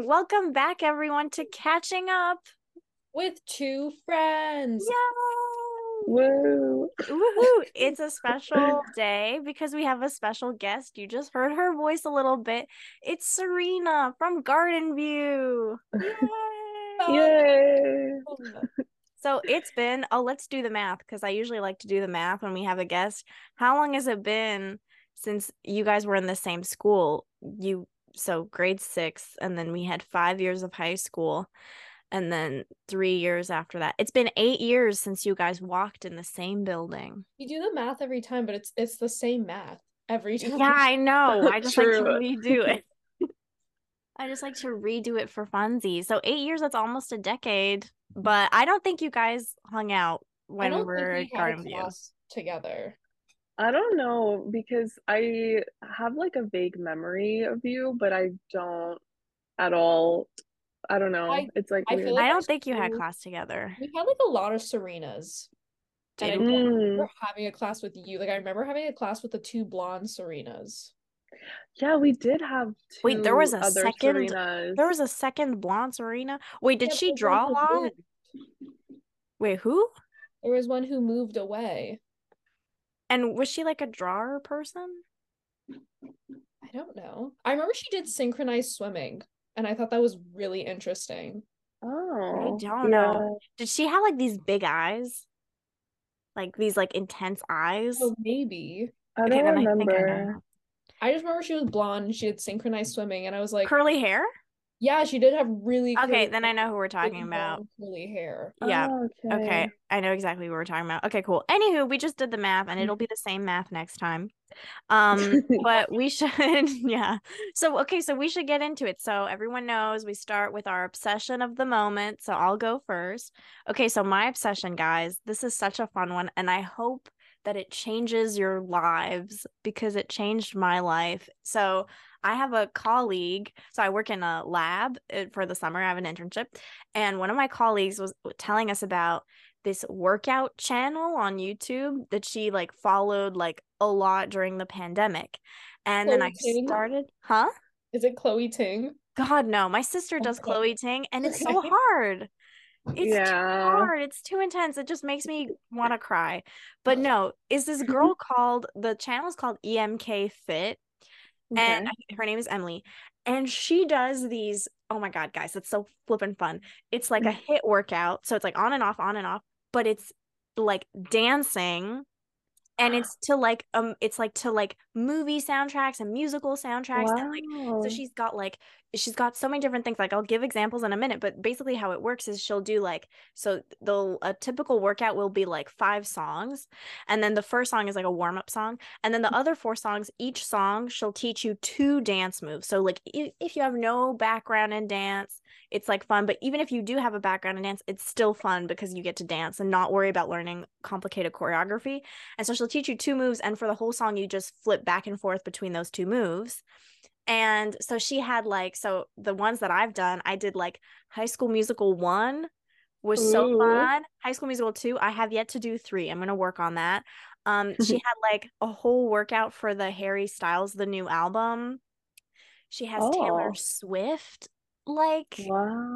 morning. Welcome back, everyone, to Catching Up. with two friends. Yay! Woo. Woohoo! It's a special day because we have a special guest. You just heard her voice a little bit. It's Serena from Garden View. Yay! Yay. So it's been, oh, let's do the math because I usually like to do the math when we have a guest. How long has it been since you guys were in the same school? You, so grade six, and then we had five years of high school, and then three years after that. It's been eight years since you guys walked in the same building. You do the math every time, but it's it's the same math every time. Yeah, I know. I just like to redo it. I just like to redo it for funsies. So eight years, that's almost a decade. But I don't think you guys hung out I when we were think at we had a Garden View. together. I don't know because I have like a vague memory of you, but I don't at all. I don't know. I- it's like I feel like I don't think you had class together. We had like a lot of Serenas. And I Did don't Mm. remember having a class with you. Like I remember having a class with the two blonde Serenas. Yeah, we did have two Wait, there was a second- Serenas. There was a second blonde Serena. Wait, did Yeah, she draw a one lot? Wait, who? There was one who moved away. And was she like a drawer person? I don't know. I remember she did synchronized swimming, and I thought that was really interesting. Oh, I don't know. Did she have like these big eyes? Like these like intense eyes? So maybe. I don't then I I remember. I just remember she was blonde and she did synchronized swimming, and I was like, Curly hair? Yeah, she did have really Okay, then I know who we're really talking about. long curly hair. Yeah. Oh, Okay, I know exactly what we're talking about. Okay, cool. Anywho, we just did the math and it'll be the same math next time. Um, but we should, yeah. So, okay, so we should get into it. So, everyone knows we start with our obsession of the moment. So, I'll go first. Okay, so my obsession, guys, this is such a fun one. And I hope that it changes your lives because it changed my life. So, I have a colleague. So, I work in a lab uh, for the summer. I have an internship. And one of my colleagues was telling us about this workout channel on YouTube that she like followed like a lot during the pandemic. And then I Ting? started, huh? Is it Chloe Ting? God, no. My sister does Okay. Chloe Ting and it's so hard. It's too hard. It's too intense. It just makes me want to cry. But no, is this girl called the channel is called EMK Fit Okay. I- her name is Emily. And she does these. Oh my god, guys, it's so flippin' fun. It's like a mm. HIIT workout, so it's like on and off, on and off, but it's like dancing, and it's to like um, it's like to like movie soundtracks and musical soundtracks, and like so she's got like she's got so many different things. Like I'll give examples in a minute, but basically how it works is she'll do like so the a typical workout will be like five songs, and then the first song is like a warm up song, and then the other four songs, each song she'll teach you two dance moves. So like if, if you have no background in dance, it's like fun, but even if you do have a background in dance, it's still fun because you get to dance and not worry about learning complicated choreography. And so she'll teach you two moves, and for the whole song, you just flip back and forth between those two moves. And so she had like, so the ones that I've done, I did like High School Musical 1 was so Ooh. fun. High School Musical 2, I have yet to do 3. I'm going to work on that. Um she had like a whole workout for the Harry Styles the new album. She has Taylor Oh. Swift like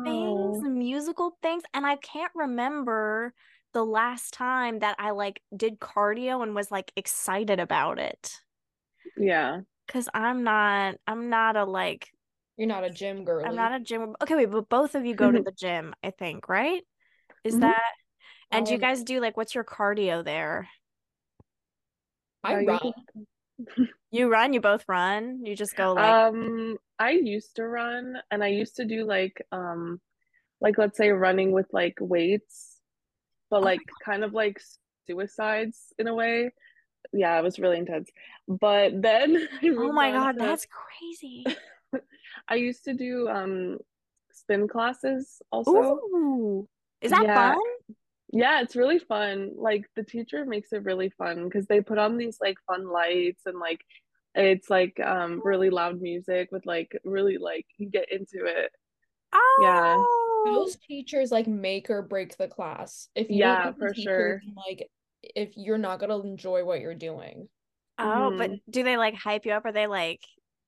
things, musical things, and I can't remember the last time that I like did cardio and was like excited about it. Yeah. Cause I'm not, I'm not a like, You're not a gym girl. I'm not a gym. Okay, wait, but both of you go to the gym, I think, right? Is Mhm. that? And do you Um, guys do like what's your cardio there? I run. You run, you both run, you just go like, Um, I used to run and I used to do like um like let's say running with like weights, but Oh like kind of like suicides in a way. Yeah, it was really intense. But then oh my God, to that's crazy. I used to do um spin classes also. Ooh, is that Yeah. fun? Yeah, it's really fun. Like the teacher makes it really fun because they put on these like fun lights and like it's like um really loud music with like really like you get into it. oh. Yeah. Oh, Those teachers like make or break the class. If you yeah for teachers, sure like if you're not gonna enjoy what you're doing. oh, but Mhm. do they like hype you up? Are they like,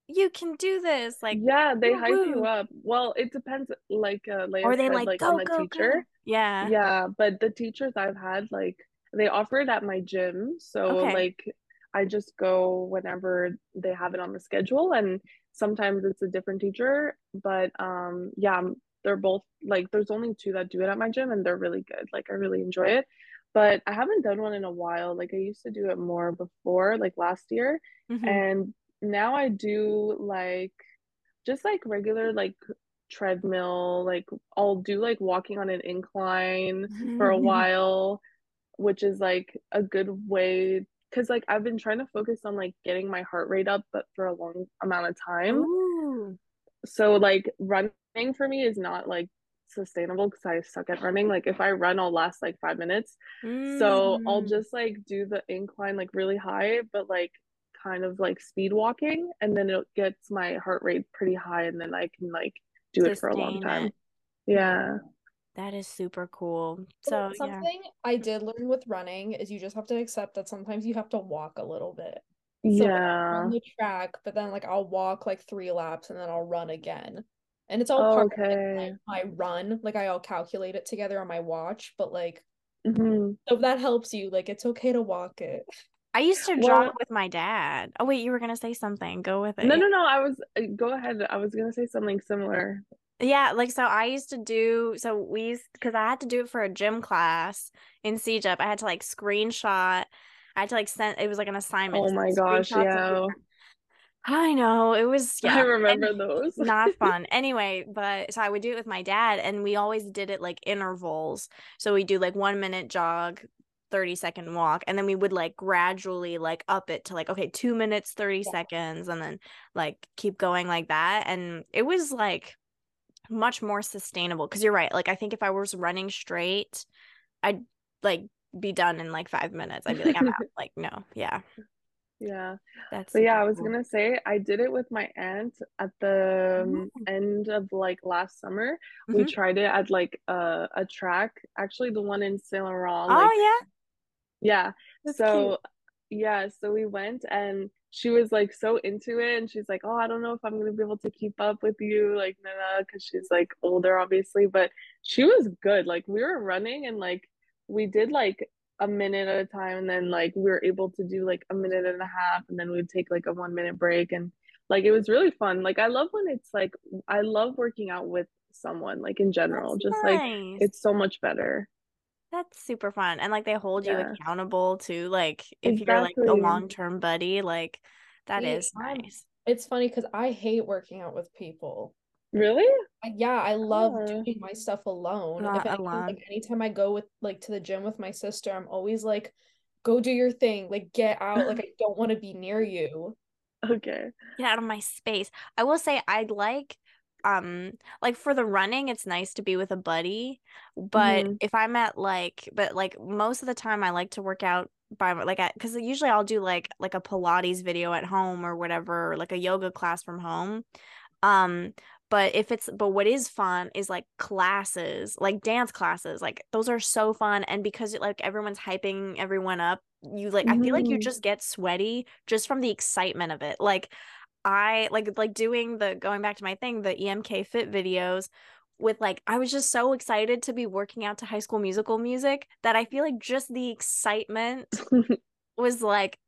you can do this. Like, yeah, they hype you up. Well, it depends. Like, uh, Leia or they said, like, like go, go, teacher. go. Yeah. Yeah, but the teachers I've had, like, they offer it at my gym. So, Okay. like, I just go whenever they have it on the schedule, and sometimes it's a different teacher. But, um, yeah, they're both like, there's only two that do it at my gym, and they're really good. Like, I really enjoy it. But I haven't done one in a while. Like, I used to do it more before, like last year. Mhm. And now I do like just like regular like treadmill, like I'll do like walking on an incline for a while, which is like a good way because like I've been trying to focus on like getting my heart rate up, but for a long amount of time. Ooh. So like running for me is not like sustainable because I suck at running. Like if I run, I'll last like five minutes. So I'll Mm. just like do the incline like really high, but like kind of like speed walking, and then it gets my heart rate pretty high, and then I can like do it for a long time. it. Yeah. That is super cool. So So yeah. something I did learn with running is you just have to accept that sometimes you have to walk a little bit. So I'll Yeah. run the track, but then like I'll walk like three laps and then I'll run again. And it's all part of like, Okay. my, my run. Like I'll calculate it together on my watch, but like hmm so if that helps you, like it's okay to walk it. I used to Well- jog with my dad. Oh wait, you were gonna say something. Go with it. No, no, no. I was uh, go ahead. I was gonna say something similar. Yeah, like so I used to do so we because I had to do it for a gym class in CEGEP. I had to like screenshot. I had to like send it was like an assignment. Oh my gosh, yeah. I know. It was Yeah, I remember those. not fun. Anyway, but so I would do it with my dad and we always did it like intervals. So we do like 1 minute jog, 30 second walk and then we would like gradually like up it to like okay, 2 minutes 30 Yeah. seconds and then like keep going like that and it was like much more sustainable because you're right like i think if i was running straight i'd like be done in like five minutes i'd be like i'm out like no yeah Yeah. that's But yeah, I was gonna say I did it with my aunt at the um, Oh. end of like last summer. We Mhm. tried it at like a a track, actually the one in Saint Laurent. oh Like yeah yeah. that's So yeah, so we went and she was like so into it and she's like, "Oh, I don't know if I'm gonna be able to keep up with you, like Nana, because she's like older, obviously." But she was good. Like we were running and like we did like a minute at a time, and then like we were able to do like a minute and a half, and then we'd take like a one minute break, and like it was really fun. Like I love when it's like I love working out with someone, like in general, that's just like it's so much better. That's super fun and like they hold you accountable to like if you're like a long-term buddy like that See, is nice It's funny because I hate working out with people. Really? Yeah, I love Oh. doing my stuff alone. Not if anything, alone. like anytime I go with like to the gym with my sister, I'm always like, go do your thing, like get out. Like I don't want to be near you. Okay. get out of my space. I will say I like um like for the running it's nice to be with a buddy, but Mhm. if I'm at like but like most of the time I like to work out by like cuz usually I'll do like like a pilates video at home or whatever, or like a yoga class from home. Um but if it's but what is fun is like classes, like dance classes. Like those are so fun and because like everyone's hyping everyone up, you like I feel like you Mhm. just get sweaty just from the excitement of it. Like I like like doing the going back to my thing, the EMK fit videos with like I was just so excited to be working out to high school musical music that I feel like just the excitement was like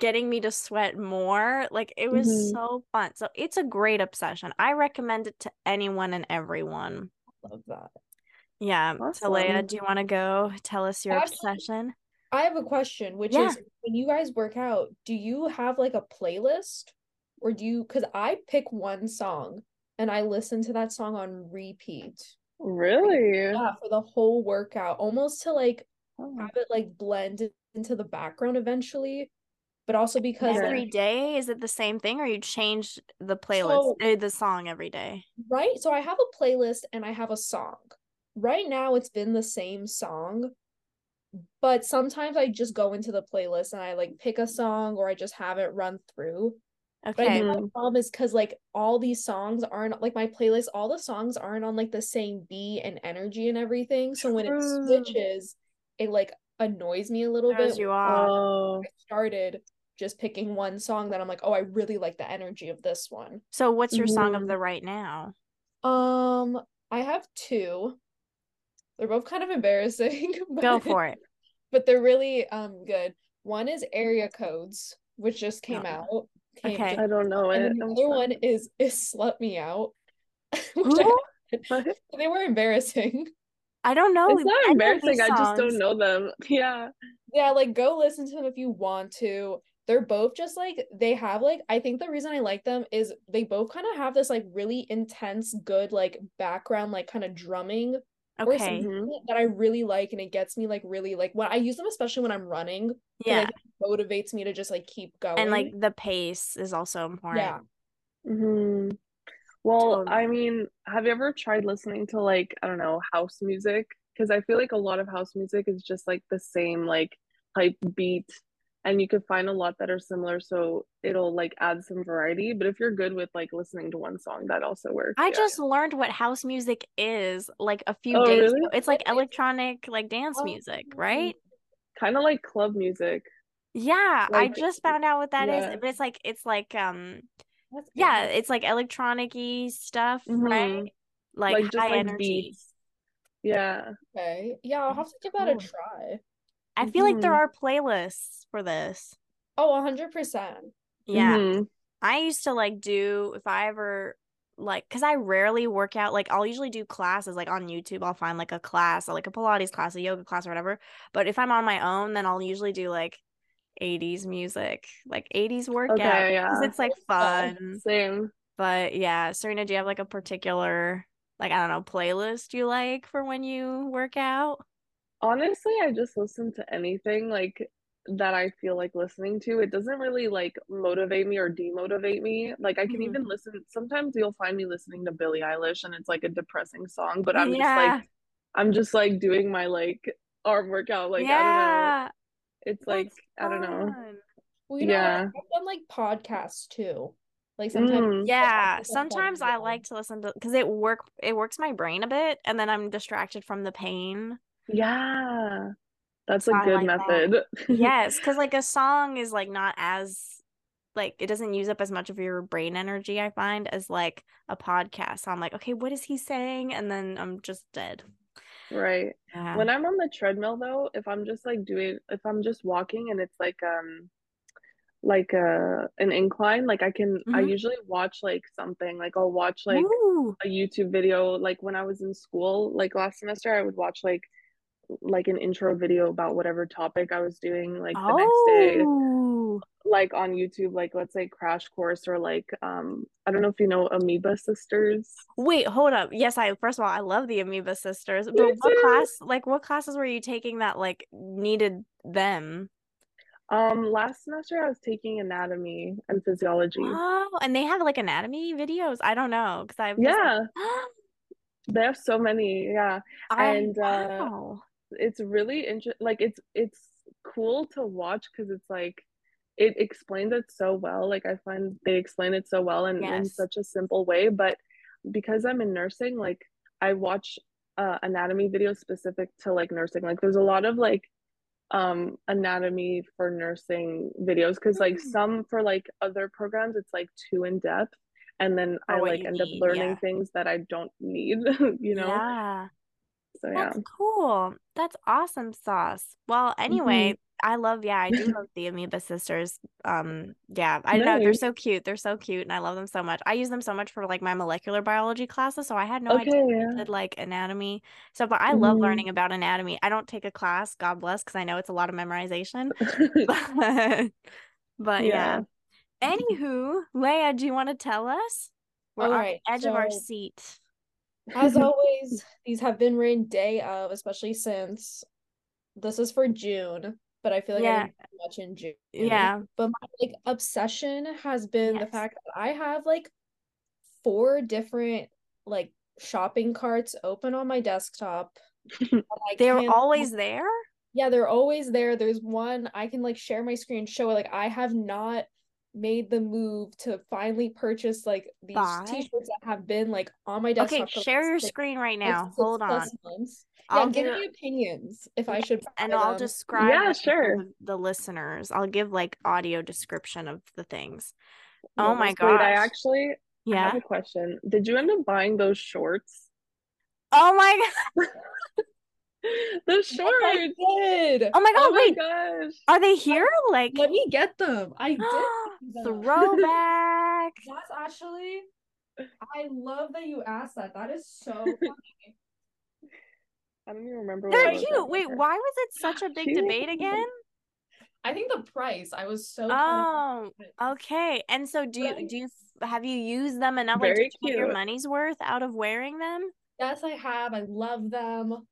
getting me to sweat more. Like it was Mhm. so fun. So it's a great obsession. I recommend it to anyone and everyone. Love that. Yeah. Talea, Awesome. do you want to go tell us your Actually- obsession? I have a question, which Yeah. is when you guys work out, do you have like a playlist? Or do you, because I pick one song and I listen to that song on repeat. Really? Yeah, for the whole workout, almost to like Oh. have it like blend into the background eventually, but also because Okay. Every like, day, is it the same thing or you change the playlist, So- uh, the song every day? right? So I have a playlist and I have a song. Right now it's been the same song, but sometimes I just go into the playlist and I like pick a song or I just have it run through. But Okay. think my problem is because like all these songs aren't like my playlist, all the songs aren't on like the same beat and energy and everything. So when it switches, it like annoys me a little Throws bit. you off. Oh. I started just picking one song that I'm like, oh, I really like the energy of this one. So what's your song of Mhm. the right now? Um, I have two. They're both kind of embarrassing. Go but- for it. But they're really um good. One is Area Codes, which just came Oh. out. Came Okay. just- I don't know and it. then the I'm other sorry. one is is Slut Me Out. which Who? I- they were embarrassing. I don't know. It's not embarrassing. I just don't know them. Yeah. Yeah, like go listen to them if you want to. They're both just like they have like I think the reason I like them is they both kind of have this like really intense good like background like kind of drumming or Okay. something that I really like and it gets me like really like when I use them especially when I'm running. Yeah. it motivates me to just like keep going. And like the pace is also important. yeah. hmm Well, Totally. I mean, have you ever tried listening to like, I don't know, house music? Because I feel like a lot of house music is just like the same like type beat, and you could find a lot that are similar, so it'll like add some variety. But if you're good with like listening to one song, that also works. I yeah. just learned what house music is like a few Oh, days really? ago. It's like Like, electronic like dance Oh, music, right? kind of like club music. Yeah, I just found out what that is. yeah. But it's like it's like um That's yeah, good. it's like electronic-y stuff, right? Mhm. Like, Like just high like energy. beats. Yeah. Okay. Yeah, I'll have to give that a try. I feel like there Mhm. are playlists for this. Oh, 100%. Yeah. Mhm. I used to like do if I ever like because I rarely work out. Like I'll usually do classes like on YouTube. I'll find like a class, or, like a Pilates class, a yoga class, or whatever. But if I'm on my own, then I'll usually do like 80s music, like 80s workout Okay, because yeah. it's like fun. Same. But yeah, Serena, do you have like a particular like I don't know playlist you like for when you work out? Honestly, I just listen to anything like that I feel like listening to. It doesn't really like motivate me or demotivate me. Like I can Mhm. even listen, sometimes you'll find me listening to Billie Eilish and it's like a depressing song, but I'm just like I'm just like doing my like arm workout. Like I don't know. yeah, It's like that's I don't know. fun. Well, you know. Yeah. I've done like podcasts too. Like sometimes Mm. Yeah, Podcasts sometimes I like to listen to because it work it works my brain a bit, and then I'm distracted from the pain. Yeah. That's a good like method. Yes, because like a song is like not as like it doesn't use up as much of your brain energy, I find, as like a podcast. So I'm like, okay, what is he saying? And then I'm just dead. Right. Yeah. When I'm on the treadmill though, if I'm just like doing if I'm just walking and it's like um like a an incline, like I can I Mhm. usually watch like something. Like I'll watch like Ooh, a YouTube video. Like when I was in school, like last semester, I would watch like like an intro video about whatever topic I was doing like the next day. oh, Like on YouTube, like let's say Crash Course or like um I don't know if you know Amoeba Sisters. wait, hold up. Yes, I first of all, I love the Amoeba Sisters, but Me what too. class, like, what classes were you taking that like needed them? Um last semester I was taking anatomy and physiology. Oh, and they have like anatomy videos. I don't know because I've just, Yeah, like, they have so many. Yeah. I And, uh, wow. It's really interesting like it's it's cool to watch because it's like it explains it so well like i find they explain it so well and in such a simple way but because i'm in nursing like i watch uh, anatomy videos specific to like nursing like there's a lot of like um anatomy for nursing videos because like Mm. some for like other programs it's like too in depth and then For i like end up learning yeah. things that i don't need you know Yeah. So yeah That's cool. That's awesome sauce. Well, anyway, I love, yeah, I do love the Amoeba sisters. Um, yeah, I know they're so cute. They're so cute and I love them so much. I use them so much for like my molecular biology classes, so I had no idea okay they yeah did like anatomy. So, but I love Mhm. learning about anatomy. I don't take a class, God bless, because I know it's a lot of memorization. But, but yeah. Yeah. Anywho, Leia, do you want to tell us? We're All on right, the edge of our seat. As always, these have been written day of, especially since this is for June, but I feel like I Yeah. didn't much in June. Yeah. But my like obsession has been the fact that I have like four different like shopping carts open on my desktop. They're always there? yeah, they're always there. There's one I can like share my screen, show it. Like I have not made the move to finally purchase like these Buy? t-shirts that have been like on my desk Okay, for, share your six- screen right now. six Hold on. Yeah, I'll give do me opinions if I should and I'll them. describe Yeah, sure. the, the listeners. I'll give like audio description of the things. Yeah, Oh my god. I gosh. actually I Yeah. have a question. Did you end up buying those shorts? Oh my god. Those oh Yes, I shorts. did. Oh my oh god, Oh my wait. gosh. Are they here? Like Let me get them. I did. see them. throwback. That's actually. I love that you asked that. That is so funny. I don't even remember They're what it was. cute. Wait, why was it such a big Cute. debate again? I think the price. I was so. Oh, okay. And so do you do you have you used them enough like to get your money's worth out of wearing them? yes, I have. I love them.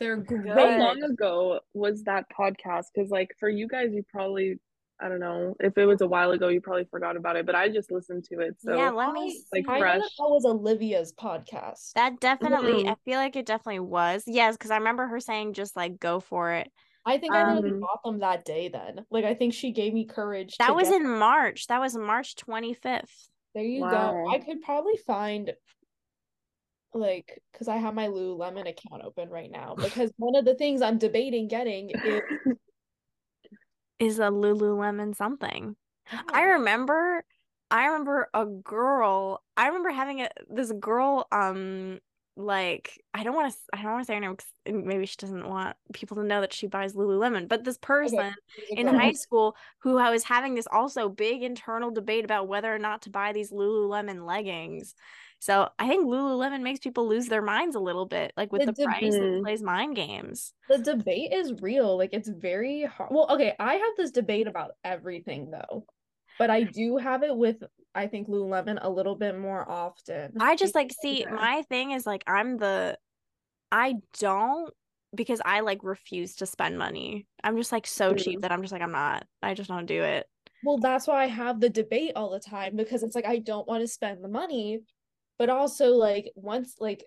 They're great. How long ago was that podcast? Because like for you guys, you probably I don't know if it was a while ago, you probably forgot about it. But I just listened to it, so yeah, let me I- like. I that fresh. that was Olivia's podcast. That definitely, Mhm. I feel like it definitely was. Yes, because I remember her saying just like go for it. I think I really Um, bought them that day then. Like I think she gave me courage That to was get in March. That was March 25th. There you go. I could probably find like because I have my Lululemon account open right now because one of the things I'm debating getting is Is a Lululemon something. I remember I remember a girl. I remember having a this girl um like I don't want to I don't want to say her name 'cause maybe she doesn't want people to know that she buys Lululemon, but this person a in high school who I was having this also big internal debate about whether or not to buy these Lululemon leggings. So I think Lululemon makes people lose their minds a little bit, like with The the price, debate- plays mind games. The debate is real. Like it's very hard. Well, okay, I have this debate about everything though. But I do have it with I think Lululemon a little bit more often. I just like see my thing is like I'm the I don't because I like refuse to spend money. I'm just like so cheap that I'm just like I'm not. I just don't do it. Well, that's why I have the debate all the time because it's like I don't want to spend the money, but also like once like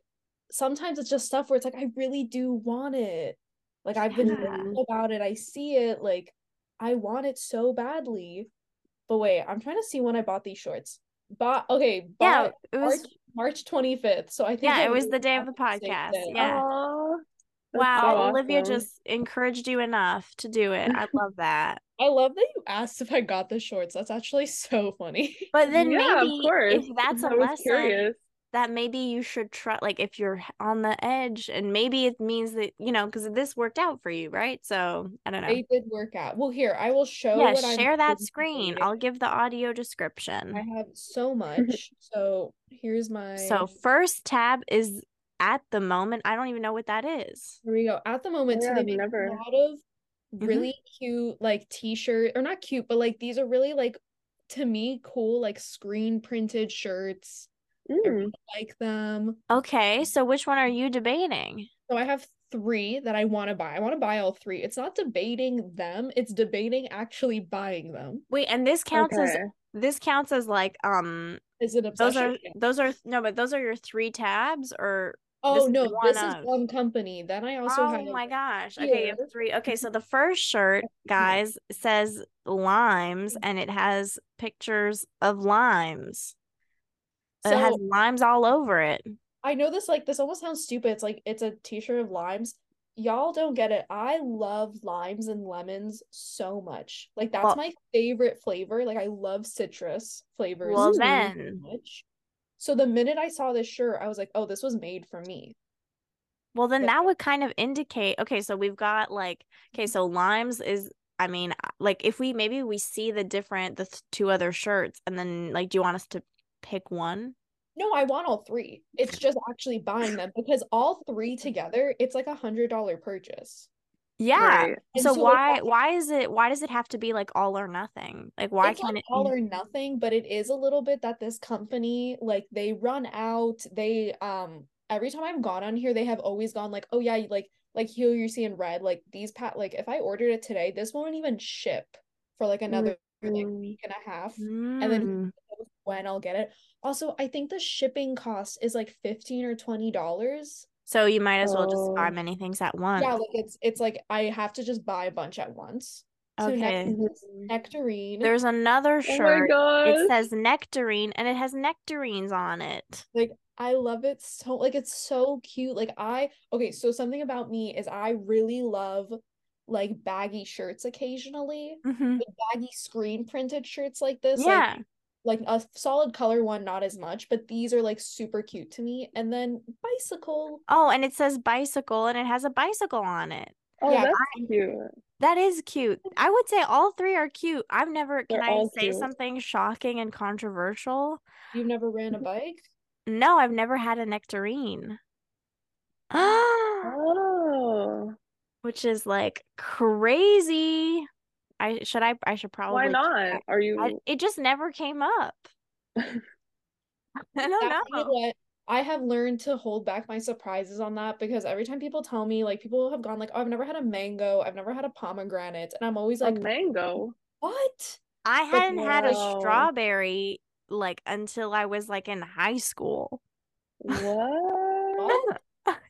sometimes it's just stuff where it's like I really do want it. Like I've been Yeah. about it, I see it, like I want it so badly. But wait, I'm trying to see when I bought these shorts. Bought okay, Yeah, it March was March 25th. So I think Yeah, I it was the day of the podcast. Yeah. Aw, that's wow, so Olivia just encouraged you enough to do it. I love that. I love that you asked if I got the shorts. That's actually so funny. But then yeah, maybe of course. if that's a I was lesson curious. that maybe you should try like if you're on the edge and maybe it means that you know because this worked out for you right so i don't know They did work out. Well, here, I will show yeah what I'm share that screen debating. i'll give the audio description. I have so much. So here's my so first tab is at the moment i don't even know what that is here we go. At the moment, so yeah, they I've make never- a lot of Mhm. really cute like t-shirt or not cute, but like these are really like to me cool like screen printed shirts. I Mm. really like them. okay so which one are you debating So I have three that I want to buy. I want to buy all three. It's not debating them, it's debating actually buying them. wait and this counts as this counts as like um Is it obsession? those are those are no but those are your three tabs or Oh no, this is one company. Then I also oh my gosh. Okay, you have three. Okay, so the first shirt, guys, says limes mm-hmm. and it has pictures of limes. it has limes all over it. I know this like this almost sounds stupid. It's like it's a t-shirt of limes. Y'all don't get it. I love limes and lemons so much. Like that's Well- my favorite flavor. Like I love citrus flavors Well, so then. much. So the minute I saw this shirt, I was like, "Oh, this was made for me." Well, then Yeah. that would kind of indicate, okay, so we've got like, okay, mm-hmm. so limes is, I mean, like if we maybe we see the different, the two other shirts, and then like, do you want us to pick one? No, I want all three. It's just actually buying them because all three together, it's like a hundred dollar purchase. Yeah. Right. So so, why that- why is it why does it have to be like all or nothing? Like why can't not it all or nothing, but it is a little bit that this company, like they run out, they um every time I've gone on here, they have always gone like, oh yeah, like like here you're seeing red, like these pat like if I ordered it today, this won't even ship for like another like Mm. week and a half. And then Mm. knows when I'll get it. Also, I think the shipping cost is like 15 or 20 dollars. So you might as well just buy Oh. many things at once. Yeah, like it's it's like I have to just buy a bunch at once. So Okay. nectarine. There's another Oh my shirt. gosh. It says nectarine and it has nectarines on it. like I love it so like it's so cute. Like I okay, so something about me is I really love like baggy shirts occasionally. Mhm. Like baggy screen printed shirts like this. Yeah. like a solid color one, not as much, but these are like super cute to me. And then bicycle. Oh, and it says bicycle and it has a bicycle on it. Oh, Yeah, that's cute. That is cute. I would say all three are cute. I've never, can They're I say cute. something shocking and controversial? You've never ran a bike? No, I've never had a nectarine. Oh, Which is like crazy. I should I I should probably why not? that. Are I, you? it just never came up. I don't Yeah, you know know. what? I have learned to hold back my surprises on that because every time people tell me, like people have gone like, "Oh, I've never had a mango, I've never had a pomegranate," and I'm always A like, mango. "What?" I hadn't had a strawberry like until I was like in high school. What?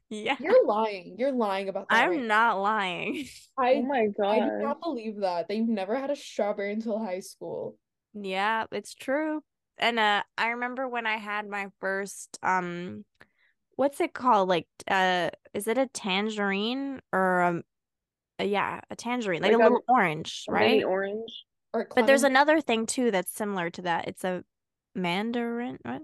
Yeah. You're lying. You're lying about that. I'm right not lying. Oh I my I do not believe that. That you've never had a strawberry until high school. Yeah, it's true. And uh I remember when I had my first um what's it called? Like uh is it a tangerine or um uh, yeah, a tangerine, like, Like a a- little orange, A mini right? orange. Or But there's another thing too that's similar to that. It's a mandarin, what?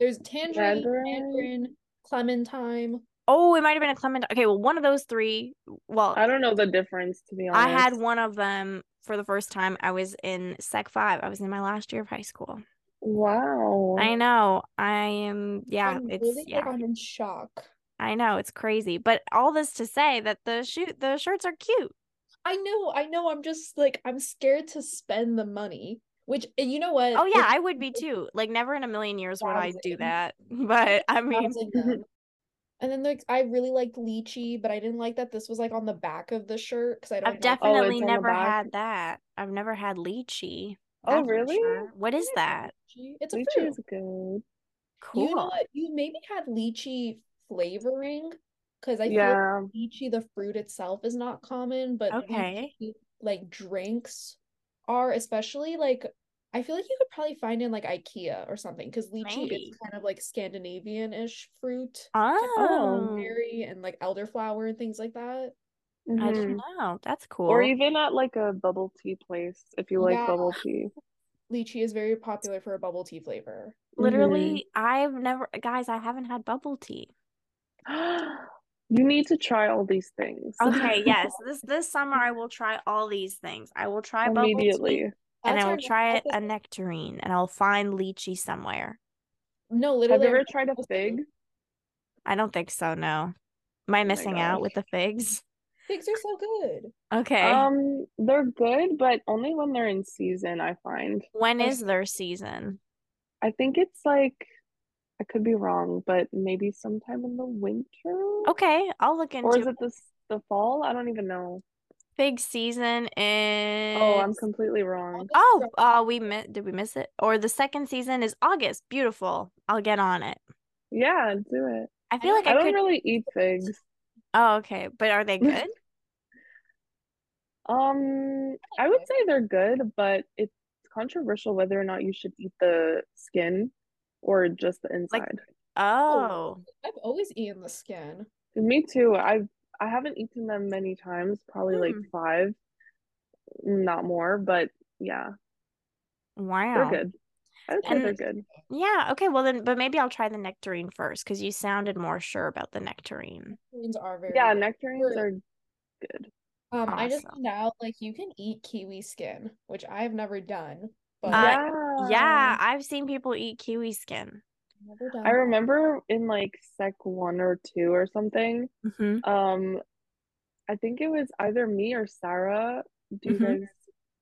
there's tangerine, Mandarin. mandarin, clementine. Oh, it might have been a clementine. Okay, well, one of those three. Well, I don't know the difference to be honest. I had one of them for the first time. I was in Sec 5. I was in my last year of high school. Wow. I know. I am yeah, I'm it's really yeah. like I'm in shock. I know, it's crazy. But all this to say that the shoot the shirts are cute. I know, I know. I'm just like I'm scared to spend the money. Which and you know what? Oh yeah, It's I would be too. Like never in a million years would I do that. But I mean, browsing them. And then like I really liked lychee, but I didn't like that this was like on the back of the shirt because I don't I've like definitely it's on the never had that. I've never had lychee. Oh, really? sure. What is that? It's a Lychee fruit. is good. Cool. You know what? You maybe had lychee flavoring because I feel like Yeah. lychee, the fruit itself, is not common, but Okay. lychee, like drinks are, especially like I feel like you could probably find in like IKEA or something because lychee Maybe. is kind of like Scandinavian-ish fruit, Oh, berry and like elderflower and things like that. I Mhm. didn't know. That's cool. Or even at like a bubble tea place if you like Yeah. bubble tea. Lychee is very popular for a bubble tea flavor. Literally, I've never, guys, I haven't had bubble tea. You need to try all these things. Okay, yes, this this summer I will try all these things. I will try bubble tea, Immediately. And I will try it, a nectarine, and I'll find lychee somewhere. No, Have literally. you our ever tried a fig? I don't think so. No, am I my missing out with the figs? Figs are so good. Okay, Um, they're good, but only when they're in season, I find. when I is their season? I think it's like I could be wrong, but maybe sometime in the winter? Okay, I'll look into Or is it the the fall? I don't even know. Fig season is. Oh, I'm completely wrong. Oh, uh, we mi- did we miss it? Or the second season is August. Beautiful. I'll get on it. Yeah, do it. I feel like I I don't could. really eat figs. Oh, okay. But are they good? Um, I would say they're good, but it's controversial whether or not you should eat the skin or just the inside. Oh, I've always eaten the skin. Me too. I've I haven't eaten them many times, probably like Hmm. five, not more, but yeah, wow. they're good. I would say And- they're good. Yeah, okay, well then, but maybe I'll try the nectarine first because you sounded more sure about the nectarine. Nectarines are very Yeah, good. nectarines are good. Um, I just Awesome. found out like you can eat kiwi skin, which I've never done. But Uh, Yeah. Yeah, I've seen people eat kiwi skin. I remember in like sec one or two or something, hmm um, I think it was either me or Sarah. Do you Mhm. guys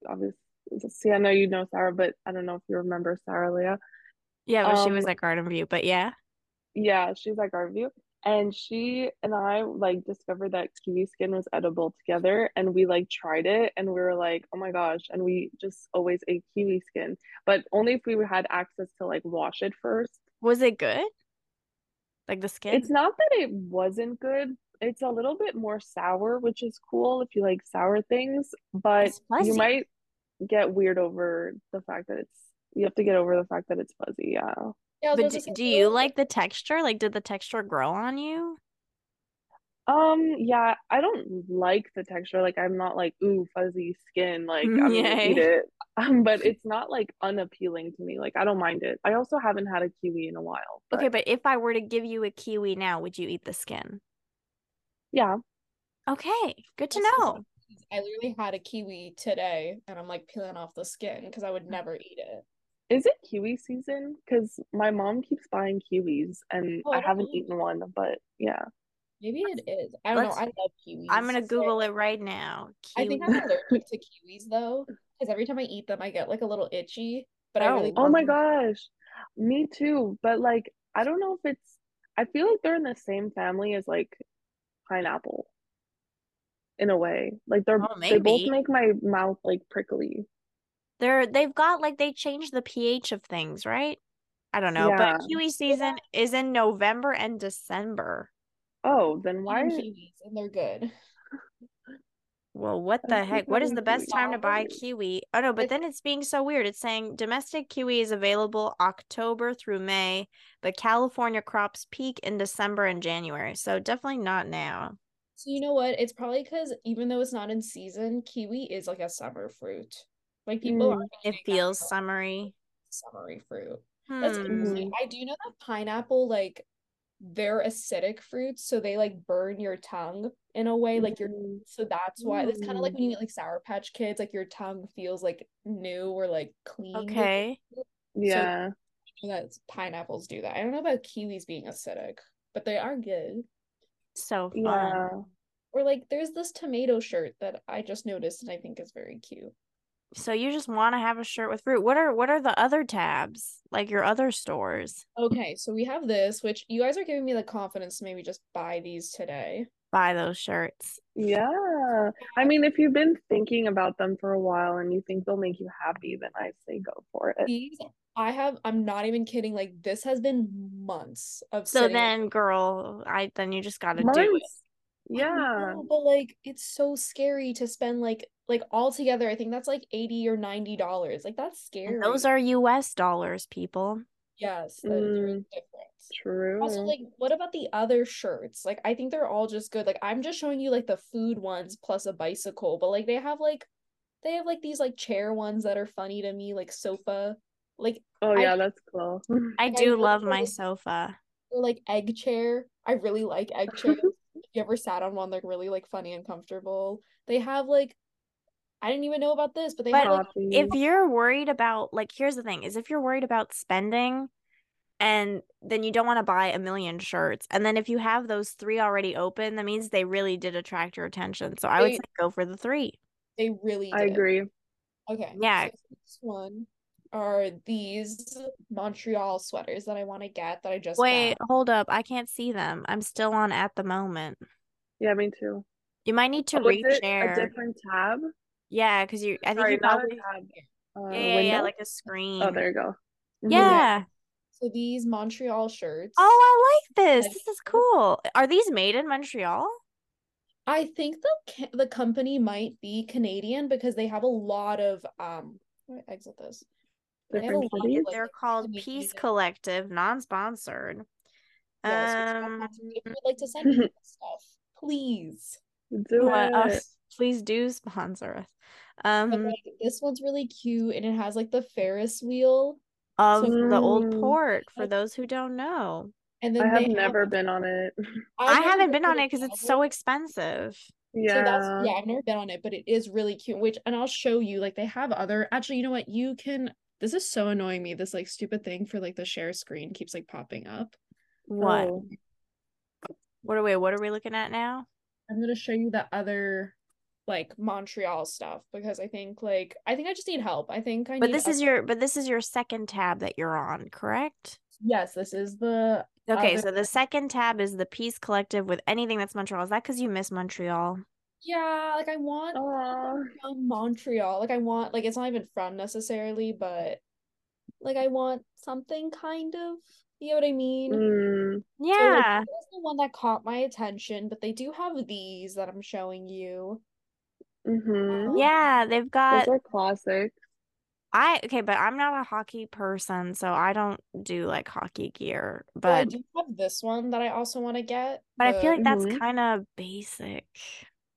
obviously see? I know you know Sarah, but I don't know if you remember Sarah Leah. Yeah, but she was Um, at Garden View, but yeah. Yeah, she's at Garden View, And she and I like discovered that kiwi skin was edible together and we like tried it and we were like, oh my gosh. And we just always ate kiwi skin, but only if we had access to like wash it first. Was it good? Like the skin? It's not that it wasn't good. It's a little bit more sour, which is cool if you like sour things, but you might get weird over the fact that it's you have to get over the fact that it's fuzzy. Yeah. Yeah, But do, do you like the texture? Like, did the texture grow on you? Um, yeah, I don't like the texture. Like, I'm not like, ooh, fuzzy skin. Like, I'm gonna eat it. Um, but it's not like unappealing to me. Like, I don't mind it. I also haven't had a kiwi in a while, Okay, but but if I were to give you a kiwi now, would you eat the skin? yeah. Okay, good to That's know. I literally had a kiwi today and I'm like peeling off the skin because I would never eat it. Is it kiwi season? Because my mom keeps buying kiwis and Oh, I I haven't eaten one, but yeah. Maybe it is. I don't know. Let's- I love kiwis. I'm gonna Google it right now. I think I'm allergic to kiwis though, because every time I eat them, I get like a little itchy. But I really Oh. Oh my them. gosh. Me too. But like, I don't know if it's, I feel like they're in the same family as like pineapple in a way. Like they're Oh, they both make my mouth like prickly. They're they've got like they changed the pH of things, right? I don't know, Yeah. but kiwi season is in November and December. Oh, then why? Eating kiwis and they're good. Well, what the heck? What is the best time to buy kiwi. kiwi? Oh no, but then it's being so weird. It's saying domestic kiwi is available October through May, but California crops peak in December and January. So definitely not now. So you know what? It's probably because even though it's not in season, kiwi is like a summer fruit. Like people Mm. are It feels summery. summery fruit. That's Hmm. interesting. I do know that pineapple, like they're acidic fruits, so they like burn your tongue in a way, like your Mm. so that's why it's kind of like when you eat like Sour Patch Kids, like your tongue feels like new or like clean. Okay. Yeah. That pineapples do that. I don't know about kiwis being acidic, but they are good. So fun. Yeah. Or like there's this tomato shirt that I just noticed and I think is very cute. So you just want to have a shirt with fruit. What are what are the other tabs? Like your other stores? Okay, so we have this, which you guys are giving me the confidence to maybe just buy these today. Buy those shirts. Yeah. I mean, if you've been thinking about them for a while and you think they'll make you happy, then I say go for it. These I have, I'm not even kidding, like this has been months of So sitting then, girl, I then you just got to do it. Yeah. know, but like it's so scary to spend like like all together, I think that's like 80 or 90 dollars. Like that's scary. And those are U.S. dollars, people. yes, that is very Mm. different. True. Also, like, what about the other shirts? Like, I think they're all just good. Like, I'm just showing you like the food ones plus a bicycle, but like they have like they have like these like chair ones that are funny to me, like sofa, like Oh I- yeah, that's cool. I Like, I do really love my like- sofa. or like egg chair. I really like egg chairs. If you ever sat on one, they're really like funny and comfortable. They have like I didn't even know about this, but they But have like If you're worried about like, here's the thing: is if you're worried about spending, and then you don't want to buy a million shirts, and then if you have those three already open, that means they really did attract your attention. So I would They- say go for the three. they really I agree. Okay. Yeah. So this one are these Montreal sweaters that I want to get that I just Wait, got. hold up. I can't see them. I'm still on at the moment. Yeah, me too. You might need to Oh, is it reshare. a different tab? Yeah, because you. I think Sorry, you probably. a tab. Uh, Yeah, yeah, yeah, window? like a screen. Oh, there you go. Yeah. So these Montreal shirts. Oh, I like this. Like- This is cool. Are these made in Montreal? I think the the company might be Canadian because they have a lot of um. Exit this. They have a lot of, like, They're called Canadian- Peace Collective, non-sponsored. Yes, which Um, if you would like to send me stuff, please. Do what- it. uh, please do sponsor us. But Um, like this one's really cute and it has like the Ferris wheel. of so- the old Mm. port, for those who don't know. And then I have they never been on it. I never haven't been on it because it's so expensive. Yeah. So that's yeah, I've never been on it, but it is really cute. Which and I'll show you. Like they have other actually, you know what? You can this is so annoying me. This like stupid thing for like the share screen keeps like popping up. What? Oh. What are we? What are we looking at now? I'm gonna show you the other like Montreal stuff because I think like I think I just need help. I think I But need this is your. But this is your second tab that you're on, correct? yes, this is the Okay, other- so the second tab is the Peace Collective with anything that's Montreal. Is that because you miss Montreal? yeah, like I want Aw. from Montreal. Like I want like it's not even from necessarily, but like I want something kind of. You know what I mean? Mm. So, like, Yeah. that was the one that caught my attention, but they do have these that I'm showing you. Mm-hmm. Yeah, they've got Those are classic. I okay, but I'm not a hockey person, so I don't do like hockey gear. But I But do have this one that I also want to get. but I feel like that's Mhm. kind of basic.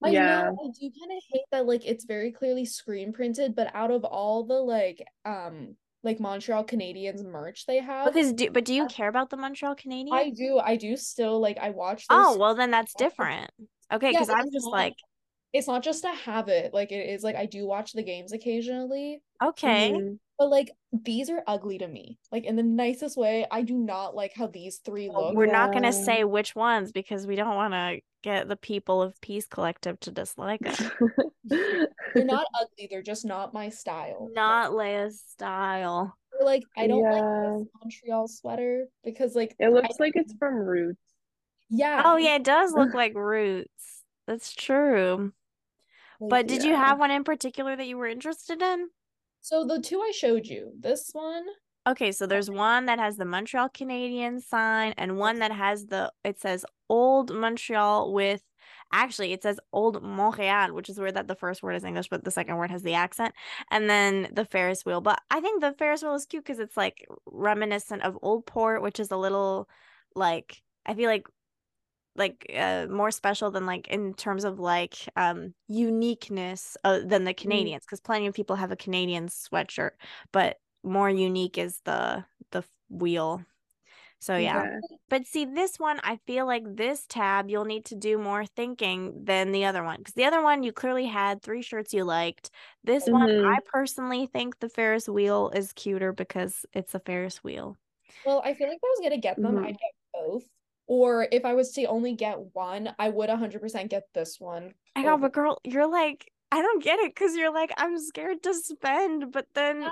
I Yeah. know I do kind of hate that like it's very clearly screen printed, but out of all the like um like Montreal Canadiens merch they have, Because do but do you care about the Montreal Canadiens? I do I do still like I watch. Oh, well then that's different. Okay, because but I'm just not- like, It's not just a habit. like it is like I do watch the games occasionally, okay. Mhm. But like these are ugly to me. Like in the nicest way, I do not like how these three look. We're not gonna say which ones because we don't want to get the people of Peace Collective to dislike us. They're not ugly, they're just not my style. Not Leia's style. Or, like I don't like this Montreal sweater because like It I looks like it's from Roots. yeah. Oh yeah, it does look like roots. That's true. like, But did you have one in particular that you were interested in? So the two I showed you, this one, Okay, so there's one that has the Montreal Canadian sign and one that has the it says Old Montreal with actually it says Old Montreal, which is weird that the first word is English, but the second word has the accent. And then the Ferris wheel. But I think the Ferris wheel is cute because it's like reminiscent of Old Port, which is a little like I feel like like uh more special than like in terms of like um uniqueness uh, than the Canadians because plenty of people have a Canadian sweatshirt but more unique is the the wheel so yeah Okay. but see this one I feel like this tab you'll need to do more thinking than the other one because the other one you clearly had three shirts you liked this one Mhm. I personally think the Ferris wheel is cuter because it's a Ferris wheel well, I feel like if I was gonna get them, Mhm. I'd get both. Or if I was to only get one, I would 100% get this one. I know over- but girl you're like I don't get it because you're like I'm scared to spend but then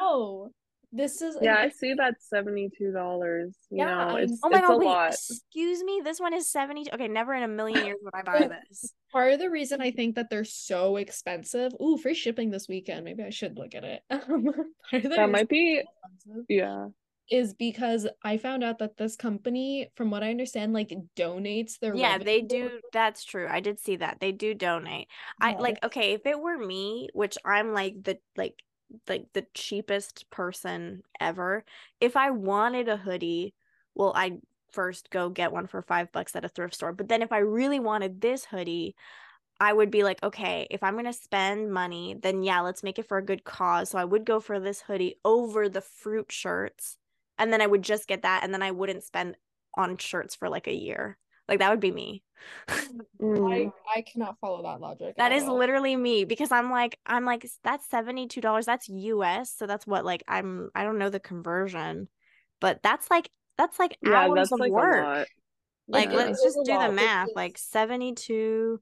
no. This is Yeah, I see that seventy-two dollars. You Yeah, know, it's Oh my it's god, a wait, lot. excuse me. This one is 70. Okay, never in a million years would I buy this. part of the reason I think that they're so expensive. Ooh, free shipping this weekend. Maybe I should look at it. Um, part of the That might be expensive yeah. Is because I found out that this company, from what I understand, like donates their Yeah, they do. That's true. I did see that. They do donate. I like okay, if it were me, which I'm like the like like the cheapest person ever, if I wanted a hoodie, well, I'd first go get one for five bucks at a thrift store. But then if I really wanted this hoodie, I would be like, okay, if I'm gonna spend money, then yeah, let's make it for a good cause. So I would go for this hoodie over the fruit shirts, and then I would just get that, and then I wouldn't spend on shirts for like a year. Like that would be me. Mm. I I cannot follow that logic. That is all. literally me because I'm like I'm like that's $72. That's US, so that's what like I'm I don't know the conversion. But that's like that's like Yeah, hours that's of like work. a lot. Like Yeah. let's just do the math. Like 72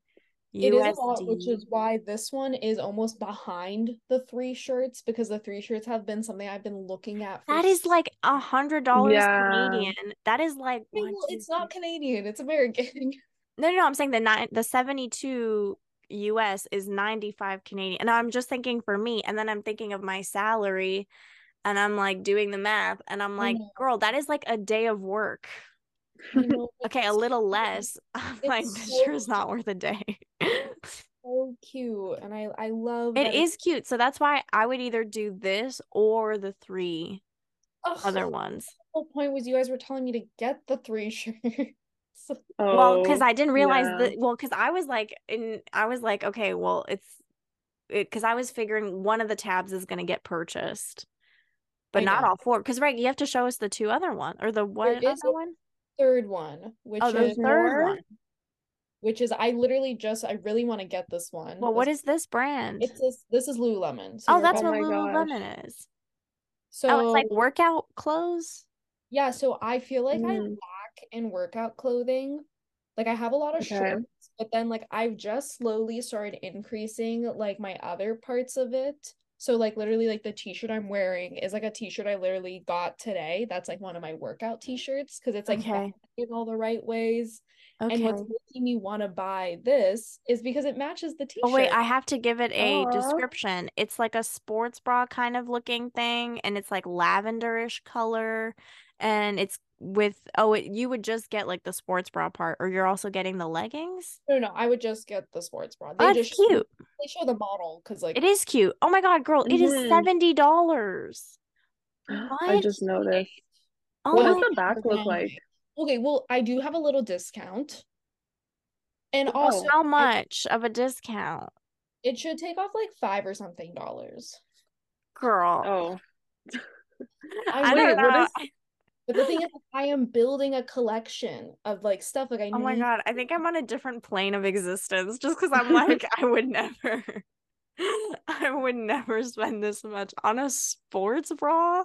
It is a lot, which is why this one is almost behind the three shirts because the three shirts have been something I've been looking at for That is like a hundred dollars Yeah. Canadian. That is like Okay, one, well, two, it's not Canadian, it's American. No, no, no. I'm saying the nine, the 72 US is 95 Canadian. And I'm just thinking for me, and then I'm thinking of my salary, and I'm like doing the math, and I'm like, know. girl, that is like a day of work. You know, Okay, a little less. I'm It's like, this so is not worth a day. so cute, and I I love It that is cute. So that's why I would either do this or the three Ugh, other ones. the whole point was you guys were telling me to get the three shirts. Well, because Oh, I didn't realize yeah. that. Well, because I was like, in I was like, okay, well, it's it because I was figuring one of the tabs is gonna get purchased, but I not know. all four. Because right, you have to show us the two other one or the what is other one? Third one, which Oh, the is third one. which is I literally just I really want to get this one. Well, what This- is this brand? it's this this is Lululemon. So oh, that's about- what my gosh. Lululemon is. so oh, it's like workout clothes. yeah, so I feel like I Mm. lack in workout clothing. Like I have a lot of Okay. shorts, but then like I've just slowly started increasing like my other parts of it. So like literally like the t-shirt I'm wearing is like a t-shirt I literally got today. That's like one of my workout t-shirts because it's like Okay. in all the right ways. Okay. And what's making me want to buy this is because it matches the t-shirt. Oh wait, I have to give it a description. It's like a sports bra kind of looking thing, and it's like lavenderish color, and it's with oh it, you would just get like the sports bra part or you're also getting the leggings No, no, I would just get the sports bra. They oh, that's just show- cute they show the model because like it is cute oh my god girl it is Mhm. seventy dollars I just noticed. oh what does the back look like? Okay, well, I do have a little discount. And Oh. also how I- much of a discount it should take off like five or something dollars. girl Oh, I I don't know is- But the thing is, I am building a collection of like stuff like I oh my need. god I think I'm on a different plane of existence just because I'm like I would never I would never spend this much on a sports bra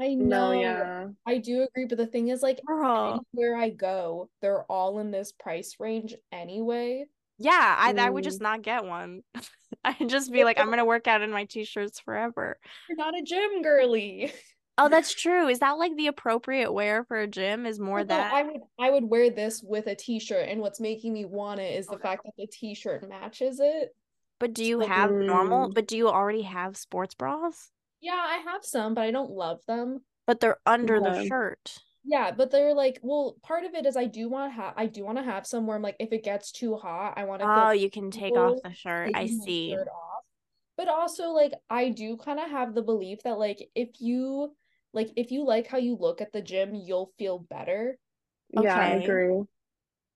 I no, know, yeah. I do agree, but the thing is, like girl anywhere I go, they're all in this price range anyway. Yeah, I I would Mm. just not get one. I'd just be like, I'm gonna work out in my t-shirts forever. You're not a gym girly. Oh, that's true. Is that like the appropriate wear for a gym? Is more No, that? I would I would wear this with a t-shirt, and what's making me want it is the fact that the t-shirt matches it. But do you like, have normal? But do you already have sports bras? Yeah, I have some, but I don't love them. But they're under the shirt. Yeah, but they're like, well, part of it is I do want to have I do want to have some where I'm like, if it gets too hot, I want to Oh, you can take off the shirt. I see. shirt. But also, like, I do kind of have the belief that like if you like if you like how you look at the gym, you'll feel better. Yeah, I agree.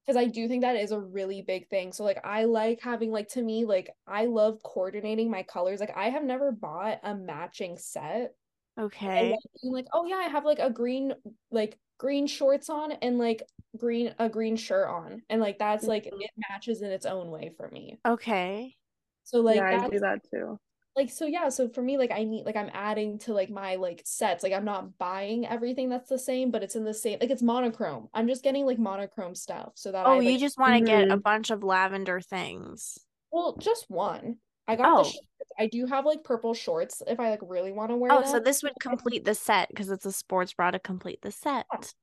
Because I do think that is a really big thing. So like I like having like to me, like I love coordinating my colors. Like I have never bought a matching set. Okay. like being like, oh yeah, I have like a green like green shorts on and like green a green shirt on. And like that's like it mm-hmm. matches in its own way for me. Okay. So like yeah, I do that too. Like so yeah, so for me like I need like I'm adding to like my like sets. Like I'm not buying everything that's the same, but it's in the same like it's monochrome. I'm just getting like monochrome stuff so that I Oh, like you just want to get a Mhm. bunch of lavender things. well just one. I got Oh. the shorts. I do have like purple shorts if I like really want to wear Oh, them. so this would complete the set because it's a sports bra to complete the set.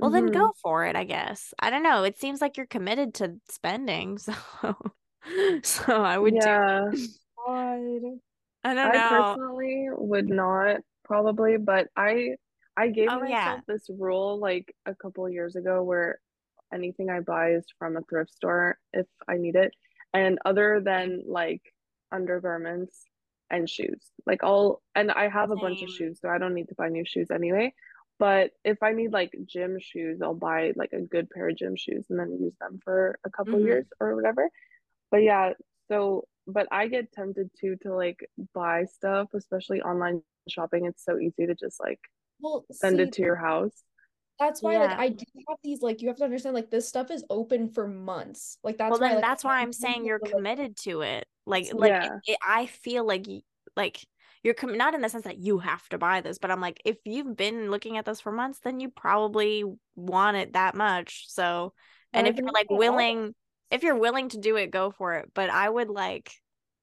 Well, then Mhm. go for it, I guess. I don't know. It seems like you're committed to spending, so so I would do. Yeah, God. I don't I know. personally would not probably, but I I gave Oh, yeah. myself this rule like a couple years ago where anything I buy is from a thrift store if I need it. And other than like undergarments and shoes. Like all and I have a bunch of shoes, so I don't need to buy new shoes anyway. But if I need like gym shoes, I'll buy like a good pair of gym shoes and then use them for a couple Mhm. years or whatever. But yeah, so but I get tempted too to like buy stuff, especially online shopping. It's so easy to just like Well, send see, it to your house. that's why like I do have these like you have to understand like this stuff is open for months. Like that's Well, why then like that's why I'm I'm saying you're like, committed to it. Like, like Yeah. it, I feel like like you're com not in the sense that you have to buy this, but I'm like, if you've been looking at this for months, then you probably want it that much. So, and I if you're like that all- willing, if you're willing to do it, go for it. But I would like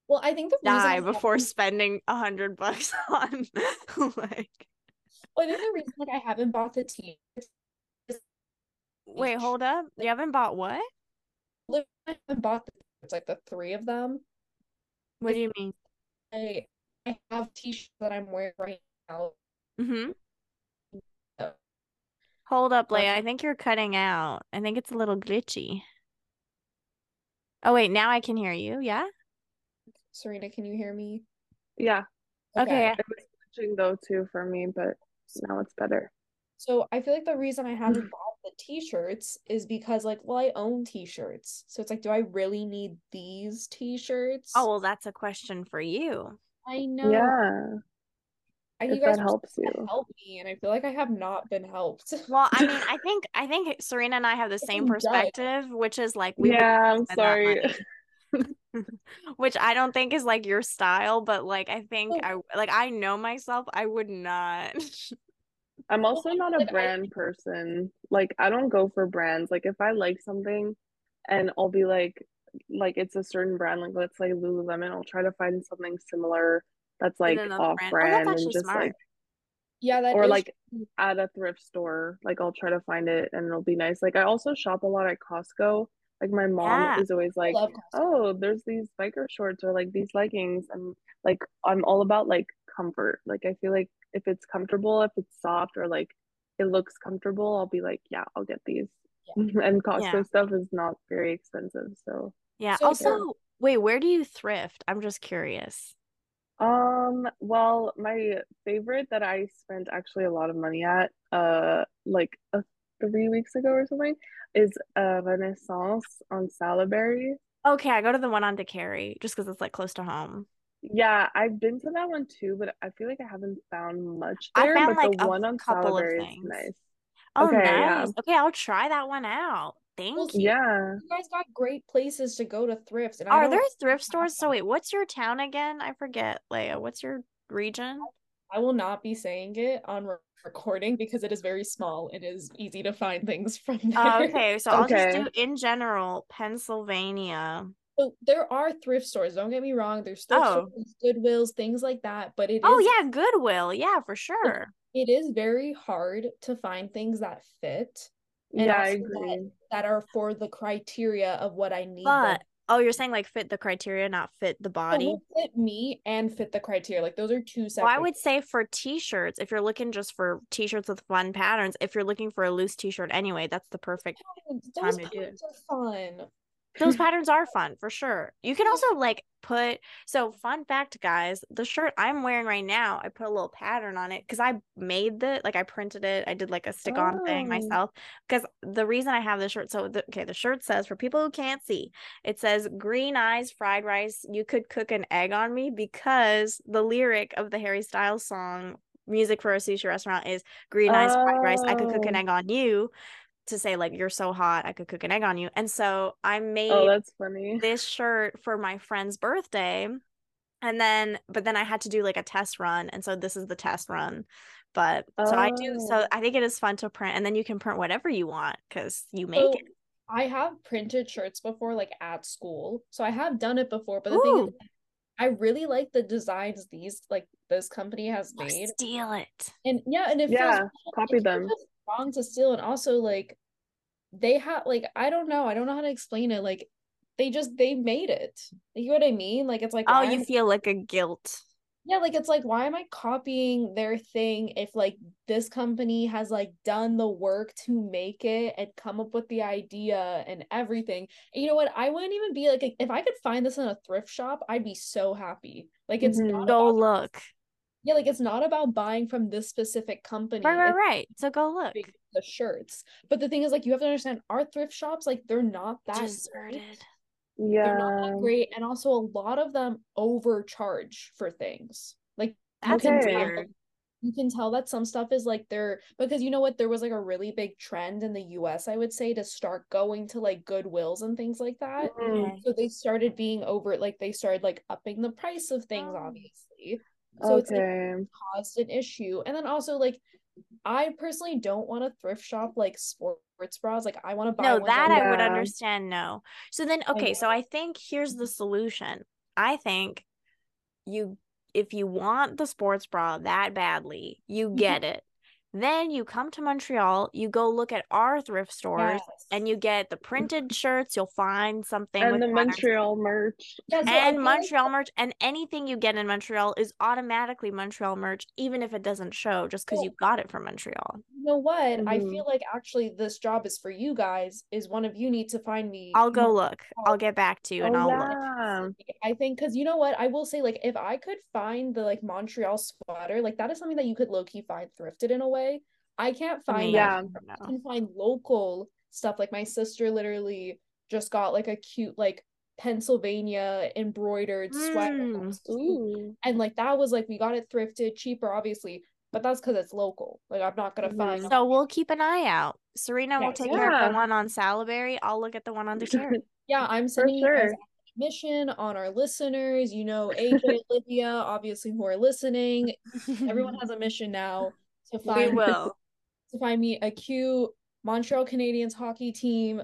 Well, I think the die before spending a hundred bucks on like. well, I think the reason like I haven't bought the t-shirts Wait, hold up. You haven't bought what? I haven't bought the it's like the three of them. What do you mean? I I have t-shirts that I'm wearing right now. Oh. Hold up? Leia. I think you're cutting out. I think it's a little glitchy. Oh, wait, now I can hear you. Yeah? Serena, can you hear me? Yeah, Okay. it was glitching though too for me, but now it's better. So I feel like the reason I haven't mm. bought the t-shirts is because like, well, I own t-shirts. So it's like, do I really need these t-shirts? Oh, well, that's a question for you. I know. Yeah, I think if you guys that helps you. help me, and I feel like I have not been helped. Well, I mean, I think I think Serena and I have the same I'm perspective, which is like we Yeah, I'm sorry. Which I don't think is like your style, but like I think I like I know myself, I would not. I'm also not a like, I- brand person. Like I don't go for brands. Like if I like something and I'll be like like it's a certain brand, like let's say Lululemon, I'll try to find something similar that's like off brand. Oh, that's and just smart. like Yeah, that or is like at a thrift store. Like I'll try to find it and it'll be nice. Like I also shop a lot at Costco. Like my mom Yeah. is always like, "Oh, there's these biker shorts or like these leggings." And like I'm all about like comfort. Like I feel like if it's comfortable, if it's soft or like it looks comfortable, I'll be like, yeah, I'll get these. and Costco Yeah. stuff is not very expensive, so Yeah. So also, you're- wait, where do you thrift? I'm just curious. Um, well, my favorite that I spent actually a lot of money at, uh, like uh, three weeks ago or something, is uh Renaissance on Salaberry. Okay, I go to the one on Décarie just because it's like close to home. Yeah, I've been to that one too, but I feel like I haven't found much I there. found, But like, the one on couple of Salaberry is nice. Oh, Okay, yeah. nice. Okay, I'll try that one out. Thank Well, you. Yeah. You guys got great places to go to thrifts. and Are don't there thrift stores? So wait, what's your town again? I forget, Leia. What's your region? I will not be saying it on re- recording because it is very small. It is easy to find things from there. Oh, okay, so I'll just do in general, Pennsylvania. So there are thrift stores. Don't get me wrong. There's thrift Oh. stores, Goodwills, things like that. But it Oh yeah, Goodwill. Yeah, for sure. it is very hard to find things that fit and Yeah, I also that- agree. that are for the criteria of what I need. them But oh, you're saying like fit the criteria, not fit the body. fit me and fit the criteria. Like those are two Well, separate. I would say for t-shirts, if you're looking just for t-shirts with fun patterns, if you're looking for a loose t-shirt anyway, that's the perfect. Those time to do patterns are fun. Those patterns are fun for sure. You can also like put so fun fact, guys, the shirt I'm wearing right now, I put a little pattern on it because I made the like I printed it. I did like a stick-on thing Oh. myself. Because the reason I have the shirt, so the, okay, the shirt says for people who can't see, it says green eyes, fried rice. You could cook an egg on me because the lyric of the Harry Styles song music for a sushi restaurant is green eyes fried rice i could cook an Oh. egg on you to say like you're so hot i could cook an egg on you and so i oh, made Oh, that's funny. this shirt for my friend's birthday and then but then i had to do like a test run and so this is the test run but so i do so Oh. i think it is fun to print and then you can print whatever you want because you make So, it I have printed shirts before, like at school. So I have done it before. But the thing is, I really like the designs these like this company has Oh, made. steal it And yeah, and if Yeah, it copy feels them. Wrong to steal. And also like they have like I don't know, I don't know how to explain it. Like they just they made it. You know what I mean? Like it's like oh you am- feel like a guilt yeah, like it's like why am I copying their thing if like this company has like done the work to make it and come up with the idea and everything. And you know what? I wouldn't even be like if I could find this in a thrift shop, I'd be so happy. Like it's Mhm. not go about look yeah, like it's not about buying from this specific company. right right right so go look the shirts. But the thing is, like, you have to understand, our thrift shops, like, they're not that great. yeah They're not that great, and also a lot of them overcharge for things. Like, you that's can tell, weird you can tell that some stuff is like they're because you know what, there was like a really big trend in the U.S. I would say to start going to like Goodwills and things like that. Mm. So they started being over, like, they started like upping the price of things, Oh. obviously. So it's like Okay. caused an issue. And then also like I personally don't want to thrift shop like sports bras. Like I want to buy No, ones that I would Yeah. understand. No. So then, okay, so. I think here's the solution. I think you, if you want the sports bra that badly, you Mhm. get it. Then you come to Montreal, you go look at our thrift stores, Yes. and you get the printed shirts. You'll find something And with the patterns. Montreal merch. Yeah, so I and feel like- Montreal merch, and anything you get in Montreal is automatically Montreal merch, even if it doesn't show, just because Well, you got it from Montreal. you know what? I Mhm. feel like actually this job is for you guys. Is one of you need to find me. I'll go look. I'll get back to you, and Oh, I'll look. yeah. I think because you know what I will say like if I could find the like Montreal sweater like that is something that you could low key find thrifted in a way. I can't find that Amazing. I No. can find local stuff. Like my sister literally just got like a cute like Pennsylvania embroidered sweater. Mm. was And like that was like we got it thrifted, cheaper, obviously, but that's because it's local. Like I'm not gonna Mhm. find So we'll keep an eye out. Serena will Yes. take care of the one on Salaberry. I'll look at the one on Décarie. yeah, I'm sending you guys sure. mission on our listeners. You know, AJ, Lydia, obviously who are listening. Everyone has a mission now to we find will. to find me a cute Montreal Canadiens hockey team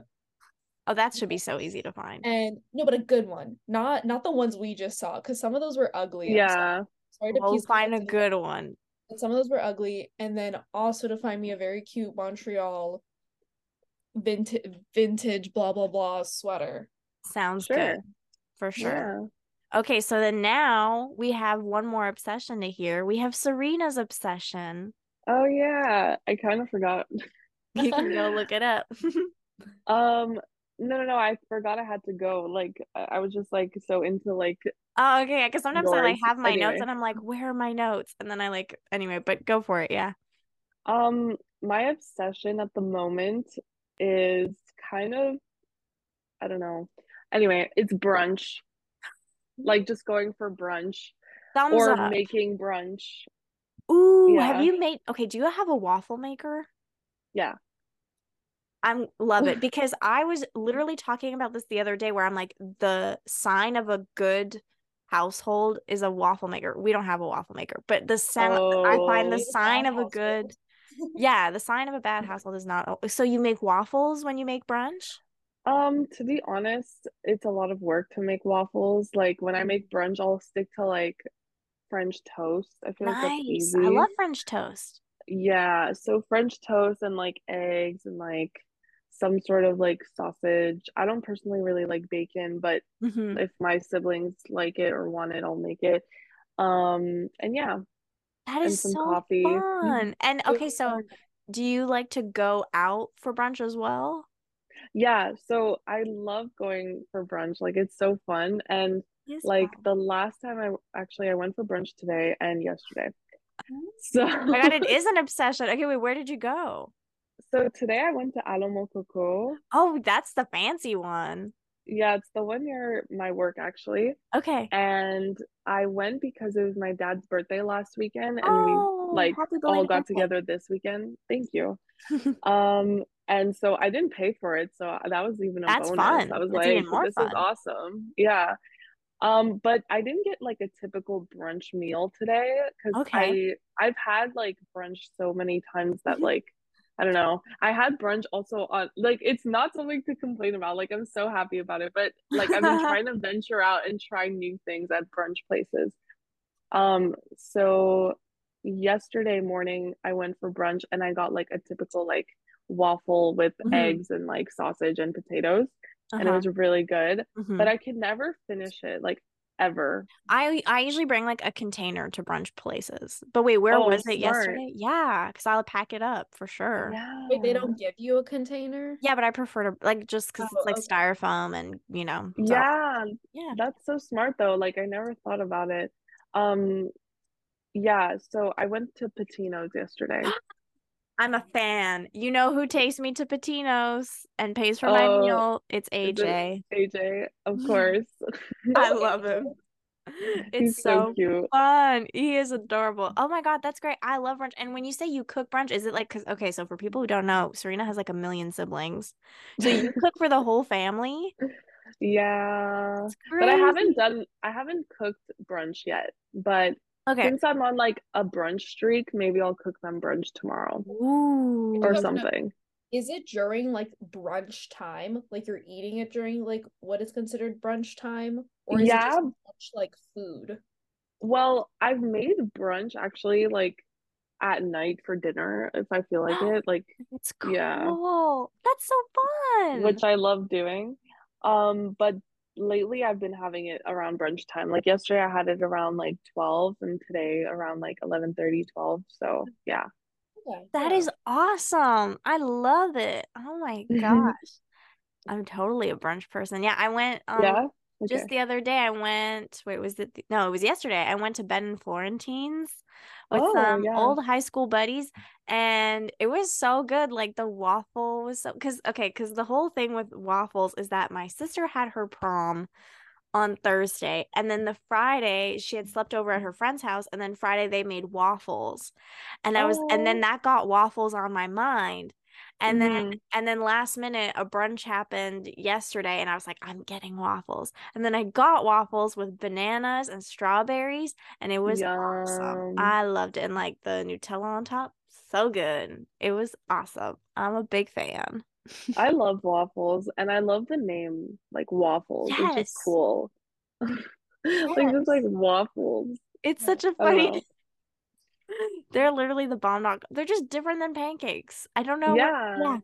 Oh, that should be so easy to find. and no, but a good one. Not not the ones we just saw, because some of those were ugly. I'm sorry, Yeah. sorry to We'll Peace find a those good one. but some of those were ugly. And then also to find me a very cute Montreal vintage vintage blah blah blah sweater. Sounds Sure. good. For sure. Yeah. Okay, so then now we have one more obsession to hear. We have Serena's obsession. Oh yeah, I kind of forgot. You can go look it up. Um, no, no, no, I forgot I had to go. Like, I was just like so into like Oh, okay. Because sometimes I like have my notes and I'm like, where are my notes? And then I like anyway, but go for it. Yeah. um, my obsession at the moment is kind of, I don't know. Anyway, it's brunch. Like just going for brunch Thumbs or up. making brunch. Ooh, have you made okay, do you have a waffle maker? yeah. I'm love it because I was literally talking about this the other day where I'm like the sign of a good household is a waffle maker. We don't have a waffle maker, but the sound I find the Oh, Need a bad sign of a good yeah, the sign of a bad household is not so you make waffles when you make brunch? um, to be honest, it's a lot of work to make waffles. Like when I make brunch, I'll stick to like French toast. I feel like that's Nice. I love French toast. Yeah, so French toast and like eggs and like some sort of like sausage. I don't personally really like bacon, but hmm if my siblings like it or want it, I'll make it. Um, and yeah, That and is some so coffee. fun. And okay, so do you like to go out for brunch as well? Yeah, so I love going for brunch. Like it's so fun. And Yes. like fun. the last time I actually I went for brunch today and yesterday. Oh So my God, it is an obsession. Okay, wait, where did you go? so today I went to Allô Mon Coco. Oh, that's the fancy one. Yeah, it's the one near my work actually. Okay. And I went because it was my dad's birthday last weekend and we Oh, like happy all got birthday. together this weekend. Thank you. Um, and so I didn't pay for it, so that was even a That's bonus. I fun. was That's like, this is awesome. Yeah. Um, but I didn't get like a typical brunch meal today because Okay. I I've had like brunch so many times that like I don't know. I had brunch also on like it's not something to complain about. Like I'm so happy about it, but like I've been trying to venture out and try new things at brunch places. Um, so yesterday morning I went for brunch and I got like a typical like waffle with Mhm. eggs and like sausage and potatoes, and it Uh-huh. was really good, but Mhm. I could never finish it like ever. I I usually bring like a container to brunch places. But wait, where Oh, was it yesterday? Yeah, because I'll pack it up for sure. Wait, they don't give you a container? Yeah, but I prefer to like just because Oh, it's like okay. styrofoam and you know, so Yeah, yeah. that's so smart though. Like I never thought about it. Um, yeah, so I went to Patino's yesterday. I'm a fan. You know who takes me to Patino's and pays for my Oh, meal? It's is it AJ. AJ? Of course. I love him. It's He's so so cute. fun. He is adorable. Oh my God, that's great. I love brunch. And when you say you cook brunch, is it like, cause okay, so for people who don't know, Serena has like a million siblings. So you cook for the whole family? Yeah, but I haven't done, I haven't cooked brunch yet. But Okay. since I'm on like a brunch streak, maybe I'll cook them brunch tomorrow Ooh. or have know, something. is it during like brunch time? Like you're eating it during like what is considered brunch time? Or is it just Yeah, brunch like food? well, I've made brunch actually like at night for dinner if I feel like it. Like, It's yeah, cool. That's so fun. which I love doing. Um, but lately I've been having it around brunch time. Like yesterday I had it around like 12 and today around like 11:30, 12. So, yeah. Okay, That yeah. is awesome. I love it. Oh my gosh. I'm totally a brunch person. Yeah, I went um Yeah. Just the other day I went wait was it the- no, it was yesterday. I went to Ben and Florentine's with Oh, some yeah. old high school buddies and it was so good. Like the waffle was so cuz okay, cuz the whole thing with waffles is that my sister had her prom on Thursday and then the Friday she had slept over at her friend's house and then Friday they made waffles. And I was and oh. then Oh. that got waffles on my mind. And then hmm and then last minute a brunch happened yesterday and I was like I'm getting waffles. And then I got waffles with bananas and strawberries and it was awesome. I loved it and like the Nutella on top, so good. It was awesome. I'm a big fan. I love waffles and I love the name like waffles. It's just Yes. cool. Like just like waffles. It's such a funny. They're literally the bomb dog. They're just different than pancakes. I don't know what. Yeah. Yeah.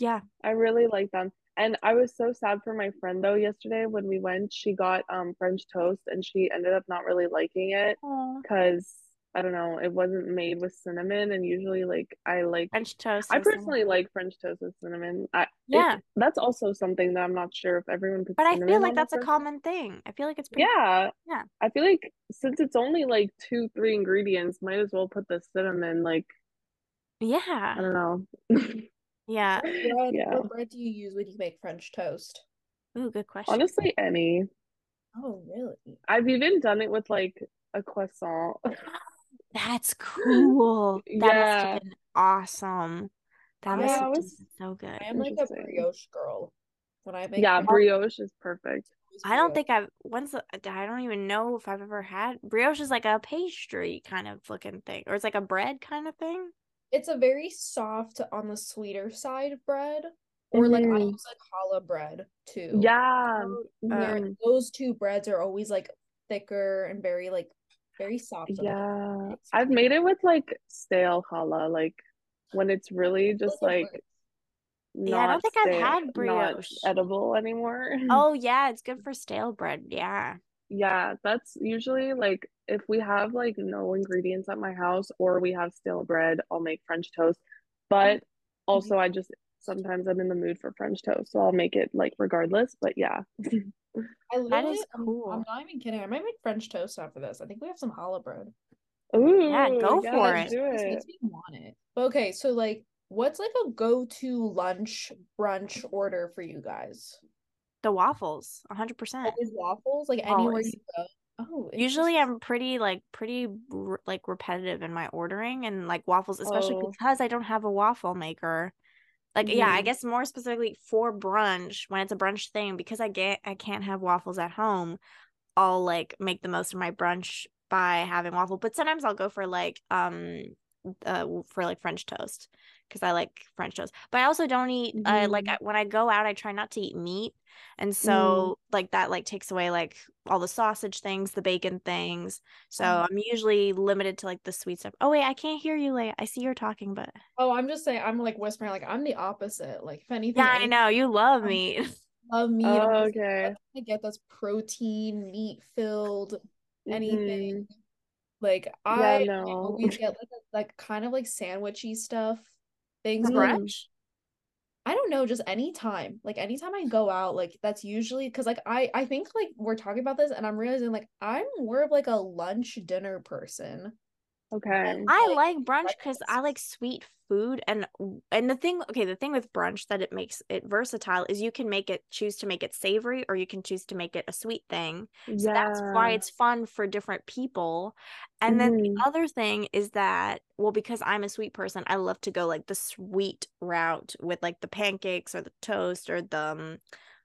Yeah. I really like them. And I was so sad for my friend though yesterday when we went. She got um French toast and she ended up not really liking it because I don't know, it wasn't made with cinnamon and usually like I like French toast. I and cinnamon. personally like French toast with cinnamon. I it- Yeah. that's also something that I'm not sure if everyone puts But I feel like that's a common thing. I feel like it's pretty Yeah. Yeah. I feel like since it's only like two, three ingredients, might as well put the cinnamon like Yeah. I don't know. Yeah. Bread, Yeah. What bread do you use when you make French toast? Ooh, good question. Honestly, any. Oh, really? I've even done it with like a croissant. Ah, That's cool. That must Yeah. have been awesome. That must have it been was- so good. I am like a brioche girl. When I make Yeah, French brioche is perfect. I don't think I've once I don't even know if I've ever had brioche is like a pastry kind of looking thing, or it's like a bread kind of thing. it's a very soft on the sweeter side bread, or like I Mhm. use like challah bread too. Yeah. Oh, Where mhm. those two breads are always like thicker and very like very soft. Yeah. outside. I've made it with like stale challah, like when it's really just like difference? Yeah, I don't not think I've stale, had not brioche. edible anymore. Oh yeah, it's good for stale bread. Yeah. Yeah, that's usually like if we have like no ingredients at my house or we have stale bread, I'll make French toast. But mm-hmm. also I just sometimes I'm in the mood for French toast, so I'll make it like regardless. But yeah. I literally, is I'm- cool. I'm, not even kidding. I might make French toast after this. I think we have some challah bread. Ooh, Yeah, go yeah, for let's it. do it. makes me want it. Okay, so like, what's like a go-to lunch brunch order for you guys? The waffles, 100%. Always waffles, like anywhere you go. Oh, Usually. I'm pretty like pretty like repetitive in my ordering and like waffles, especially Oh. because I don't have a waffle maker. Like yeah, I Mhm. guess more specifically for brunch, when it's a brunch thing, because I get I can't have waffles at home, I'll like make the most of my brunch by having waffle. But sometimes I'll go for like um uh for like French toast because I like French toast. But I also don't eat uh like Mhm. When I go out, I try not to eat meat. And Mm. so like that like takes away like all the sausage things, the bacon things. So Oh. I'm usually limited to like the sweet stuff. Oh wait, I can't hear you, Leia. I see you're talking, but Oh, I'm just saying, I'm like whispering, like I'm the opposite. Like if anything, yeah, I any- know you love um, meat. love meat. Oh, I'm just like, okay. I get that's protein, meat filled, anything. Mhm. Like Yeah, I, I no. always get like a, like kind of like sandwichy stuff. Things like, brunch? I don't know, just anytime. Like anytime I go out, like that's usually because like I I think like we're talking about this and I'm realizing like I'm more of like a lunch dinner person. Okay. I like like brunch because I like sweet food and and the thing okay the thing with brunch that it makes it versatile is you can make it choose to make it savory or you can choose to make it a sweet thing so that's why it's fun for different people and then the Mhm. other thing is that well because I'm a sweet person I love to go like the sweet route with like the pancakes or the toast or the um,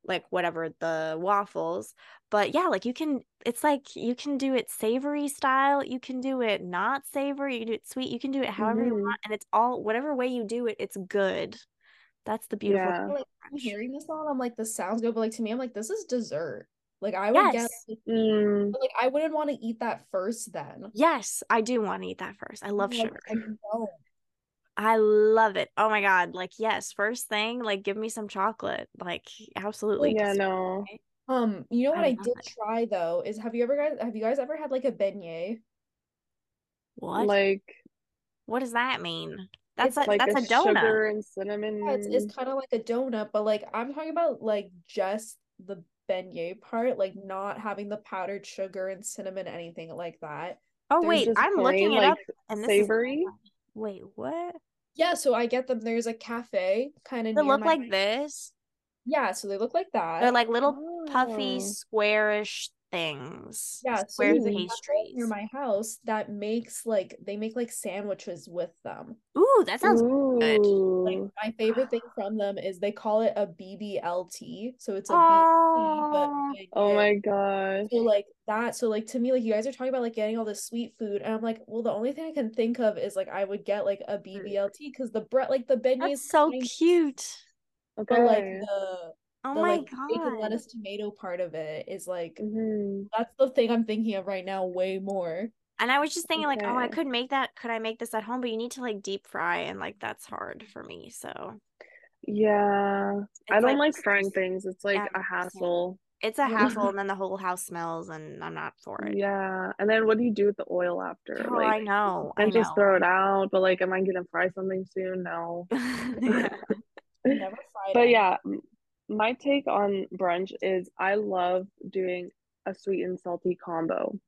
like whatever the waffles but yeah like you can it's like you can do it savory style you can do it not savory you can do it sweet you can do it however you Mhm. want and it's all whatever way you do it it's good that's the beautiful Yeah. thing Like I'm hearing this all, I'm like, this sounds good, but like to me, I'm like, this is dessert. Like I would get yes like, Mm. like I wouldn't want to eat that first then. yes I do want to eat that first I love like, sugar I don't. I love it oh my god like yes first thing like give me some chocolate like absolutely Yeah, 'cause no. Um, you know what I I did it. try though is have you ever guys have you guys ever had like a beignet? what Like what does that mean that's It's a like that's a a donut sugar and Yeah, it's cinnamon. it's kind of like a donut, but like I'm talking about like just the beignet part, like not having the powdered sugar and cinnamon, anything like that. oh There's wait I'm looking plain it up and this is savory. wait what Yeah, so I get them. There's a cafe kind of they near look my like this Yeah, so they look like that. They're like little puffy, Oh. squarish things. Yeah, so Square there's a Ooh. cafe near my house that makes like they make like sandwiches with them. Ooh, that sounds good. Like my favorite thing from them is they call it a BBLT. So it's a BLT, but Oh, Oh my gosh. So like that, so like to me, like you guys are talking about like getting all this sweet food, and I'm like, well, the only thing I can think of is like I would get like a mm. BBLT because the bread, like the beignet is so tiny, cute. but like Okay. the Oh the my like bacon, lettuce, tomato part of it is like hmm that's the thing I'm thinking of right now way more. And I was just thinking like, oh, I could make that. Could I make this at home? But you need to like deep fry and like that's hard for me. So Yeah. I don't like like frying things. It's like yeah, a hassle. It's a hassle, and then the whole house smells, and I'm not for it. Yeah. And then what do you do with the oil after? Oh, I know. I and just throw it out, but like, am I gonna fry something soon? No. Never But any. yeah, m- my take on brunch is I love doing a sweet and salty combo.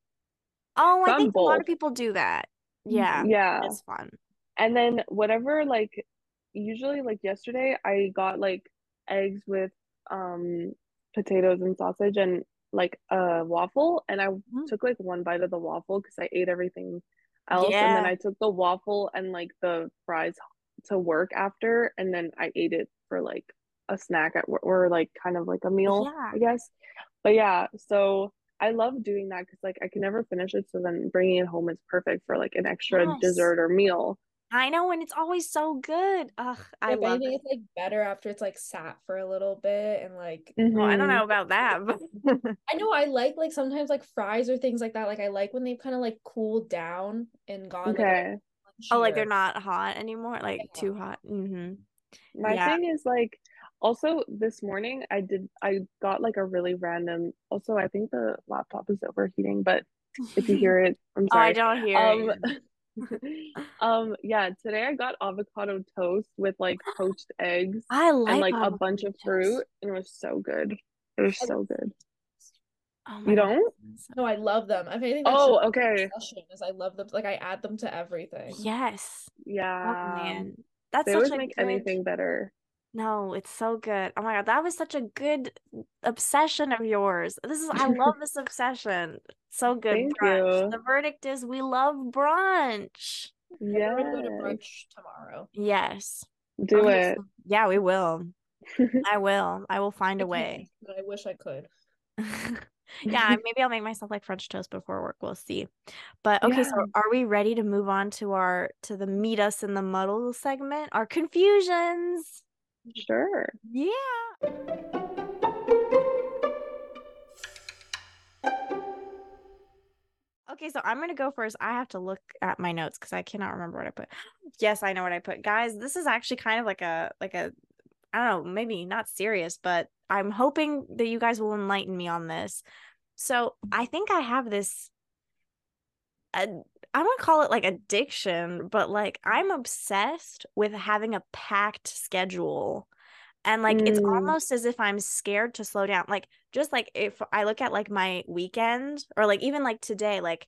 Oh, I think a lot of people do that. Yeah, Yeah. it's fun. And then whatever, like, usually, like yesterday, I got like eggs with um potatoes and sausage and like a waffle, and I Mhm. took like one bite of the waffle because I ate everything else, and then I took the waffle and like the fries to work after, and then I ate it for like a snack at work or like kind of like a meal, Yeah. I guess. But yeah, so I love doing that because like I can never finish it, so then bringing it home is perfect for like an extra Yes. dessert or meal. I know, and it's always so good. Ugh, I if love anything, it. it's like better after it's like sat for a little bit and like Well, I don't Mhm. know about that, but I know I like like sometimes like fries or things like that. Like I like when they've kind of like cooled down and gone Okay. little oh, like they're not hot anymore, like Yeah. too hot. Mm-hmm. My Yeah. thing is like also this morning I did I got like a really random also I think the laptop is overheating, but if you hear it, I'm Oh, I don't hear Um it. um yeah, today I got avocado toast with like poached eggs I and like like a bunch avocado of toast. fruit and it was so good. It was so good. Oh You don't? No, I love them. If anything, that's Oh, okay. obsession is I love them. Like I add them to everything. Yes. Oh Yeah. man. That's They such always a make good anything better. No, it's so good. Oh my God, that was such a good obsession of yours. This is I love this obsession. So good. Thank Brunch. you. The verdict is we love brunch. Everyone go to brunch tomorrow. Yes. Do Okay, it. yeah, we will. I will. I will find I a way. but I wish I could. Yeah, maybe I'll make myself like French toast before work. We'll see. But okay, so are we ready to move on to our to the meet us in the muddle segment? Our confusions. Sure. Yeah. Okay, so I'm gonna go first. I have to look at my notes because I cannot remember what I put. Yes, I know what I put. Guys, this is actually kind of like a like a I don't know, maybe not serious, but I'm hoping that you guys will enlighten me on this. So I think I have this uh, I wouldn't call it like addiction, but like I'm obsessed with having a packed schedule. And like it's Mm. almost as if I'm scared to slow down. Like just like if I look at like my weekend or like even like today, like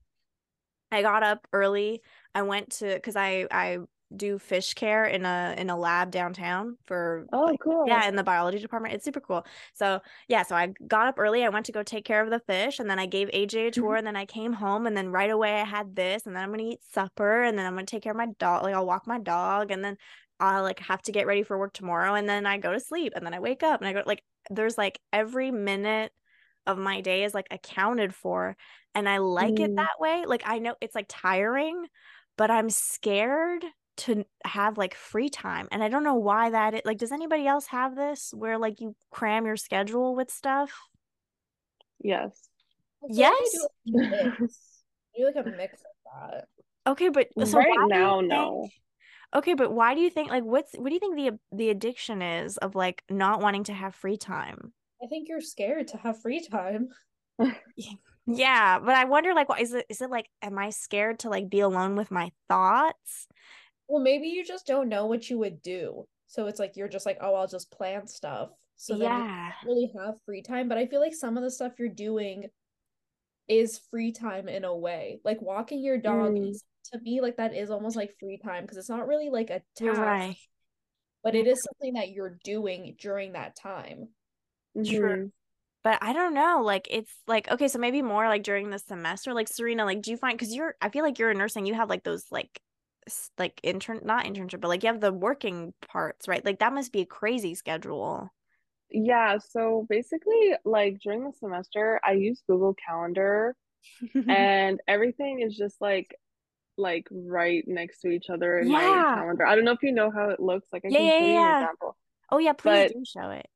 I got up early. I went to because I I do fish care in a in a lab downtown for Oh, like cool. yeah in the biology department. It's super cool. So yeah, so I got up early. I went to go take care of the fish, and then I gave AJ a tour, and then I came home, and then right away I had this, and then I'm gonna eat supper, and then I'm gonna take care of my dog. Like I'll walk my dog, and then I'll like have to get ready for work tomorrow, and then I go to sleep, and then I wake up, and I go like there's like every minute of my day is like accounted for, and I like it Mm. that way. Like I know it's like tiring, but I'm scared to have like free time. And I don't know why that is. Like, does anybody else have this where like you cram your schedule with stuff? Yes. I feel like I Yes. you like a mix. Do like a mix of that. Okay, but uh, so Right why do you now, think- no. Okay, but why do you think like what's what do you think the the addiction is of like not wanting to have free time? I think you're scared to have free time. Yeah, but I wonder like what is it is it like am I scared to like be alone with my thoughts? Well, maybe you just don't know what you would do. So it's like you're just like, oh, I'll just plan stuff. So then you yeah. don't really have free time. But I feel like some of the stuff you're doing is free time in a way. Like walking your dog Mm. is to me like that is almost like free time because it's not really like a You're task, right. but it is something that you're doing during that time. True. Mhm. But I don't know, like it's like okay, so maybe more like during the semester. Like Serena, like do you find because you're I feel like you're in nursing, you have like those like s- like intern not internship, but like you have the working parts, right? Like that must be a crazy schedule. Yeah, so basically, like during the semester, I use Google Calendar and everything is just like like right next to each other in my Yeah. calendar. I don't know if you know how it looks. Like I Yeah, can yeah, you an yeah. example. Oh yeah, please But- do show it.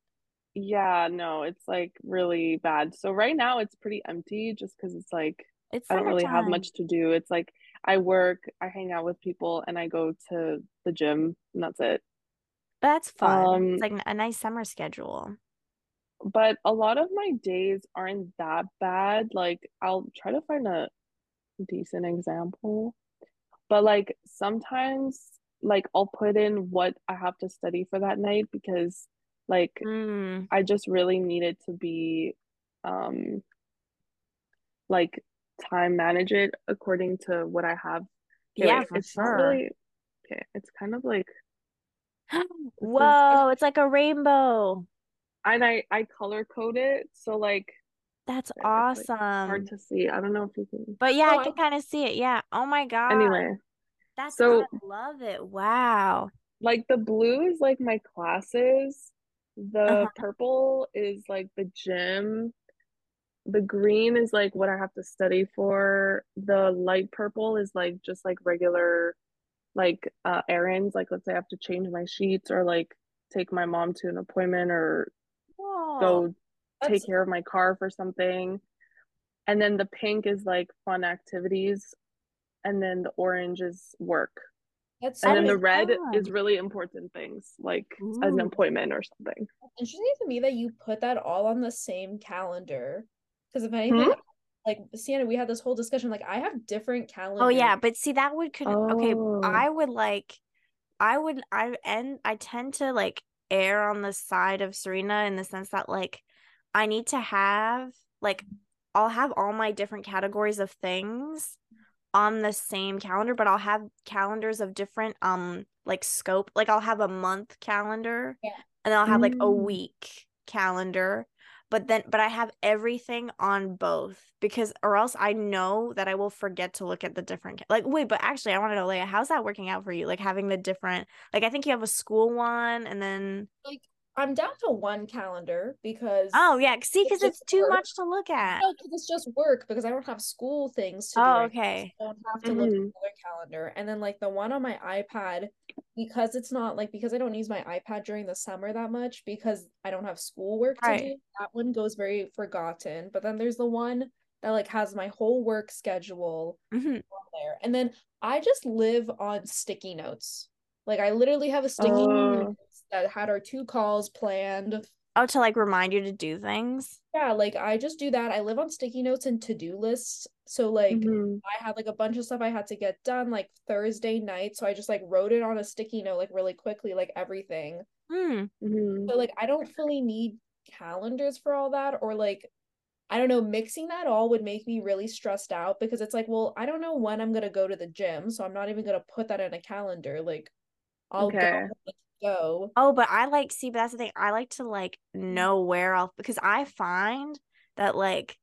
Yeah, no, it's like really bad. So right now it's pretty empty just because it's like It's I don't really have much to do. It's like I work, I hang out with people, and I go to the gym, and that's it. That's fun. Um, It's like a nice summer schedule. but a lot of my days aren't that bad. Like I'll try to find a decent example. But like sometimes like I'll put in what I have to study for that night because like Mm. I just really needed to be um like time manage it according to what I have. Okay, Yeah, wait, for it's sure. really okay, it's kind of like this is Whoa, it's like a rainbow. and I I color code it so like That's it's like awesome. hard to see. I don't know if you can But yeah, Oh, I can kind of see it. Yeah. Oh my God. anyway. That's so- I love it. Wow. like the blue is like my classes the Uh-huh. purple is like the gym the green is like what i have to study for the light purple is like just like regular like uh errands like let's say i have to change my sheets or like take my mom to an appointment or Whoa. go take care of my car for something and then the pink is like fun activities and then the orange is work that's and then the red fun. is really important things like an appointment or something interesting to me that you put that all on the same calendar. Because if anything, Hmm? like Sienna, we had this whole discussion. Like I have different calendars. Oh yeah, but see that would could okay, Oh. I would like I would I and I tend to like err on the side of Serena in the sense that like I need to have like I'll have all my different categories of things on the same calendar, but I'll have calendars of different um like scope. Like I'll have a month calendar Yeah. and then I'll have like a Mm. week calendar. But then but I have everything on both because or else I know that I will forget to look at the different like wait, but actually I want to know Leia, how's that working out for you? Like having the different like I think you have a school one and then I'm down to one calendar because oh yeah, see because just it's too work. much to look at. No, because it's just work because I don't have school things to do. Oh, now, okay. so I don't have to look at Mhm. another calendar. And then like the one on my iPad, because it's not like because I don't use my iPad during the summer that much because I don't have schoolwork to Right. do. That one goes very forgotten. But then there's the one that like has my whole work schedule Mhm. on there. And then I just live on sticky notes. Like I literally have a sticky Oh. Notes that had our two calls planned. Oh, to like remind you to do things. Yeah, like I just do that. I live on sticky notes and to-do lists. So like Mhm. I had like a bunch of stuff I had to get done like Thursday night. So I just like wrote it on a sticky note like really quickly, like everything. Hmm. Mhm. So like I don't fully need calendars for all that or like I don't know, mixing that all would make me really stressed out because it's like, well, I don't know when I'm gonna go to the gym, so I'm not even gonna put that in a calendar. Like I'll Okay. when I go. Oh, but I like see, but that's the thing. I like to like mm-hmm. know where I'll because I find that like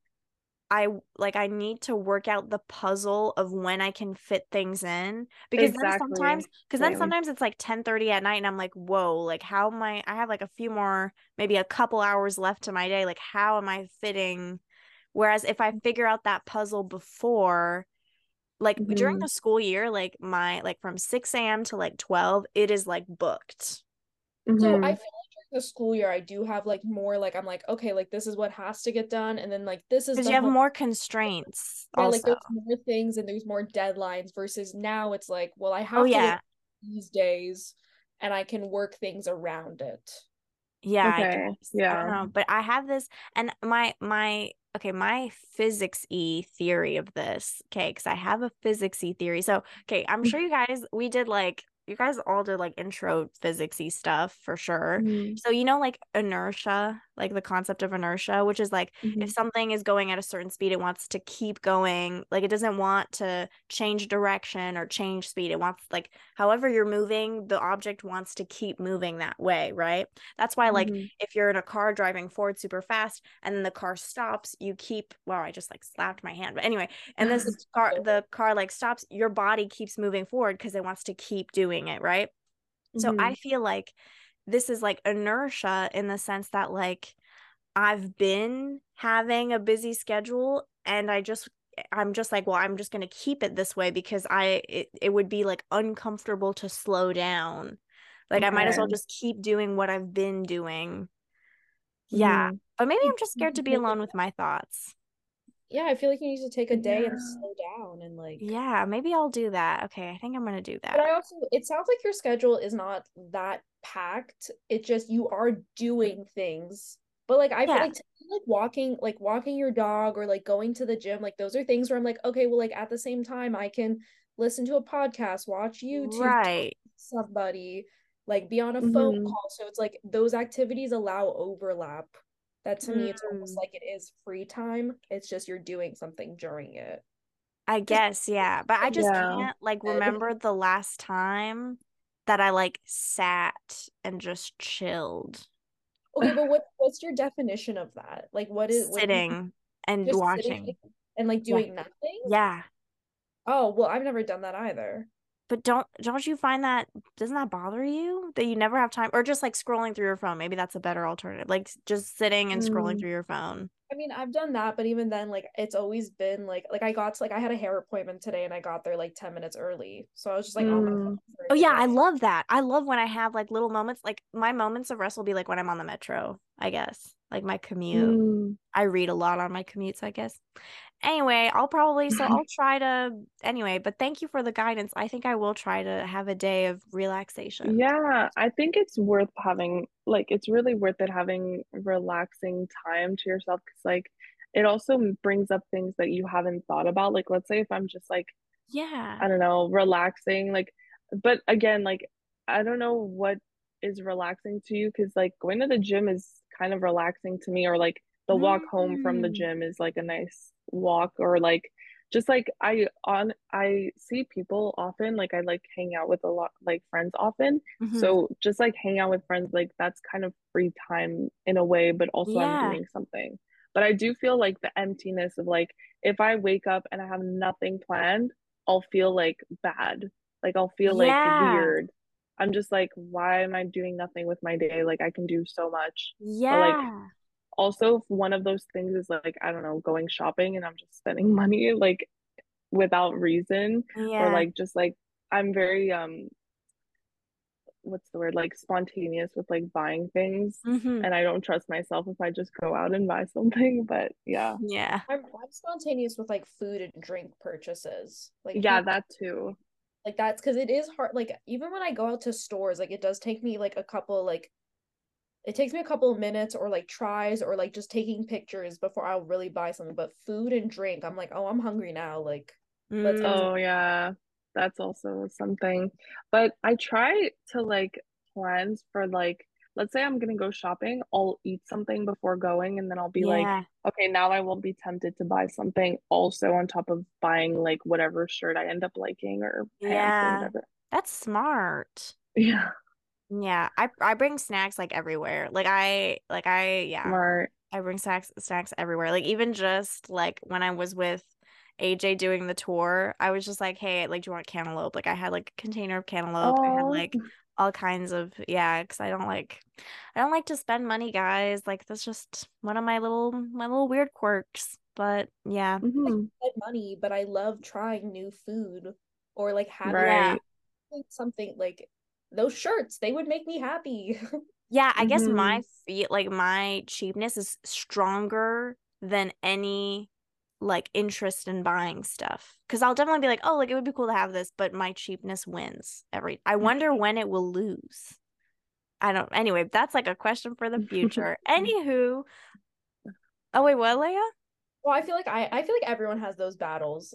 I like I need to work out the puzzle of when I can fit things in because then sometimes because then sometimes it's like 10 30 at night and I'm like, whoa, like how am I I have like a few more, maybe a couple hours left to my day. Like how am I fitting? Whereas if I mm-hmm. figure out that puzzle before, like during Mhm. the school year, like my like from 6 a.m. to like 12, it is like booked. So Mhm. I feel like during the school year I do have like more like I'm like, okay, like this is what has to get done, and then like this is Because you have home- more constraints yeah, like also. there's more things and there's more deadlines versus now it's like, well, I have Oh to yeah. these days and I can work things around it. Yeah, Okay. I yeah. don't know, but I have this, and my my okay, my physics y theory of this, okay, because I have a physics y theory. So, okay, I'm sure you guys we did like you guys all did like intro physicsy stuff for sure. Mhm. So you know like inertia, like the concept of inertia, which is like Mhm. if something is going at a certain speed, it wants to keep going. Like it doesn't want to change direction or change speed. It wants like however you're moving, the object wants to keep moving that way, right? That's why like Mhm. if you're in a car driving forward super fast and then the car stops, you keep wow, I just like slapped my hand. But anyway, and this car the car like stops, your body keeps moving forward because it wants to keep doing it, right? So I Mhm. feel like this is like inertia in the sense that like I've been having a busy schedule and I just I'm just like, well, I'm just gonna keep it this way because I it, it would be like uncomfortable to slow down. Like I might as well just keep doing what I've been doing. Yeah. Mhm. But maybe I'm just scared to to be alone with my thoughts. Yeah, I feel like you need to take a day and slow down and like Yeah, maybe I'll do that. Okay, I think I'm gonna do that. But. I also it sounds like your schedule is not that packed. It just you are doing things But like I feel like to like walking like walking your dog or like going to the gym, like those are things where I'm like, okay, well like at the same time I can listen to a podcast, watch YouTube, Right. to somebody, like be on a phone Mhm. call. So it's like those activities allow overlap. That to me it's almost Mm. like it is free time. It's just you're doing something during it. I guess, yeah. But I just Yeah. can't like remember the last time that I like sat and just chilled, Okay, but what what's your definition of that? Like what is what you- sitting and watching. sitting and like Yeah. doing nothing? Yeah. Oh, well, I've never done that either. But don't don't you find that doesn't that bother you that you never have time or just like scrolling through your phone? Maybe that's a better alternative. Like just sitting and scrolling Mm. through your phone. I mean, I've done that, but even then, like it's always been like like I got to like I had a hair appointment today and I got there like 10 minutes early. So I was just like on my Mm. phone Oh yeah, I love that. I love when I have like little moments. Like my moments of rest will be like when I'm on the metro, I guess. Like my commute. Mm. I read a lot on my commutes, I guess. Anyway, I'll probably so I'll try to anyway, but thank you for the guidance. I think I will try to have a day of relaxation. Yeah, I think it's worth having, like, it's really worth it having relaxing time to yourself because, like, it also brings up things that you haven't thought about. Like, let's say if I'm just like, Yeah. I don't know, relaxing, like, but again, like, I don't know what is relaxing to you because, like, going to the gym is kind of relaxing to me, or like the walk home from the Mm. gym is like a nice walk, or like just like I on I see people often, like, I like hang out with a lot, like, friends often. Mhm. So just like hang out with friends, like, that's kind of free time in a way, but also I'm doing something. But I do feel like the emptiness of like, if I wake up and I have nothing planned, I'll feel like bad. Like I'll feel like Yeah. weird. I'm just like, why am I doing nothing with my day? Like I can do so much. But like Yeah. Also if one of those things is like, I don't know, going shopping and I'm just spending money like without reason or like just like I'm very um what's the word? Like spontaneous with like buying things Mhm. and I don't trust myself if I just go out and buy something. But yeah. Yeah. I'm I'm spontaneous with like food and drink purchases. Like Yeah, people- that too. like that's because it is hard. Like even when I go out to stores, like it does take me like a couple like it takes me a couple of minutes or like tries or like just taking pictures before I'll really buy something. But food and drink, I'm like, oh, I'm hungry now. Like Let's Mm. Oh yeah, that's also something. But I try to like plans for like let's say I'm gonna go shopping, I'll eat something before going and then I'll be like, okay, now I won't be tempted to buy something also on top of buying like whatever shirt I end up liking or pants or Yeah. whatever. That's smart. Yeah, Yeah. I I bring snacks like everywhere. Like I like I yeah. smart. I bring snacks snacks everywhere. Like even just like when I was with AJ doing the tour, I was just like, "Hey, like, do you want cantaloupe?" Like I had like a container of cantaloupe. I had Oh, like all kinds of yeah, because I don't like I don't like to spend money, guys. Like that's just one of my little my little weird quirks. But yeah. hmm spend money, but I love trying new food or like having. Right. something like those shirts. They would make me happy. Yeah, I guess my hmm feel like my cheapness is stronger than any like interest in buying stuff. Because I'll definitely be like, oh, like it would be cool to have this, but my cheapness wins every. I wonder when it will lose. I don't. Anyway, that's like a question for the future. Anywho, oh wait, what, Leia? Well, I feel like I I feel like everyone has those battles.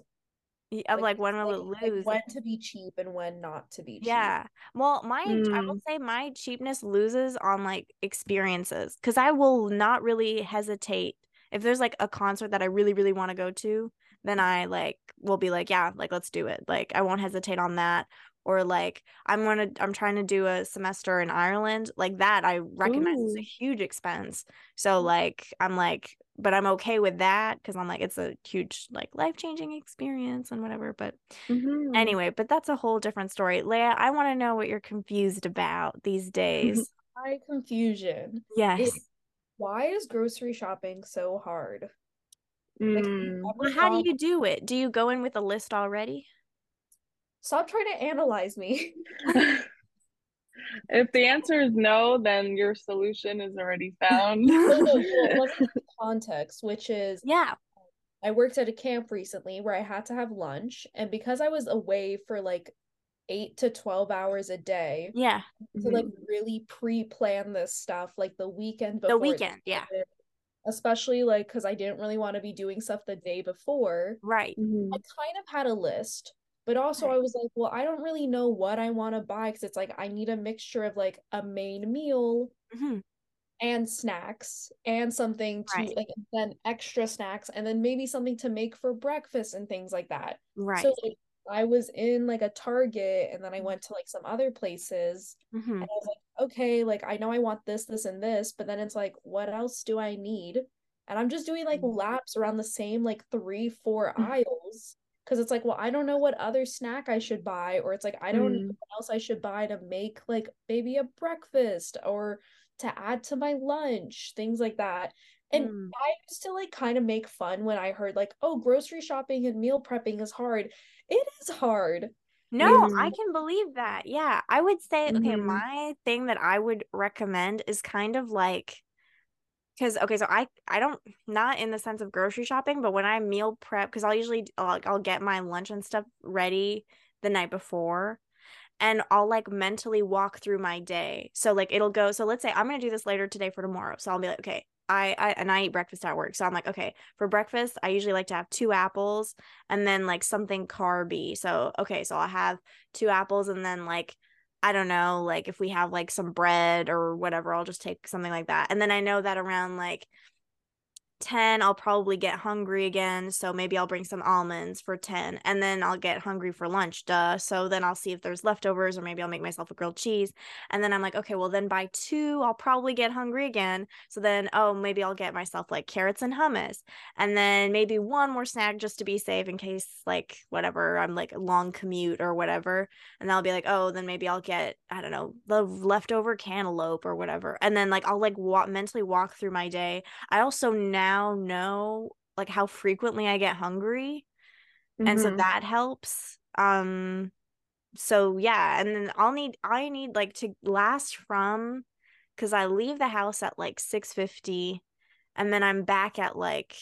Of like when will it like, lose? when to be cheap and when not to be cheap. Yeah. Well, my I will Mm. say my cheapness loses on like experiences because I will not really hesitate if there's like a concert that I really really want to go to, then I like will be like, yeah, like let's do it. Like I won't hesitate on that. Or like I'm gonna I'm trying to do a semester in Ireland. Like that I recognize is a huge expense. So like I'm like but I'm okay with that because I'm like it's a huge like life-changing experience and whatever. But hmm Anyway, but that's a whole different story. leah I want to know what you're confused about these days. My confusion Yes. is why is grocery shopping so hard? Like, Mm. Well, how do you do it? Do you go in with a list already? Stop trying to analyze me? If the answer is no, then your solution is already found. no, no, well, let me give you context, which is Yeah. I worked at a camp recently where I had to have lunch, and because I was away for like eight to 12 hours a day Yeah. to like Mhm. really pre-plan this stuff like the weekend before The it weekend. Yeah. especially like because i didn't really want to be doing stuff the day before Right. Mhm. i kind of had a list but also i was like well i don't really know what i want to buy because it's like i need a mixture of like a main meal hmm and snacks and something to Right. like then extra snacks and then maybe something to make for breakfast and things like that Right. so like I was in like a Target and then I went to like some other places hmm and I was like, okay, like I know I want this, this, and this, but then it's like, what else do I need? And I'm just doing like Mm. laps around the same like three, four aisles because it's like, well, I don't know what other snack I should buy, or it's like I don't know Mm. what else I should buy to make like maybe a breakfast or to add to my lunch, things like that. And Mm. I used to like kind of make fun when I heard like, oh, grocery shopping and meal prepping is hard. It is hard. No, I Mhm. can believe that. Yeah. I would say, okay, Mhm. my thing that I would recommend is kind of like because okay, so I I don't not in the sense of grocery shopping, but when I meal prep, because I'll usually like I'll get my lunch and stuff ready the night before, and I'll like mentally walk through my day. So like it'll go. So let's say I'm gonna do this later today for tomorrow. So I'll be like, okay, I, I and I eat breakfast at work. So I'm like, okay, for breakfast, I usually like to have two apples and then like something carby. So okay, so I'll have two apples and then like I don't know, like if we have like some bread or whatever, I'll just take something like that. And then I know that around like 10 I'll probably get hungry again so maybe I'll bring some almonds for 10 and then I'll get hungry for lunch duh so then I'll see if there's leftovers or maybe I'll make myself a grilled cheese and then I'm like okay well then by 2 I'll probably get hungry again so then oh maybe I'll get myself like carrots and hummus and then maybe one more snack just to be safe in case like whatever I'm like a long commute or whatever and I'll be like oh then maybe I'll get I don't know the leftover cantaloupe or whatever and then like I'll like walk mentally walk through my day. I also now know like how frequently I get hungry. And so Mhm. that helps. Um so yeah, and then I'll need I need like to last from cuz I leave the house at like 6:50 and then I'm back at like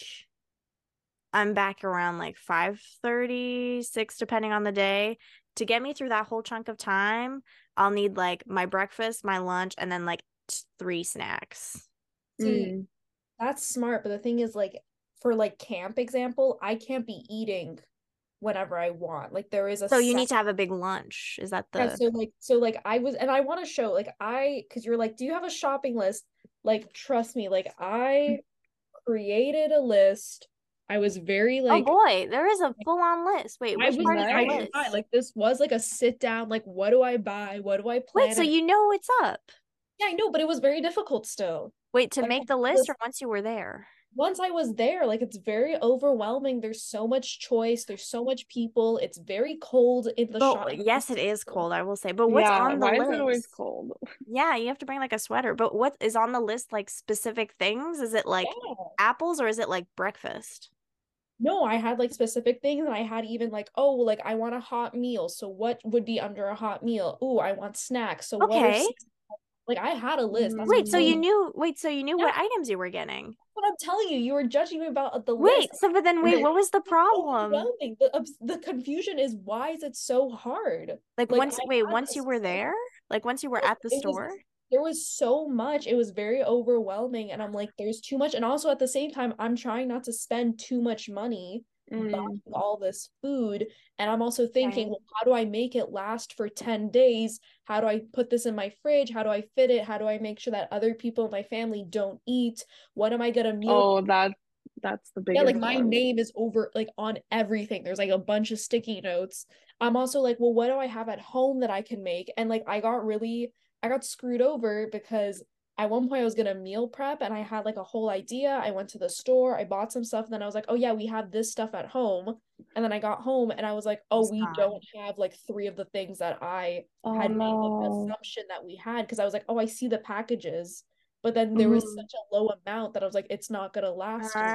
I'm back around like 5:30, 6 depending on the day. To get me through that whole chunk of time, I'll need like my breakfast, my lunch and then like three snacks. Mm. That's smart, but the thing is like for like camp example, I can't be eating whenever I want. Like there is a So you set- need to have a big lunch. Is that Yeah, the so like so like I was and I want to show like I because you're like, do you have a shopping list? Like trust me, like I created a list. I was very oh, like Oh boy, there is a full on list. Wait, I was part the I tried, like this was like a sit down like what do I buy? What do I plan? Wait, so you know what's up? Yeah, I know, but it was very difficult still. Wait, to Like, make the list was- or once you were there? once I was there, like it's very overwhelming. There's so much choice. There's so much people. It's very cold in the But shop. yes, it is cold, I will say. But what's yeah, on the why list? is it always cold? Yeah, you have to bring like a sweater. But what is on the list like specific things? Is it like Yeah. apples or is it like breakfast? No, I had like specific things, and I had even like, oh, like I want a hot meal. So what would be under a hot meal? Oh, I want snacks. So what are Okay. s- like I had a list. That's. Wait, so you knew wait, so you knew Yeah. what items you were getting? what I'm telling you. You were judging me about uh, the Wait, list. so but then wait, what was the problem? The, the confusion is why is it so hard? Like Like, once I wait, once you were there? Like once you were at the it was- store? there was so much it was very overwhelming and i'm like there's too much and also at the same time i'm trying not to spend too much money Mm. all this food and i'm also thinking Okay. well how do i make it last for 10 days how do i put this in my fridge how do i fit it how do i make sure that other people in my family don't eat what am i gonna meal Oh, that that's the big yeah, like my one. name is over like on everything. There's like a bunch of sticky notes. I'm also like, well, what do I have at home that I can make? And like I got really I got screwed over because at one point I was gonna meal prep and I had like a whole idea. I went to the store, I bought some stuff, and then I was like, oh yeah, we have this stuff at home. And then I got home and I was like, oh, we don't have like three of the things that I Oh had made the no. assumption that we had because I was like, oh, I see the packages. But then there was Mhm. such a low amount that I was like, it's not gonna last. as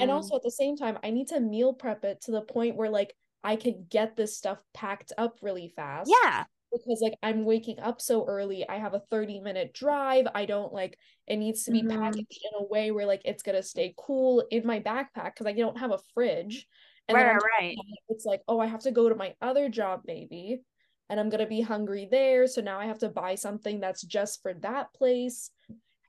and also at the same time, I need to meal prep it to the point where like I can get this stuff packed up really fast. yeah. Because like I'm waking up so early, I have a 30 minute drive. I don't like it needs to be Mhm. packaged in a way where like it's gonna stay cool in my backpack because I don't have a fridge. And Right, right, top of right. that, it's like, oh, I have to go to my other job maybe. and I'm gonna be hungry there. So now I have to buy something that's just for that place.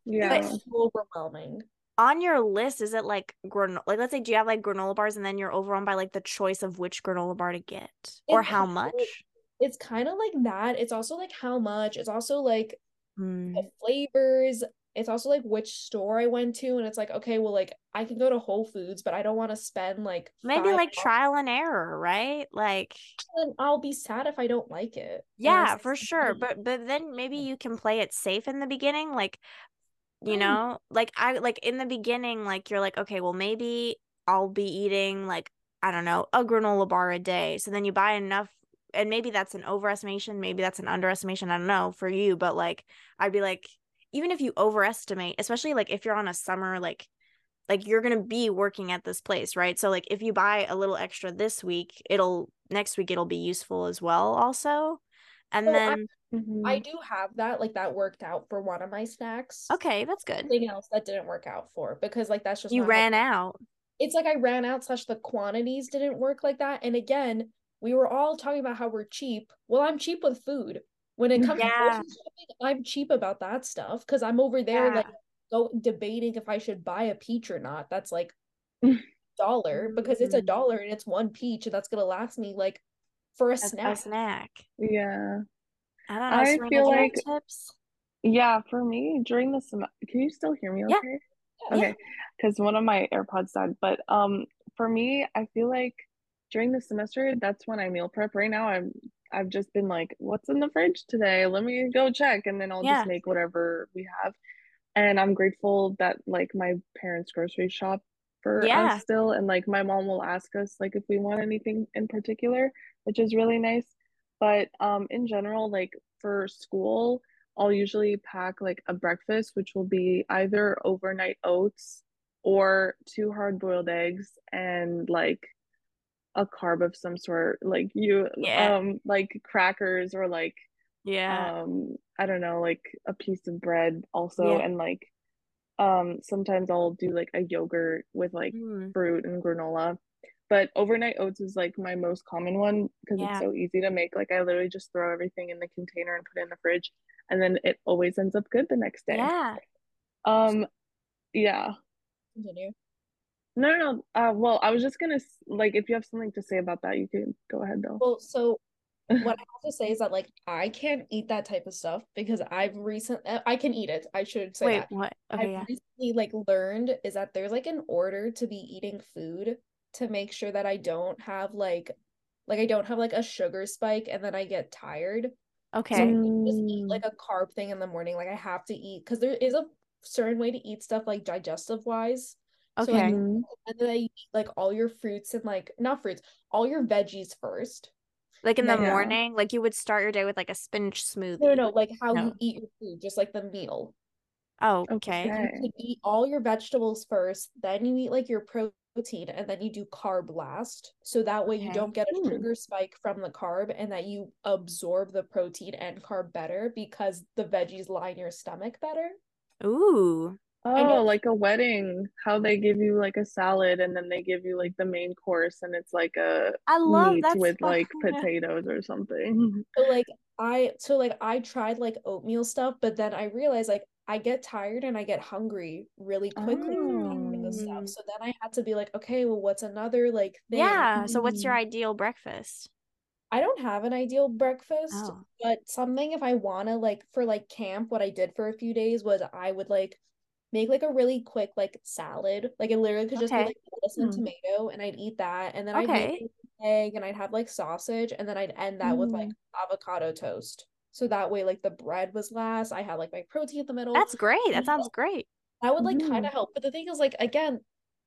Yeah. It's so overwhelming. On your list, is it like granola? Like, let's say, do you have like granola bars, and then you're overwhelmed by like the choice of which granola bar to get, or It how much? It's kind of like that. It's also like how much. It's also like Hmm. the flavors. It's also like which store I went to, and it's like, okay, well, like I can go to Whole Foods, but I don't want to spend like Maybe like bucks, trial and error, right? Like, and I'll be sad if I don't like it. Yeah, for sure. But but then maybe you can play it safe in the beginning, like you Mm. know, like I like in the beginning, like you're like, okay, well maybe I'll be eating like I don't know a granola bar a day. So then you buy enough, and maybe that's an overestimation, maybe that's an underestimation. I don't know for you, but like I'd be like, even if you overestimate, especially like if you're on a summer like like you're gonna be working at this place, right? So like if you buy a little extra this week, it'll next week it'll be useful as well, also. And So I- then Mhm. I do have that, like that worked out for one of my snacks. okay, that's good. Something else that didn't work out for because like that's just You not how- ran out. it's like I ran out slash the quantities didn't work like that. And again, we were all talking about how we're cheap. Well, I'm cheap with food. When it comes Yeah. to grocery shopping, I'm cheap about that stuff because I'm over there like go debating if I should buy a peach or not. That's like dollar because it's a Mm. dollar and it's one peach and that's gonna last me like for a A, a snack. snack. Yeah. I don't know. I Serena, feel do you have like- tips. Yeah, for me during the semester, can you still hear me okay? Yeah. Okay, because one of my AirPods died. But um, for me, I feel like during the semester, that's when I meal prep. Right now, I'm I've just been like, what's in the fridge today? Let me go check, and then I'll Yeah. just make whatever we have. And I'm grateful that like my parents grocery shop for Yeah. us still, and like my mom will ask us like if we want anything in particular, which is really nice. But um, in general, like for school. I'll usually pack like a breakfast, which will be either overnight oats or two hard boiled eggs and like a carb of some sort, like you Yeah. um like crackers or like Yeah. um I don't know, like a piece of bread also Yeah. and like um sometimes I'll do like a yogurt with like Mm. fruit and granola. But overnight oats is like my most common one because Yeah. it's so easy to make. Like I literally just throw everything in the container and put it in the fridge, and then it always ends up good the next day. Yeah. Um, yeah. Continue. No, no, no. Uh, well, I was just gonna like if you have something to say about that, you can go ahead though. Well, so what I have to say is that like I can't eat that type of stuff because I've recent I can eat it. I should say Wait, that. what? I've Okay, yeah. recently like learned is that there's like an order to be eating food to make sure that I don't have like like I don't have like a sugar spike and then I get tired. So Okay. I just eat like a carb thing in the morning. Like I have to eat because there is a certain way to eat stuff like digestive wise. So like Okay. And then you eat like all your fruits and like not fruits, all your veggies first. Like in the Yeah. morning, like you would start your day with like a spinach smoothie. No, no, no, like how No. you eat your food, just like the meal. Oh, okay. You Okay. could eat all your vegetables first, then you eat like your protein, and then you do carb last. So that way you don't get a Hmm. sugar spike from the carb and that you absorb the protein and carb better because the veggies line your stomach better. Ooh. Oh, like a wedding, how they give you like a salad and then they give you like the main course and it's like a I love meat with like potatoes or something. So like I so like I tried like oatmeal stuff, but then I realized like I get tired and I get hungry really quickly from eating this Mm. stuff. So then I had to be like, okay, well, what's another like thing? Yeah. So what's your Mm. ideal breakfast? I don't have an ideal breakfast, Oh. but something if I wanna like for like camp, what I did for a few days was I would like make like a really quick like salad. Like it literally could just be Okay. like lettuce and Hmm. tomato, and I'd eat that, and then I'd Okay. make an egg, and I'd have like sausage, and then I'd end that with like Mm. avocado toast. So that way, like the bread was last. I had like my protein in the middle. That's great. That sounds great. that would like kind Mhm. of help. But the thing is, like again,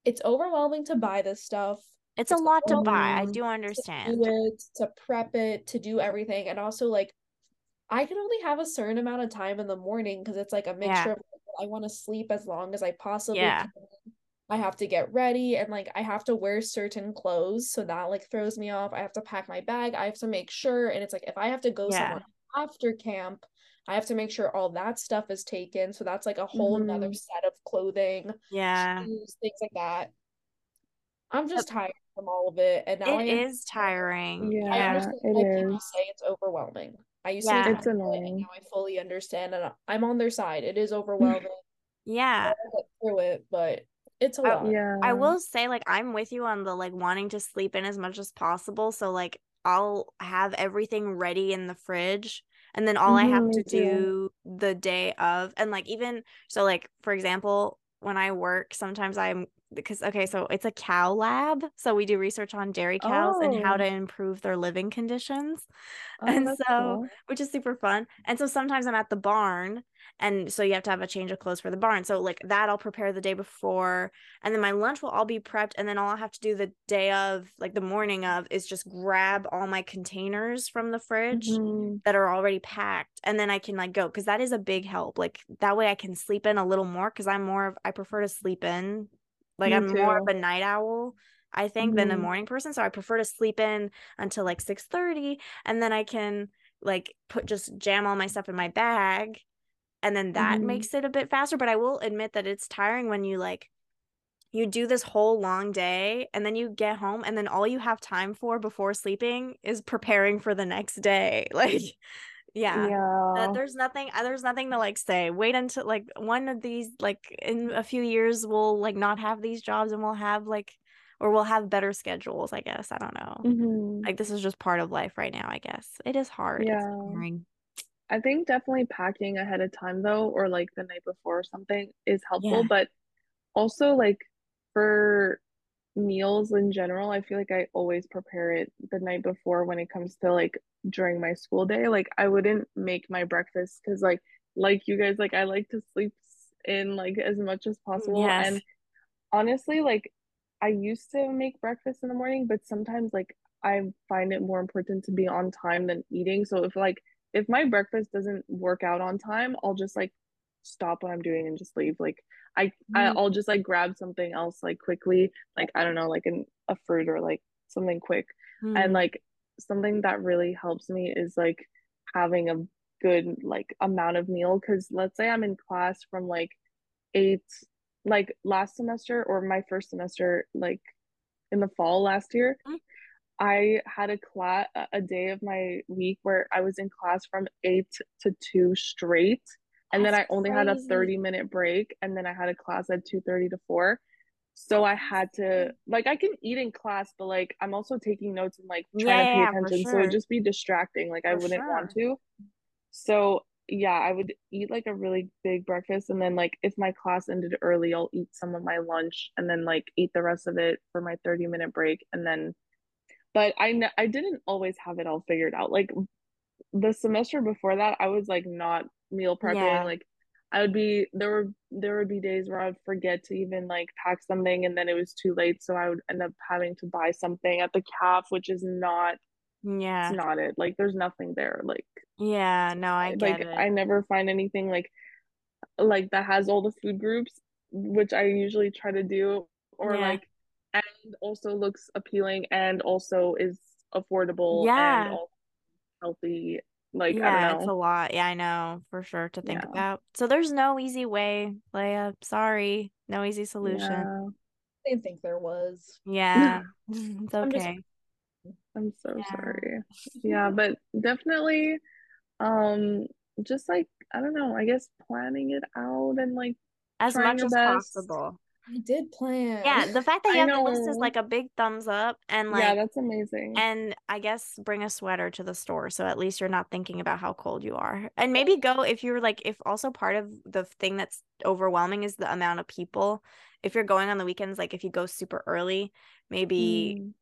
it's overwhelming to buy this stuff. It's a lot to buy. I do to understand. do it, to prep it, to do everything. And also like I can only have a certain amount of time in the morning because it's like a mixture Yeah. of I want to sleep as long as I possibly Yeah. can. I have to get ready and like I have to wear certain clothes, so that like throws me off. I have to pack my bag, I have to make sure, and it's like if I have to go Yeah. somewhere after camp, I have to make sure all that stuff is taken. So that's like a whole nother Mhm. set of clothing, Yeah. shoes, things like that. I'm just tired. from all of it, and now It I is tiring. Yeah, I understand it why people say it's overwhelming. I used Yeah. to It's do it, and annoying. now I fully understand, and I'm on their side. It is overwhelming. Yeah. Through it, but it's a lot. Yeah. I will say like I'm with you on the like wanting to sleep in as much as possible. So like I'll have everything ready in the fridge and then all I have Mhm, to me too. do the day of and like even so like for example when I work sometimes I'm because okay so it's a cow lab so we do research on dairy cows and how Oh. to improve their living conditions Oh, and so cool. which is super fun and so sometimes i'm at the barn and so you have to have a change of clothes for the barn so like that i'll prepare the day before and then my lunch will all be prepped and then all i have to do the day of like the morning of is just grab all my containers from the fridge Mhm. that are already packed and then i can like go because that is a big help like that way i can sleep in a little more because i'm more of i prefer to sleep in like Me i'm more of a night owl i think than a morning person so i prefer to sleep in until like 6 30 and then i can like put just jam all my stuff in my bag and then that Mhm. makes it a bit faster but i will admit that it's tiring when you like you do this whole long day and then you get home and then all you have time for before sleeping is preparing for the next day. Like yeah Yeah. there's nothing uh, there's nothing to like say wait until like one of these like in a few years we'll like not have these jobs and we'll have like or we'll have better schedules i guess i don't know Mhm. like this is just part of life right now i guess it is hard Yeah. I think definitely packing ahead of time though, or like the night before or something is helpful, Yeah. but also like for meals in general, I feel like I always prepare it the night before when it comes to like during my school day. Like I wouldn't make my breakfast because like like you guys, like I like to sleep in like as much as possible. yes And honestly, like I used to make breakfast in the morning, but sometimes like I find it more important to be on time than eating. So if like if my breakfast doesn't work out on time, I'll just like stop what I'm doing and just leave. Like I, I Mm. I'll just like grab something else like quickly, like I don't know, like an a fruit or like something quick. And Mm. like something that really helps me is like having a good like amount of meal because let's say I'm in class from like eight like last semester or my first semester like in the fall last year Mm. I had a class a day of my week where I was in class from 8 to 2 straight and then I only had a 30 minute break and then I had a class at 2:30 to 4 so I had to like I can eat in class but like I'm also taking notes and like yeah trying to pay yeah for attention so it'd just be distracting like I wouldn't want to. So yeah, I would eat like a really big breakfast and then like if my class ended early, I'll eat some of my lunch and then like eat the rest of it for my 30 minute break and then but I n- I didn't always have it all figured out. Like the semester before that, I was like not meal prepping. yeah Like I would be there were there would be days where I would forget to even like pack something and then it was too late, so I would end up having to buy something at the caf, which is not yeah it's not it. Like there's nothing there. Like yeah no i get like it I never find anything like like that has all the food groups, which I usually try to do, or yeah like and also looks appealing and also is affordable and yeah also healthy. Like I don't Yeah, it's a lot. Yeah, I know for sure to think Yeah. about. So there's no easy way, Leia. Sorry. No easy solution. Yeah. I didn't think there was. Yeah. It's I'm just- okay. I'm so Yeah. sorry. Yeah, but definitely um just like I don't know, I guess planning it out and like As much as best. possible. I did plan. Yeah, the fact that I you have the list is like a big thumbs up and like Yeah, that's amazing. and I guess bring a sweater to the store so at least you're not thinking about how cold you are. And maybe go if you're like if also part of the thing that's overwhelming is the amount of people. If you're going on the weekends, like if you go super early, maybe Mm.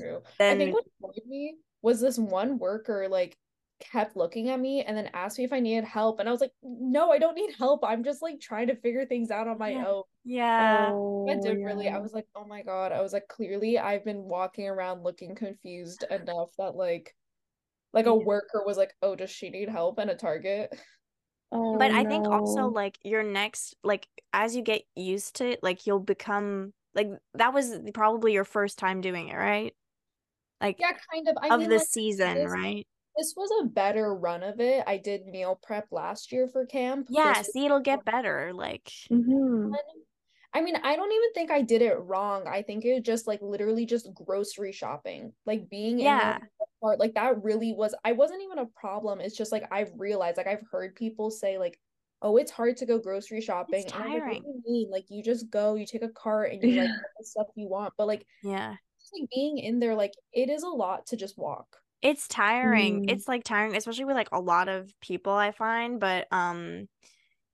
True. I then think what annoyed me was this one worker like kept looking at me and then asked me if I needed help. And I was like, no, I don't need help. I'm just like trying to figure things out on my Yeah. own. yeah. Oh, I did really, I was like, oh my God. I was like, clearly I've been walking around looking confused enough that like like a Yeah. worker was like, oh, does she need help? And a target. Oh But I think also like your next like as you get used to it, like you'll become like that was probably your first time doing it, right? Like Yeah, kind of. I of mean, the like season, this right? This was a better run of it. I did meal prep last year for camp. Yeah, This see, it'll get better. Like, Mm-hmm. I mean, I don't even think I did it wrong. I think it was just like literally just grocery shopping. Like being Yeah. in the part, like that really was I wasn't even a problem. It's just like I've realized, like I've heard people say like, oh, it's hard to go grocery shopping. And I'm like, what tiring. do you mean? Like you just go, you take a cart and you like Yeah. get the stuff you want. But like Yeah. just like being in there, like it is a lot to just walk. It's tiring. Mm. It's like tiring, especially with like a lot of people I find, but um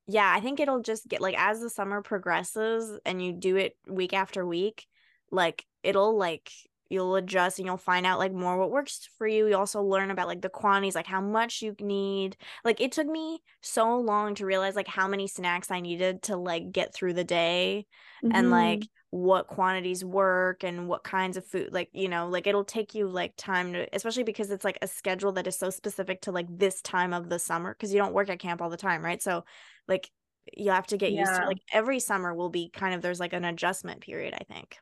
yeah, I think it'll just get like as the summer progresses and you do it week after week, like it'll like you'll adjust and you'll find out like more what works for you. You also learn about like the quantities, like how much you need. Like it took me so long to realize like how many snacks I needed to like get through the day and like Mhm. what quantities work and what kinds of food like you know like it'll take you like time to especially because it's like a schedule that is so specific to like this time of the summer because you don't work at camp all the time right so like you have to get used to like every summer will be kind of there's like an adjustment period i think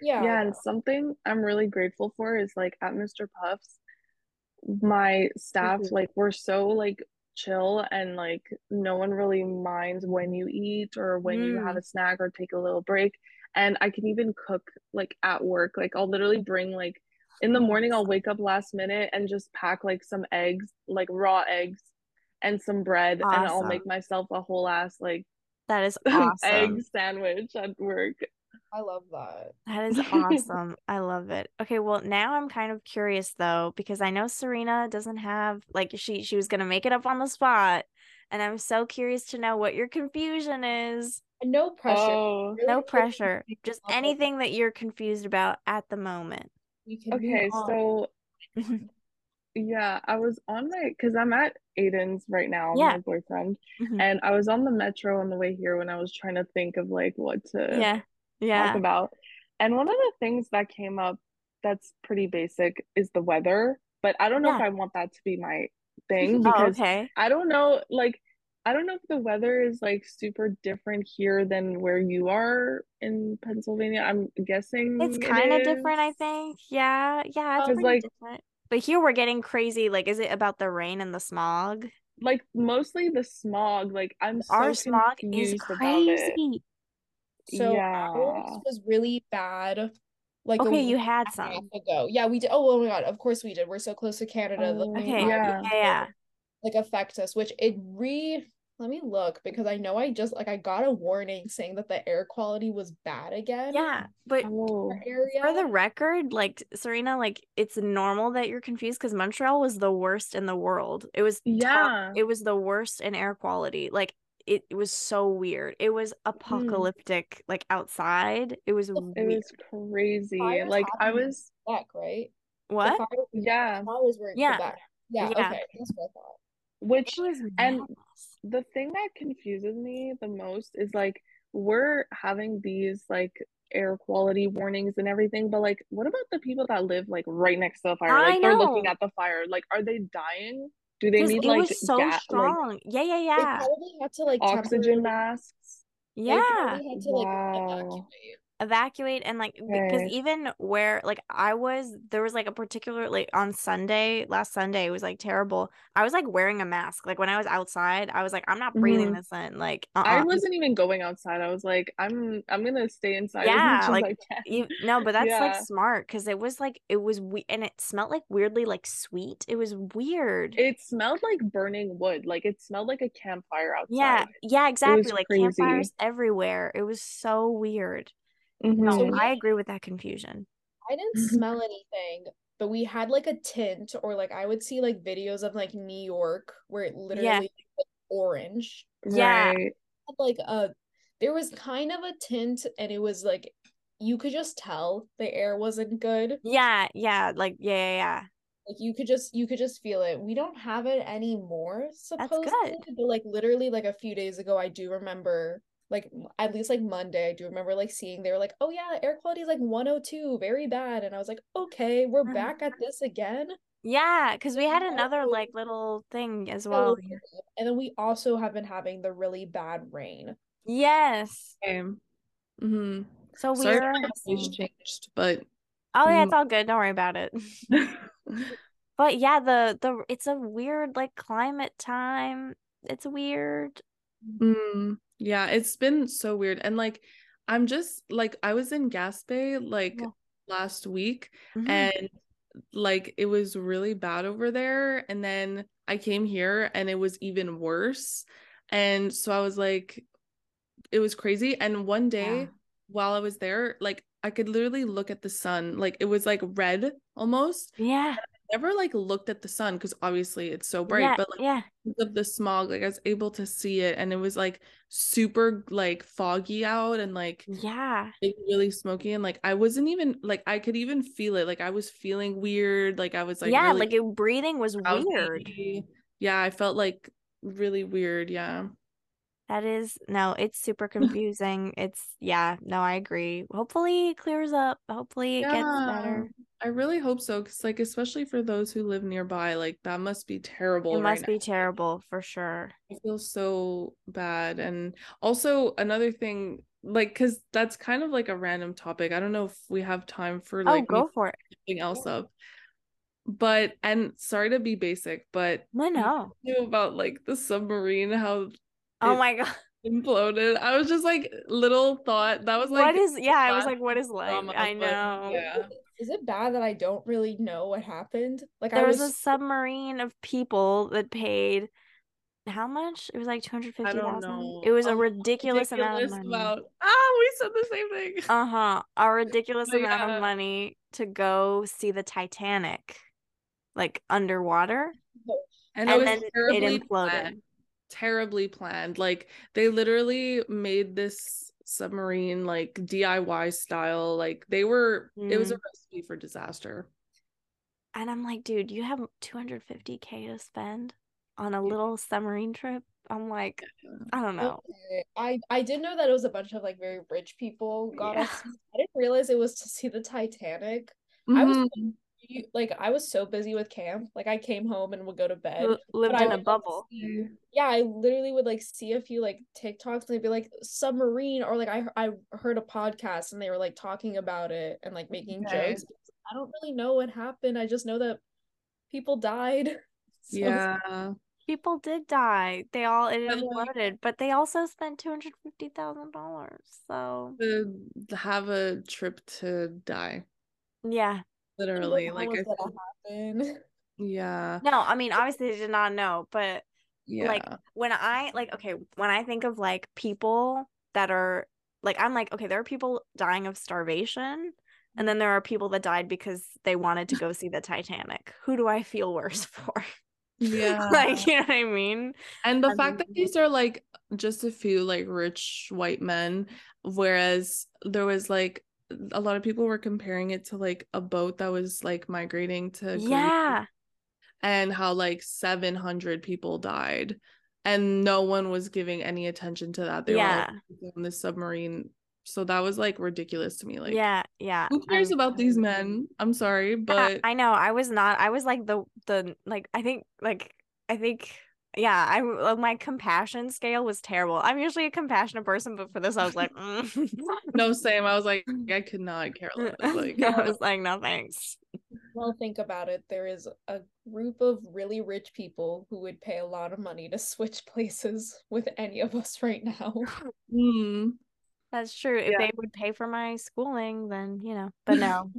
Yeah. Yeah, and something I'm really grateful for is like at Mr. Puffs, my staff Mhm. like we're so like chill and like no one really minds when you eat or when you have a snack or take a little break. And I can even cook like at work. Like I'll literally bring like in the morning I'll wake up last minute and just pack like some eggs, like raw eggs and some bread and I'll make myself a whole ass like that is awesome egg sandwich at work. I love that. that is awesome. I love it. Okay well now i'm kind of curious though because i know serena doesn't have like she she was gonna make it up on the spot and i'm so curious to know what your confusion is. No pressure. Oh, Really no pressure. just talk anything that you're confused about at the moment. We can okay, so Yeah, I was on my because I'm at Aiden's right now, Yeah. my boyfriend, Mhm. and I was on the metro on the way here when I was trying to think of like what to yeah talk yeah. about. And one of the things that came up that's pretty basic is the weather, but I don't know if I want that to be my thing oh because okay. I don't know, like I don't know if the weather is like super different here than where you are in Pennsylvania. I'm guessing it's kind of different i think. Yeah. Yeah it's like- different. But here we're getting crazy like is it about the rain and the smog? Like mostly the smog. Like i'm our smog is it. crazy So Yeah. ours was really bad. Like a okay you had and a half some ago. Yeah, we did. Oh, oh my God. Of course we did. We're so close to Canada. Oh, okay yeah. yeah yeah like affect us, which it re let me look because I know I just like I got a warning saying that the air quality was bad again. yeah but oh area. For the record, like Serena, like it's normal that you're confused because Montreal was the worst in the world. It was top, Yeah. it was the worst in air quality. Like it, it was so weird. It was hmm. apocalyptic, like outside. It was it weird. was crazy Fires like i was Quebec, right? What? fire- yeah fires were in Yeah. Quebec. Yeah, Yeah. okay. That's what I thought. which It was and madness. the thing that confuses me the most is like we're having these like air quality warnings and everything but like what about the people that live like right next to the fire I like they're looking at the fire like are they dying do they Because need it like was so ga- like strong. yeah, yeah, They yeah. probably had to like oxygen temporarily- masks they Yeah. probably had to like Wow. evacuate. Evacuate and like because even where like I was there was like a particular like on Sunday last Sunday it was like terrible I was like wearing a mask like when I was outside I was like I'm not breathing Mhm. this in like I uh-uh. wasn't even going outside. I was like, I'm I'm gonna stay inside Yeah, like, I you no but that's like smart because it was like it was we and it smelled like weirdly like sweet it was weird It smelled like burning wood. Like it smelled like a campfire outside. yeah yeah exactly like crazy. campfires everywhere it was so weird Mhm. no So we- I agree with that confusion I didn't smell anything, but we had like a tint, or like I would see like videos of like New York where it literally was orange. yeah. Right. Had, Like a there was kind of a tint, and it was like you could just tell the air wasn't good. yeah yeah like yeah yeah yeah Like you could just you could just feel it. We don't have it anymore, supposedly, good. but like literally like a few days ago, I do remember like at least like Monday, I do remember like seeing they were like, oh yeah, air quality is like 102, very bad. And I was like, okay, we're back at this again. Yeah, because we had another like little thing as well. we'll pick it up. And then we also have been having the really bad rain. Yes. Same. Mm-hmm. So we're changed, but oh yeah, Mm. it's all good. Don't worry about it. But yeah, the the it's a weird like climate time. It's weird. Mm, yeah, it's been so weird. And like I'm just like I was in Gaspé like Yeah. last week Mhm. and like it was really bad over there and then I came here and it was even worse. And so I was like it was crazy and one day Yeah. while I was there like I could literally look at the sun like it was like red almost. yeah. Never like looked at the sun because obviously it's so bright yeah. but like yeah. of the smog like I was able to see it and it was like super like foggy out and like Yeah. like really smoky and like I wasn't even like I could even feel it like I was feeling weird like I was like yeah, really like it, breathing was drowsy. weird. yeah I felt like really weird yeah That is no, it's super confusing. it's yeah, no, I agree. Hopefully it clears up. Hopefully it gets better. I really hope so because like especially for those who live nearby like that must be terrible It right must be terrible for sure. I feel so bad. And also another thing, like, because that's kind of like a random topic. I don't know if we have time for Oh, like me go for it. something else up. But and sorry to be basic, but no. knew about like the submarine, how Oh my god. imploded. I was just like little thought that was What like is yeah, I was like, what is life? I know. yeah. Is it bad that I don't really know what happened? Like There I was was a submarine of people that paid how much? It was like two hundred I don't know. It was a Oh, ridiculous, amount of ridiculous money. amount. Ah, we said the same thing. Uh-huh. A ridiculous But amount yeah. of money to go see the Titanic. Like underwater. And, And it was then it terribly imploded. planned. Terribly planned. Like they literally made this submarine like DIY style. Like they were it was a Mm. recipe for disaster. And I'm like, dude, you have 250k to spend on a little submarine trip. I'm like, I don't know. Okay. I I did know that it was a bunch of like very rich people got Yeah. us. I didn't realize it was to see the Titanic. I was Mhm. You- like I was so busy with camp. Like I came home and would go to bed. L- lived I in a bubble. see- yeah, I literally would like see a few like TikToks and they'd be like submarine or like I I heard a podcast and they were like talking about it and like making Okay. jokes. I don't really know what happened. I just know that people died. So- Yeah. People did die. They all it But, like- imploded, but they also spent two hundred fifty thousand dollars. So To to have a trip to die. yeah. I didn't Literally. Like I was gonna happen. yeah. No, I mean obviously they did not know, but Yeah. like when I like okay, when I think of like people that are like I'm like okay, there are people dying of starvation and then there are people that died because they wanted to go see the Titanic. Who do I feel worse for? yeah. like, you know what I mean? And the I fact that these are like just a few like rich white men, whereas there was like a lot of people were comparing it to like a boat that was like migrating to Greece Yeah. and how like 700 people died and no one was giving any attention to that. They Yeah. were all on this submarine. So that was like ridiculous to me. Like yeah, yeah. who cares I'm- about these men? I'm sorry, Yeah, but I know. I was not. I was like the the like. I think like I think yeah. I uh, my compassion scale was terrible. I'm usually a compassionate person, but for this, I was like, mm. no same. I was like, I could not care less. Like I was like, no thanks. Well, think about it. There is a group of really rich people who would pay a lot of money to switch places with any of us right now. hmm. That's true. If Yeah. they would pay for my schooling, then you know. But no.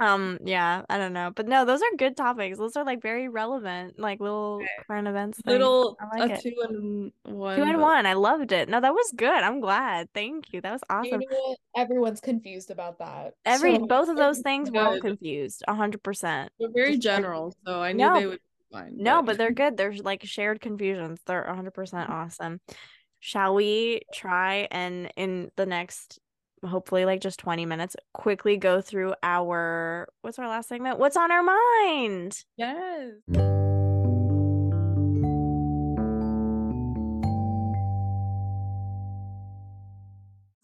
Um. Yeah. I don't know. But no, those are good topics. Those are like very relevant, like little current events. things. little like a it. two and one. Two and but- one. I loved it. No, that was good. I'm glad. Thank you. That was You awesome. know what? Everyone's confused about that. Every So- both of those things were all confused. A hundred percent. They're very general, so I knew No. they would be fine. No, but they're good. They're like shared confusions. They're a hundred percent awesome. Shall we try and in the next hopefully like just 20 minutes quickly go through our what's our last segment? What's on our mind? yes.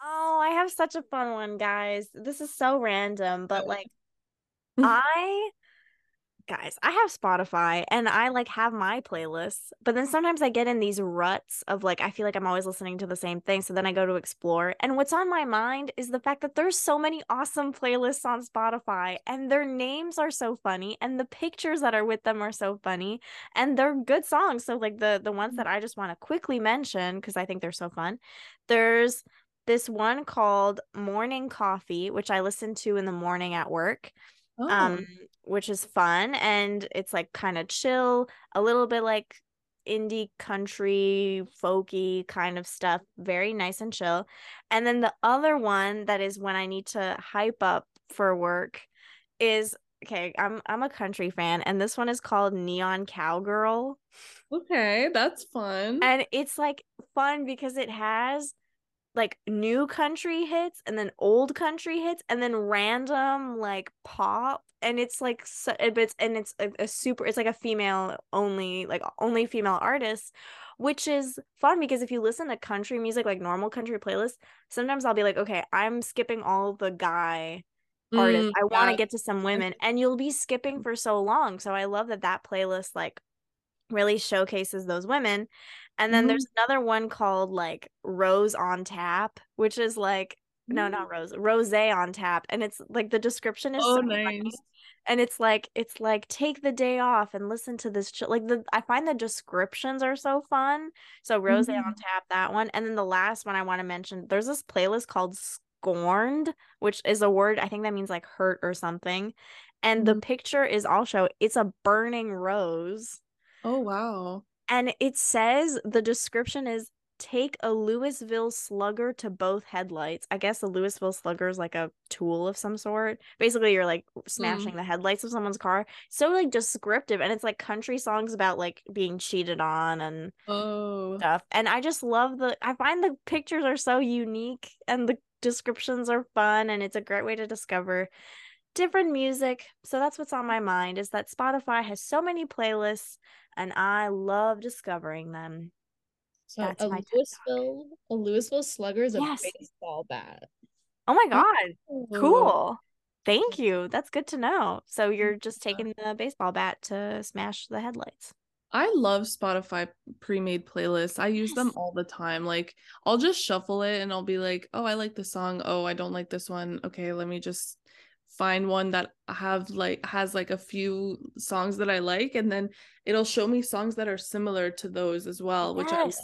Oh, I have such a fun one, guys. This is so random, but like. I guys, I have Spotify and I like have my playlists, but then sometimes I get in these ruts of like I feel like I'm always listening to the same thing, so then I go to explore. And what's on my mind is the fact that there's so many awesome playlists on Spotify and their names are so funny and the pictures that are with them are so funny and they're good songs. So like the the ones that mm-hmm. I just want to quickly mention because I think they're so fun. There's this one called Morning Coffee, which I listen to in the morning at work. Oh. Um, which is fun and it's like kind of chill, a little bit like indie country folky kind of stuff very nice and chill and then the other one that is when i need to hype up for work is okay i'm i'm a country fan and this one is called neon cowgirl okay, that's fun. and it's like fun because it has like new country hits and then old country hits and then random like pop and it's like so, it's and it's a, a super it's like a female only like only female artist which is fun because if you listen to country music like normal country playlists sometimes I'll be like okay I'm skipping all the guy artists Mm, I want to yeah. get to some women and you'll be skipping for so long so I love that that playlist like really showcases those women. And then there's another one called like Rose on Tap, which is like no, not Rose, Rose on Tap, and it's like the description is Oh, so funny. nice. And it's like it's like take the day off and listen to this. Ch-. Like the I find the descriptions are so fun. So Rose on Mhm. Tap, that one, and then the last one I want to mention. There's this playlist called Scorned, which is a word I think that means like hurt or something. And the Mhm. picture is also it's a burning rose Oh wow. and it says the description is take a Louisville slugger to both headlights. I guess a Louisville slugger is like a tool of some sort. Basically, you're like smashing mm. the headlights of someone's car. So like descriptive, and it's like country songs about like being cheated on and Oh. stuff. And I just love the. I find the pictures are so unique, and the descriptions are fun, and it's a great way to discover different music. So that's what's on my mind is that Spotify has so many playlists and I love discovering them. So That's a my TED Talk. Louisville, a Louisville Slugger is a Yes. baseball bat. Oh my god, Oh. cool. Thank you. That's good to know. So you're just taking the baseball bat to smash the headlights. I love Spotify pre-made playlists. I use them all the time. Like I'll just shuffle it and I'll be like, "Oh, I like this song. Oh, I don't like this one. Okay, let me just find one that have like has like a few songs that I like and then it'll show me songs that are similar to those as well, which I love.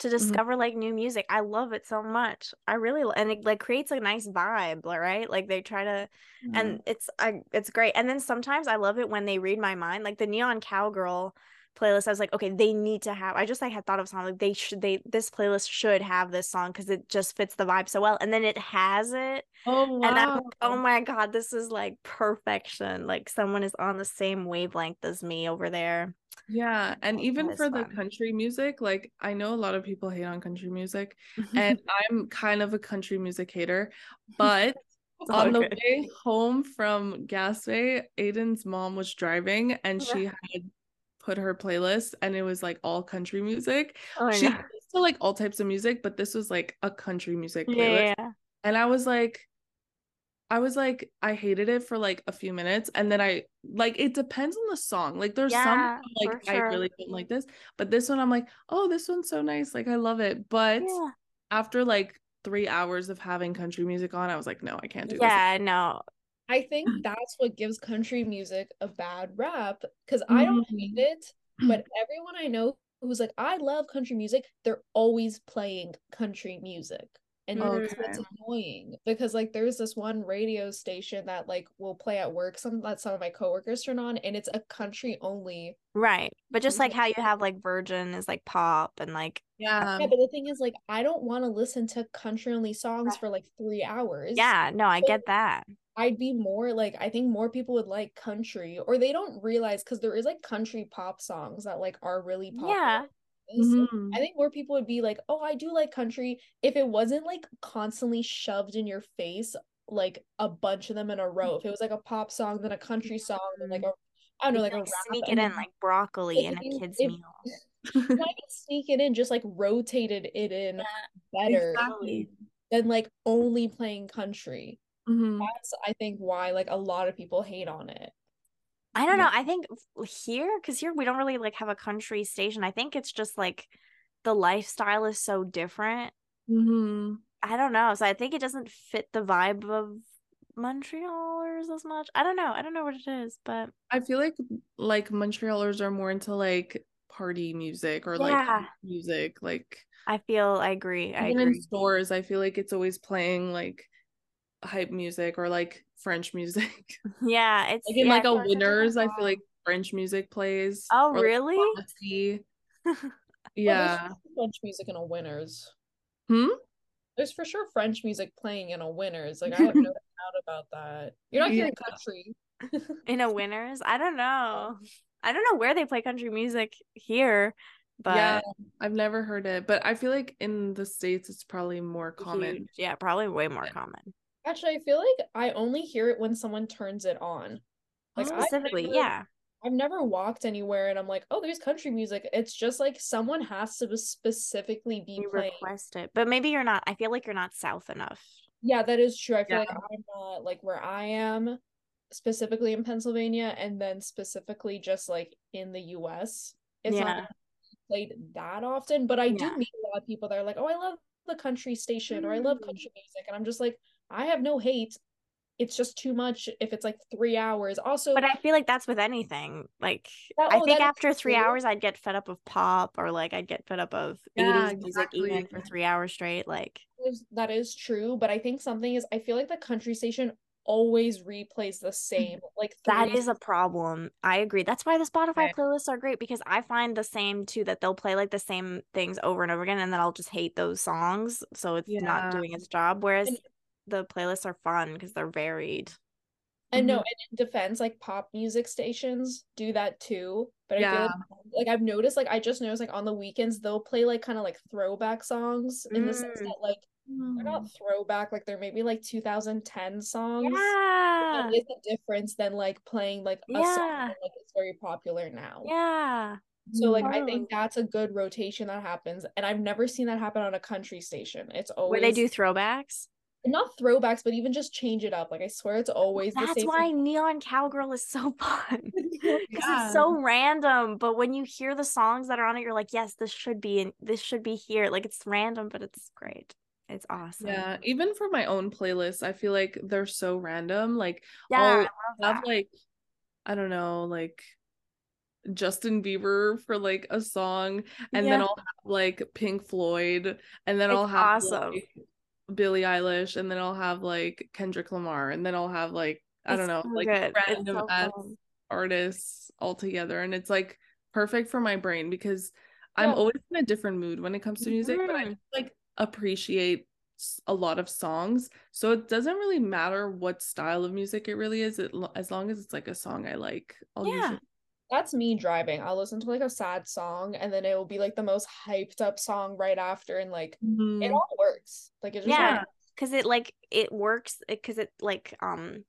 To mm-hmm. discover like new music. I love it so much. I really and it like creates a nice vibe, right? Like they try to and mm-hmm. it's I it's great. And then sometimes I love it when they read my mind. Like the Neon Cowgirl playlist, I was like, okay, they need to have. I just like had thought of a song like they should they this playlist should have this song because it just fits the vibe so well. And then it has it, Oh and I'm wow. like, oh my god, this is like perfection. Like someone is on the same wavelength as me over there. Yeah, and Oh, even for the country music, like I know a lot of people hate on country music, and I'm kind of a country music hater, but on the good. way home from Gasway, Aiden's mom was driving and she had put her playlist and it was like all country music. Oh, She listens to like all types of music, but this was like a country music playlist. Yeah. And I was like, I was like, I hated it for like a few minutes. And then I like it depends on the song. Like there's some Yeah, I'm like for I really don't like this. But this one I'm like, oh, this one's so nice. Like I love it. But Yeah. after like three hours of having country music on, I was like, no, I can't do this. Yeah, no. I think that's what gives country music a bad rap because I don't hate Mhm. it, but everyone I know who's like, I love country music, they're always playing country music. And Okay. it's annoying because like there's this one radio station that like will play at work, some that some of my coworkers turn on, and it's a country only. Right. But just like how you have like Virgin is like pop and like Yeah. Yeah, but the thing is like I don't want to listen to country only songs Right. for like three hours. yeah, no, I get that. I'd be more like I think more people would like country or they don't realize because there is like country pop songs that like are really popular. Yeah. Mhm. I think more people would be like, "Oh, I do like country." If it wasn't like constantly shoved in your face, like a bunch of them in a row. If it was like a pop song, then a country song, then like a I don't know, like a like, sneak it in like broccoli in a kid's meal. not even sneak it in, just like rotated it in better Exactly. than like only playing country. Mhm. That's I think why like a lot of people hate on it. I don't know. I think here, because here we don't really like have a country station. I think it's just like the lifestyle is so different. Mhm. I don't know. So I think it doesn't fit the vibe of Montrealers as much. I don't know. I don't know what it is, but I feel like like Montrealers are more into like party music or Yeah. like music like I feel I agree. I even in stores i feel like it's always playing like hype music or like french music Yeah, it's like in yeah, like I a like winners i feel like french music plays Oh, or, really? There's yeah French music in a winners. hmm There's for sure French music playing in a winners. Like I have no doubt about that. You're not hearing country. in a winners. I don't know. I don't know where they play country music here, but yeah i've never heard it but i feel like in the states it's probably more common huge. Yeah, probably way more Yeah. common. Actually, I feel like I only hear it when someone turns it on. Like Oh, Specifically, never- yeah. I've never walked anywhere and I'm like, oh, there's country music. It's just like someone has to specifically be You playing. request it. But maybe you're not I feel like you're not south enough. Yeah, that is true. I feel like I'm not like where I am, specifically in Pennsylvania, and then specifically just like in the US. It's Yeah. not played that often, but I do meet a lot of people that are like, oh, I love the country station or I love Mm. country music. And I'm just like, I have no hate. It's just too much if it's like three hours. Also, But I feel like that's with anything. Like That- I oh, think after three true. hours I'd get fed up of pop or like I'd get fed up of Yeah, 80s music even for three hours straight. Like that is true, but I think something is I feel like the country station always replays the mm-hmm. same. Like that is a problem. I agree. That's why the Spotify Right. playlists are great because I find the same too that they'll play like the same things over and over again and then I'll just hate those songs. So it's not doing its job. Whereas And- the playlists are fun because they're varied. And no, Mhm. and in defense, like pop music stations do that too. But I feel Yeah. like, like I've noticed, like I just noticed, like on the weekends they'll play like kind of like throwback songs in the sense Mm. that like they're not throwback, like they're maybe like 2010 songs. Yeah. That is a difference than like playing like a song that like it's very popular now. Yeah. So like I think that's a good rotation that happens, and I've never seen that happen on a country station. It's always Where they do throwbacks. Not throwbacks, but even just change it up. Like I swear, it's always That's why Neon Cowgirl is so fun. Because Yeah. it's so random. But when you hear the songs that are on it, you're like, yes, this should be in this should be here. Like it's random, but it's great. It's awesome. Yeah, even for my own playlist, I feel like they're so random. Like Yeah, I'll I love have that. like I don't know, like Justin Bieber for like a song, and then I'll have like Pink Floyd, and then It's I'll have awesome. like Billie Eilish, and then I'll have like Kendrick Lamar, and then I'll have like I It's don't know, so like good. Random so ass artists all together, and it's like perfect for my brain because I'm always in a different mood when it comes to music, but I Mhm. like appreciate a lot of songs. So it doesn't really matter what style of music it really is, it, as long as it's like a song I like. I'll Yeah. usually That's me driving. I'll listen to like a sad song, and then it will be like the most hyped up song right after, and like it Mhm. all works. Like it just Yeah. Because it like it works because it like um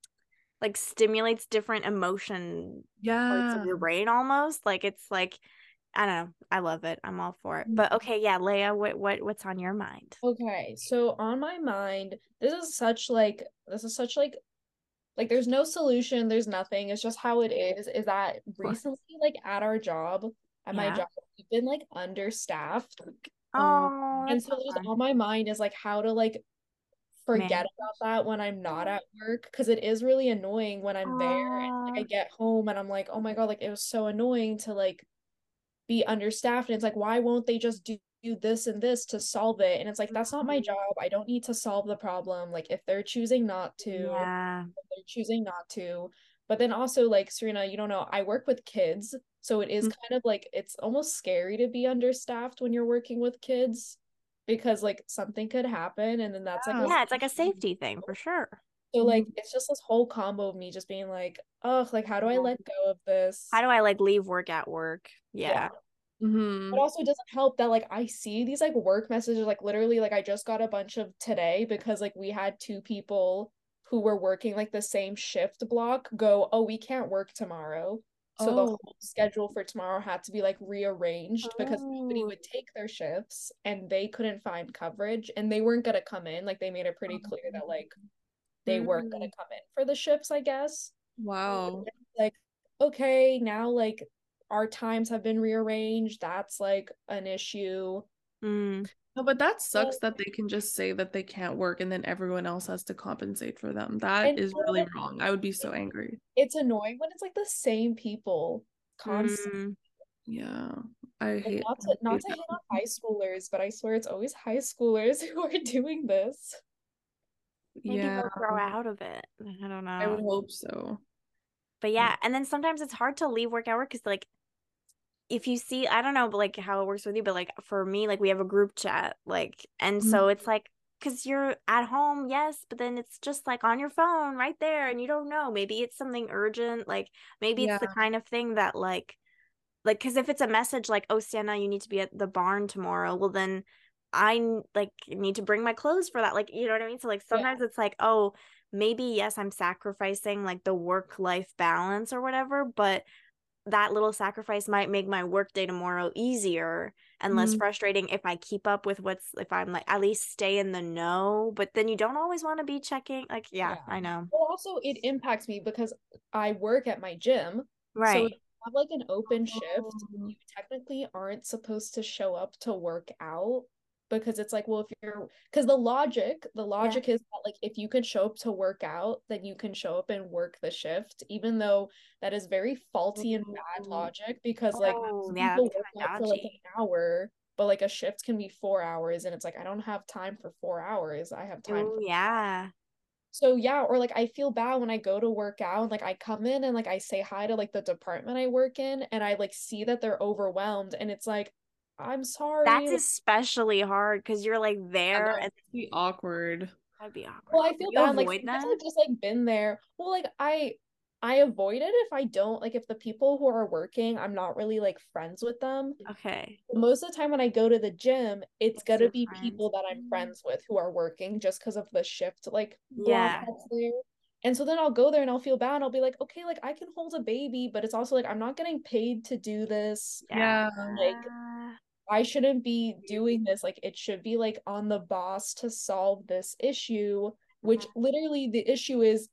like stimulates different emotion yeah. parts of your brain almost. Like it's like I don't know. I love it. I'm all for it. But okay, yeah, Leia, what what what's on your mind? Okay, so on my mind, this is such like this is such like like there's no solution, there's nothing. It's just how it is. Is that recently like at our job, at my job, we've been like understaffed. Oh, and so just on my mind is like how to like forget Manage. about that when I'm not at work because it is really annoying when I'm there and like I get home and I'm like, oh my God, like it was so annoying to like be understaffed and it's like why won't they just do, do this and this to solve it? And it's like that's not my Mhm. job. I don't need to solve the problem. Like if they're choosing not to, Yeah. they're choosing not to. But then also like Serena, you don't know, I work with kids, so it is Mhm. kind of like it's almost scary to be understaffed when you're working with kids because like something could happen and then that's like a Yeah, it's like a safety thing for sure. so like Mm-hmm. it's just this whole combo of me just being like, oh, like how do I let go of this? How do I like leave work at work? Yeah. Mhm. But also it doesn't help that like I see these like work messages like literally like I just got a bunch of today because like we had two people who were working like the same shift block go, "Oh, we can't work tomorrow." So the Oh. whole schedule for tomorrow had to be like rearranged because nobody Oh. would take their shifts and they couldn't find coverage and they weren't gonna come in. Like they made it pretty clear that like they weren't gonna come in for the shifts, I guess. Wow. Like, okay, now like our times have been rearranged. That's like an issue. Mm. No, but that sucks that they can just say that they can't work and then everyone else has to compensate for them. That And is really wrong. I would be so angry. It's annoying when it's like the same people constantly. Mm. Yeah. I hate not to not to hit on high schoolers, but I swear it's always high schoolers who are doing this. Maybe Yeah, they'll grow out of it. I don't know. I would hope so. But yeah, and then sometimes it's hard to leave work hour because like if you see, I don't know, but like how it works with you, but like for me, like we have a group chat, like, and Mhm. so it's like because you're at home, yes, but then it's just like on your phone right there, and you don't know. Maybe it's something urgent, like maybe it's the kind of thing that like, like, because if it's a message like, "Oh, Sienna, you need to be at the barn tomorrow," well then. I like need to bring my clothes for that. Like, you know what I mean? So like Yeah. sometimes it's like, oh, maybe yes, I'm sacrificing like the work life balance or whatever, but that little sacrifice might make my work day tomorrow easier and less Mhm. frustrating if I keep up with what's if I'm like at least stay in the know. But then you don't always want to be checking. Like, yeah, Yeah. I know. Well, also it impacts me because I work at my gym. So Right. if you have like an open shift, Oh. you technically aren't supposed to show up to work out because it's like, well, if you're because the logic, the logic is that like if you can show up to work out, then you can show up and work the shift, even though that is very faulty and bad Mm. logic because like Oh, yeah, people work out for like an hour, but like a shift can be four hours, and it's like I don't have time for four hours. I have time Oh, for yeah. so yeah, or like I feel bad when I go to work out and like I come in and like I say hi to like the department I work in and I like see that they're overwhelmed and it's like I'm sorry. That's especially hard because you're like Yeah, there that and be awkward. that'd be awkward. well, I feel bad like that? I've just like been there. Well, like I I avoid it if I don't like if the people who are working, I'm not really like friends with them. Okay. Most of the time when I go to the gym, it's It's gonna be friends. people that I'm mm-hmm. friends with who are working just because of the shift like Yeah. And so then I'll go there and I'll feel bad. I'll be like, okay, like I can hold a baby, but it's also like I'm not getting paid to do this. Yeah. Like I shouldn't be doing this. Like it should be like on the boss to solve this issue, which literally the issue is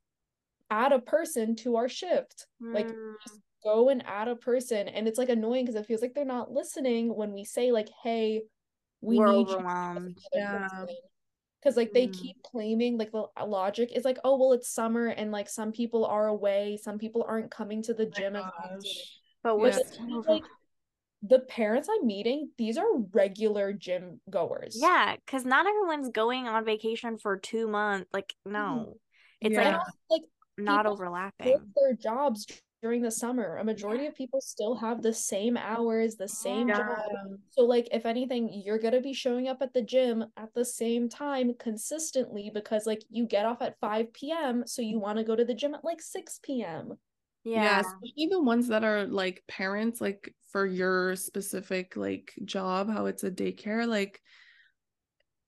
add a person to our shift. Like Mm, just go and add a person. And it's like annoying because it feels like they're not listening when we say like, hey, we we're need overwhelmed. Yeah. Because like they Mm. keep claiming like the logic is like, oh well, it's summer and like some people are away, some people aren't coming to the Oh gym as. But we're Yeah. is, like the parents I'm meeting, these are regular gym goers. Yeah, because not everyone's going on vacation for two months. Like, no, mm-hmm. it's And like also, like not overlapping. their jobs during the summer. A majority of people still have the same hours, the same Yeah. job. So like if anything, you're gonna be showing up at the gym at the same time consistently because like you get off at 5 p.m. so you want to go to the gym at like 6 p.m. Yeah, Yeah. especially the ones that are like parents, like for your specific like job, how it's a daycare, like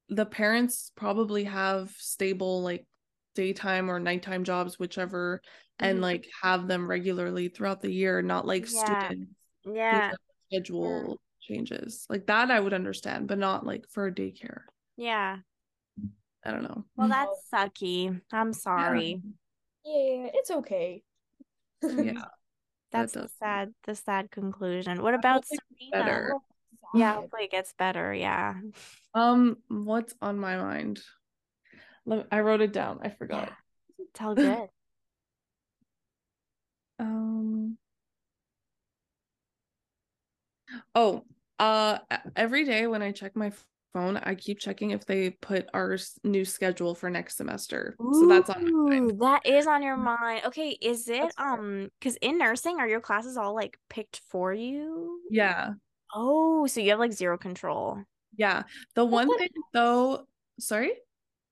the parents probably have stable like daytime or nighttime jobs, whichever, and Mhm. like have them regularly throughout the year, not like Yeah. students Yeah. have schedule changes. Like that I would understand, but not like for a daycare. Yeah. I don't know. Well, that's sucky. I'm sorry. Yeah, it's okay. Yeah. That's that the sad, the sad conclusion. What about hope Serena? better. Yeah, hopefully it gets better. Yeah. Um, what's on my mind? Let I wrote it down. I forgot. Yeah. It's all good. Um. Oh, uh, every day when I check my phone, I keep checking if they put our new schedule for next semester. So that's on my mind. That is on your mind. Okay, is it That's um because in nursing are your classes all like picked for you? Yeah, Oh, so you have like zero control. yeah. The one that- thing though, sorry.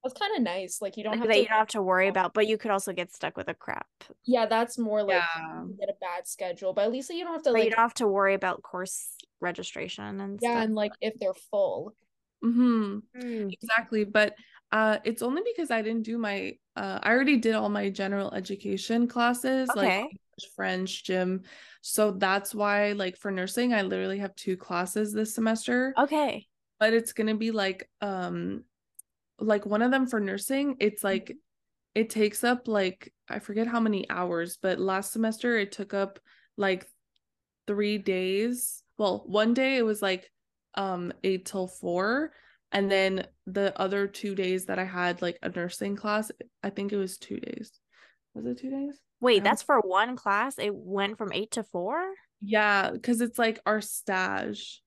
That's kind of nice. Like you don't Like have that to you don't have to worry about, but you could also get stuck with a crap. Yeah, that's more like Yeah. you get a bad schedule, but at least you don't have to But you don't have to worry about course registration and yeah, stuff. and like if they're full. Mm-hmm. Mm, Exactly, but uh it's only because I didn't do my uh I already did all my general education classes like Okay. English, French, gym. So that's why like for nursing I literally have two classes this semester, Okay. but it's going to be like um like one of them for nursing, it's like it takes up like I forget how many hours, but last semester it took up like 3 days. Well, one day it was like um 8 till 4 and then the other 2 days that I had like a nursing class, I think it was 2 days. Was it 2 days? Wait, that's for one class. It went from eight to four? Yeah, because it's like our stage.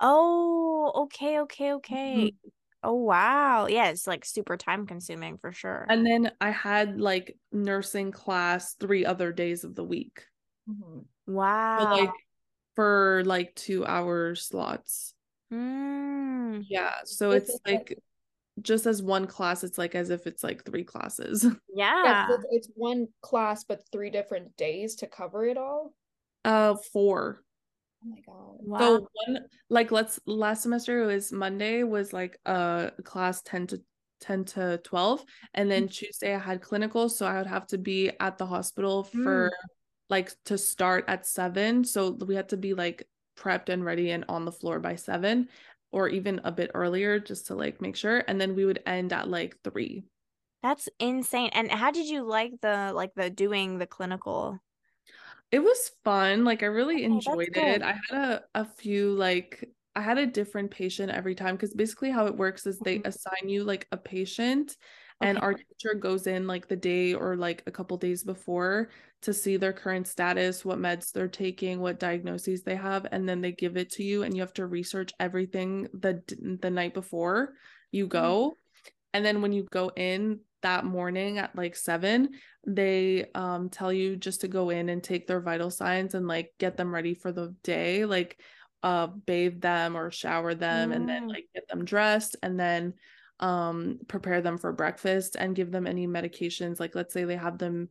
Oh, okay, okay, okay. Mhm. Oh wow. Yeah, it's like super time consuming for sure. And then I had like nursing class three other days of the week. Mhm. So wow. like for like two hour slots. Mm, Yeah. So It's it's like- like just as one class, it's like as if it's like three classes. yeah. Yeah, 'cause it's, it's one class but three different days to cover it all. Uh four. Oh my god. Wow. So one like let's last semester it was Monday was like uh class 10 to 10 to 12 and then Tuesday I had clinical so I would have to be at the hospital for like to start at 7 so we had to be like prepped and ready and on the floor by 7 or even a bit earlier just to like make sure and then we would end at like 3 That's insane. And how did you like the like the doing the clinical? It was fun. Like I really Okay, enjoyed it. I had a, a few like I had a different patient every time because basically how it works is they Mhm. assign you like a patient and Okay. our teacher goes in like the day or like a couple days before to see their current status, what meds they're taking, what diagnoses they have, and then they give it to you and you have to research everything the the night before you go. And then when you go in that morning at like seven, they um tell you just to go in and take their vital signs and like get them ready for the day, like uh bathe them or shower them and then Mm. like get them dressed and then um prepare them for breakfast and give them any medications. Like let's say they have them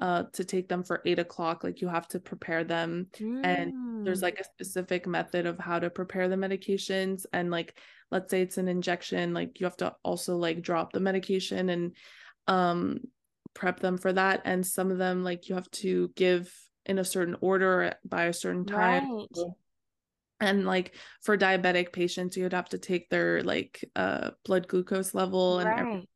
uh to take them for eight o'clock, like you have to prepare them and there's Mm. like a specific method of how to prepare the medications and like let's say it's an injection like you have to also like drop the medication and um prep them for that and some of them like you have to give in a certain order by a certain time Right. And like for diabetic patients you'd have to take their like uh blood glucose level and everything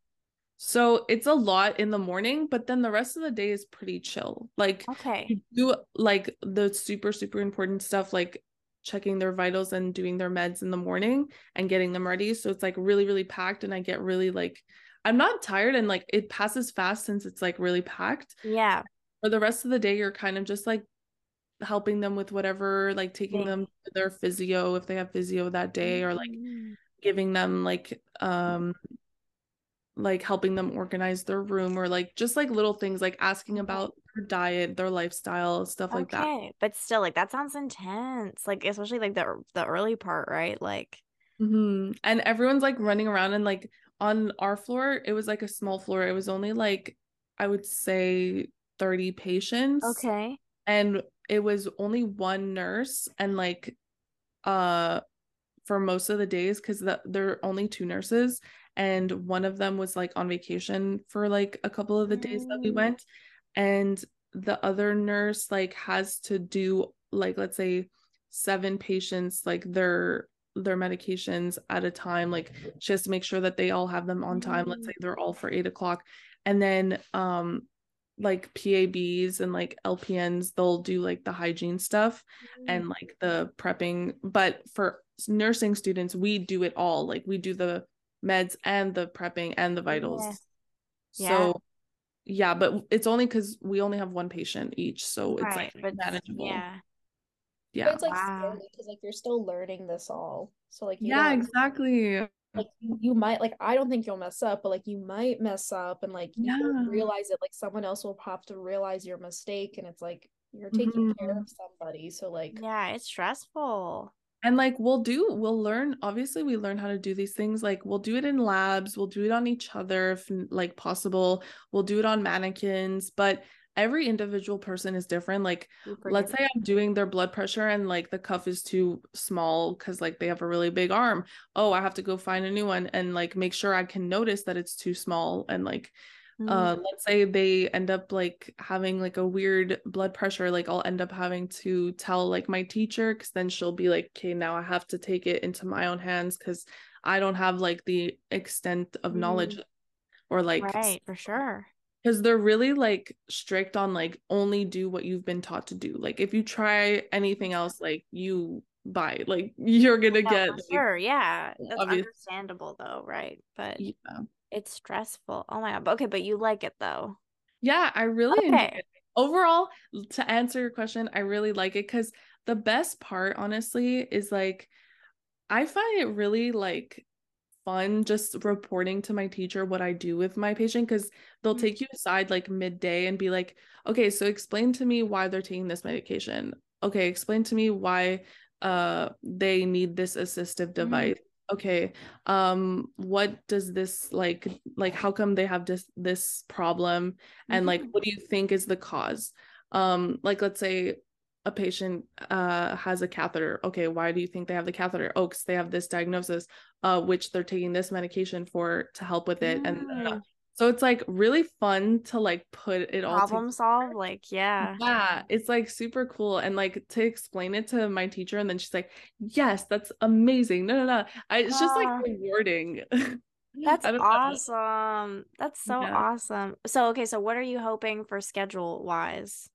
so it's a lot in the morning but then the rest of the day is pretty chill like Okay. you do like the super super important stuff like checking their vitals and doing their meds in the morning and getting them ready so it's like really really packed and i get really like i'm not tired and like it passes fast since it's like really packed Yeah. for the rest of the day you're kind of just like helping them with whatever like taking Thing. them to their physio if they have physio that day or like Mm. giving them like um like helping them organize their room or like just like little things like asking about their diet their lifestyle stuff like that Okay. But still, like that sounds intense. Like especially like the the early part, right? Like hmm And everyone's like running around and like on our floor, it was like a small floor. It was only like I would say 30 patients. okay. And it was only one nurse and like uh for most of the days because the, there are only two nurses and one of them was like on vacation for like a couple of the days that we Mm. went and the other nurse like has to do like let's say seven patients like their their medications at a time like she has to make sure that they all have them on time let's Mm. say they're all for eight o'clock and then um like PABs and like LPNs they'll do like the hygiene stuff mm. and like the prepping but for nursing students we do it all like we do the meds and the prepping and the vitals Yeah. so yeah but it's only because we only have one patient each so it's right. like But manageable yeah. But yeah it's like Wow. because like you're still learning this all. So like you yeah don't- exactly like you, you might like I don't think you'll mess up, but like you might mess up and like you Yeah. realize it. Like someone else will have to realize your mistake, and it's like you're taking care Mhm. of somebody. So like Yeah, it's stressful. and like we'll do we'll learn obviously we learn how to do these things like we'll do it in labs we'll do it on each other if like possible we'll do it on mannequins but every individual person is different like let's say I'm doing their blood pressure and like the cuff is too small because like they have a really big arm. Oh, I have to go find a new one and like make sure I can notice that it's too small. And like, Mm. uh, let's say they end up like having like a weird blood pressure, like I'll end up having to tell like my teacher because then she'll be like, okay, now I have to take it into my own hands because I don't have like the extent of knowledge or like right, for sure. Because they're really like strict on like only do what you've been taught to do. Like if you try anything else, like you buy, like you're gonna No, get like, sure. Yeah. That's obvious- understandable though, right? But yeah. it's stressful. Oh my god. Okay, but you like it though. Yeah, I really enjoy Okay. it. overall, to answer your question, I really like it because the best part, honestly, is like I find it really like fun just reporting to my teacher what I do with my patient because they'll Mhm. take you aside like midday and be like, okay, so explain to me why they're taking this medication. Okay, explain to me why uh they need this assistive device. Okay, um, what does this like like how come they have this this problem and like Mhm. what do you think is the cause? Um, like let's say a patient uh has a catheter. Okay, why do you think they have the catheter? Oh, because they have this diagnosis uh which they're taking this medication for to help with it and Mm. so it's like really fun to like put it all Problem solve, like yeah. yeah, it's like super cool. And like to explain it to my teacher, and then she's like, Yes, that's amazing. No, no, no. I, it's just Ah. like rewarding. That's don't know. awesome. That's so Yeah. awesome. So okay, so what are you hoping for schedule wise?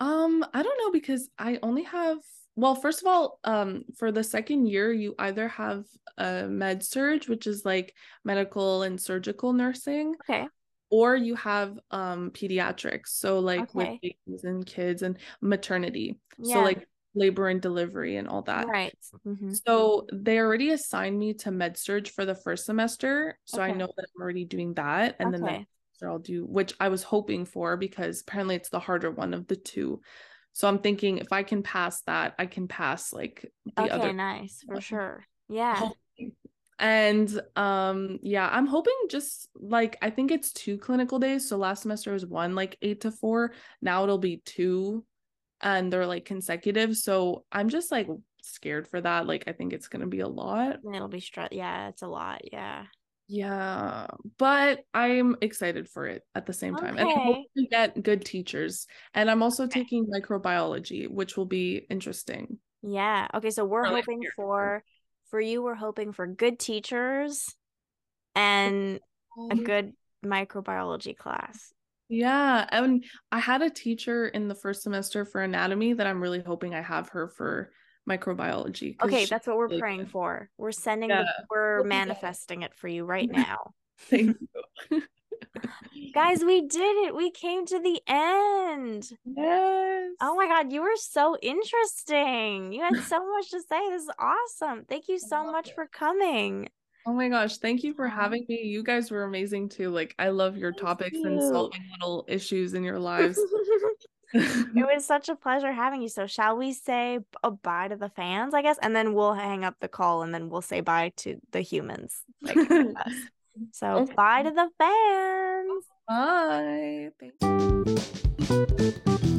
Um, I don't know because I only have well, first of all, um, for the second year, you either have a med surg, which is like medical and surgical nursing, Okay. or you have um pediatrics. So like with babies and kids and maternity. So like labor and delivery and all that. Right. Mhm. So they already assigned me to med surg for the first semester. So I know that I'm already doing that. And then Okay. next semester I'll do, which I was hoping for because apparently it's the harder one of the two. So I'm thinking if I can pass that, I can pass like the Okay, other nice. For sure. Yeah. And um yeah, I'm hoping just like I think it's two clinical days. So last semester was one like eight to four. Now it'll be two and they're like consecutive. So I'm just like scared for that. Like I think it's gonna be a lot. It'll be stress. Yeah, it's a lot. Yeah. Yeah, but I'm excited for it at the same time. And I hope Okay. to get good teachers. And I'm also Okay. taking microbiology, which will be interesting. Yeah. Okay, so we're Or, hoping here. for for you, we're hoping for good teachers and a um good microbiology class. Yeah, and I had a teacher in the first semester for anatomy that I'm really hoping I have her for microbiology. Okay, that's what we're really praying good. for. We're sending the we're manifesting it for you right now. Thank you. Guys, we did it. We came to the end. Yes. Oh my God, you were so interesting. You had so much to say. This is awesome. Thank you so much it. for coming. Oh my gosh, thank you for having me. You guys were amazing too. Like I love your Thank topics and solving little issues in your lives. It was such a pleasure having you. So, shall we say a uh, bye to the fans, I guess? And then we'll hang up the call and then we'll say bye to the humans. Like. So, Okay. bye to the fans. Bye. Thank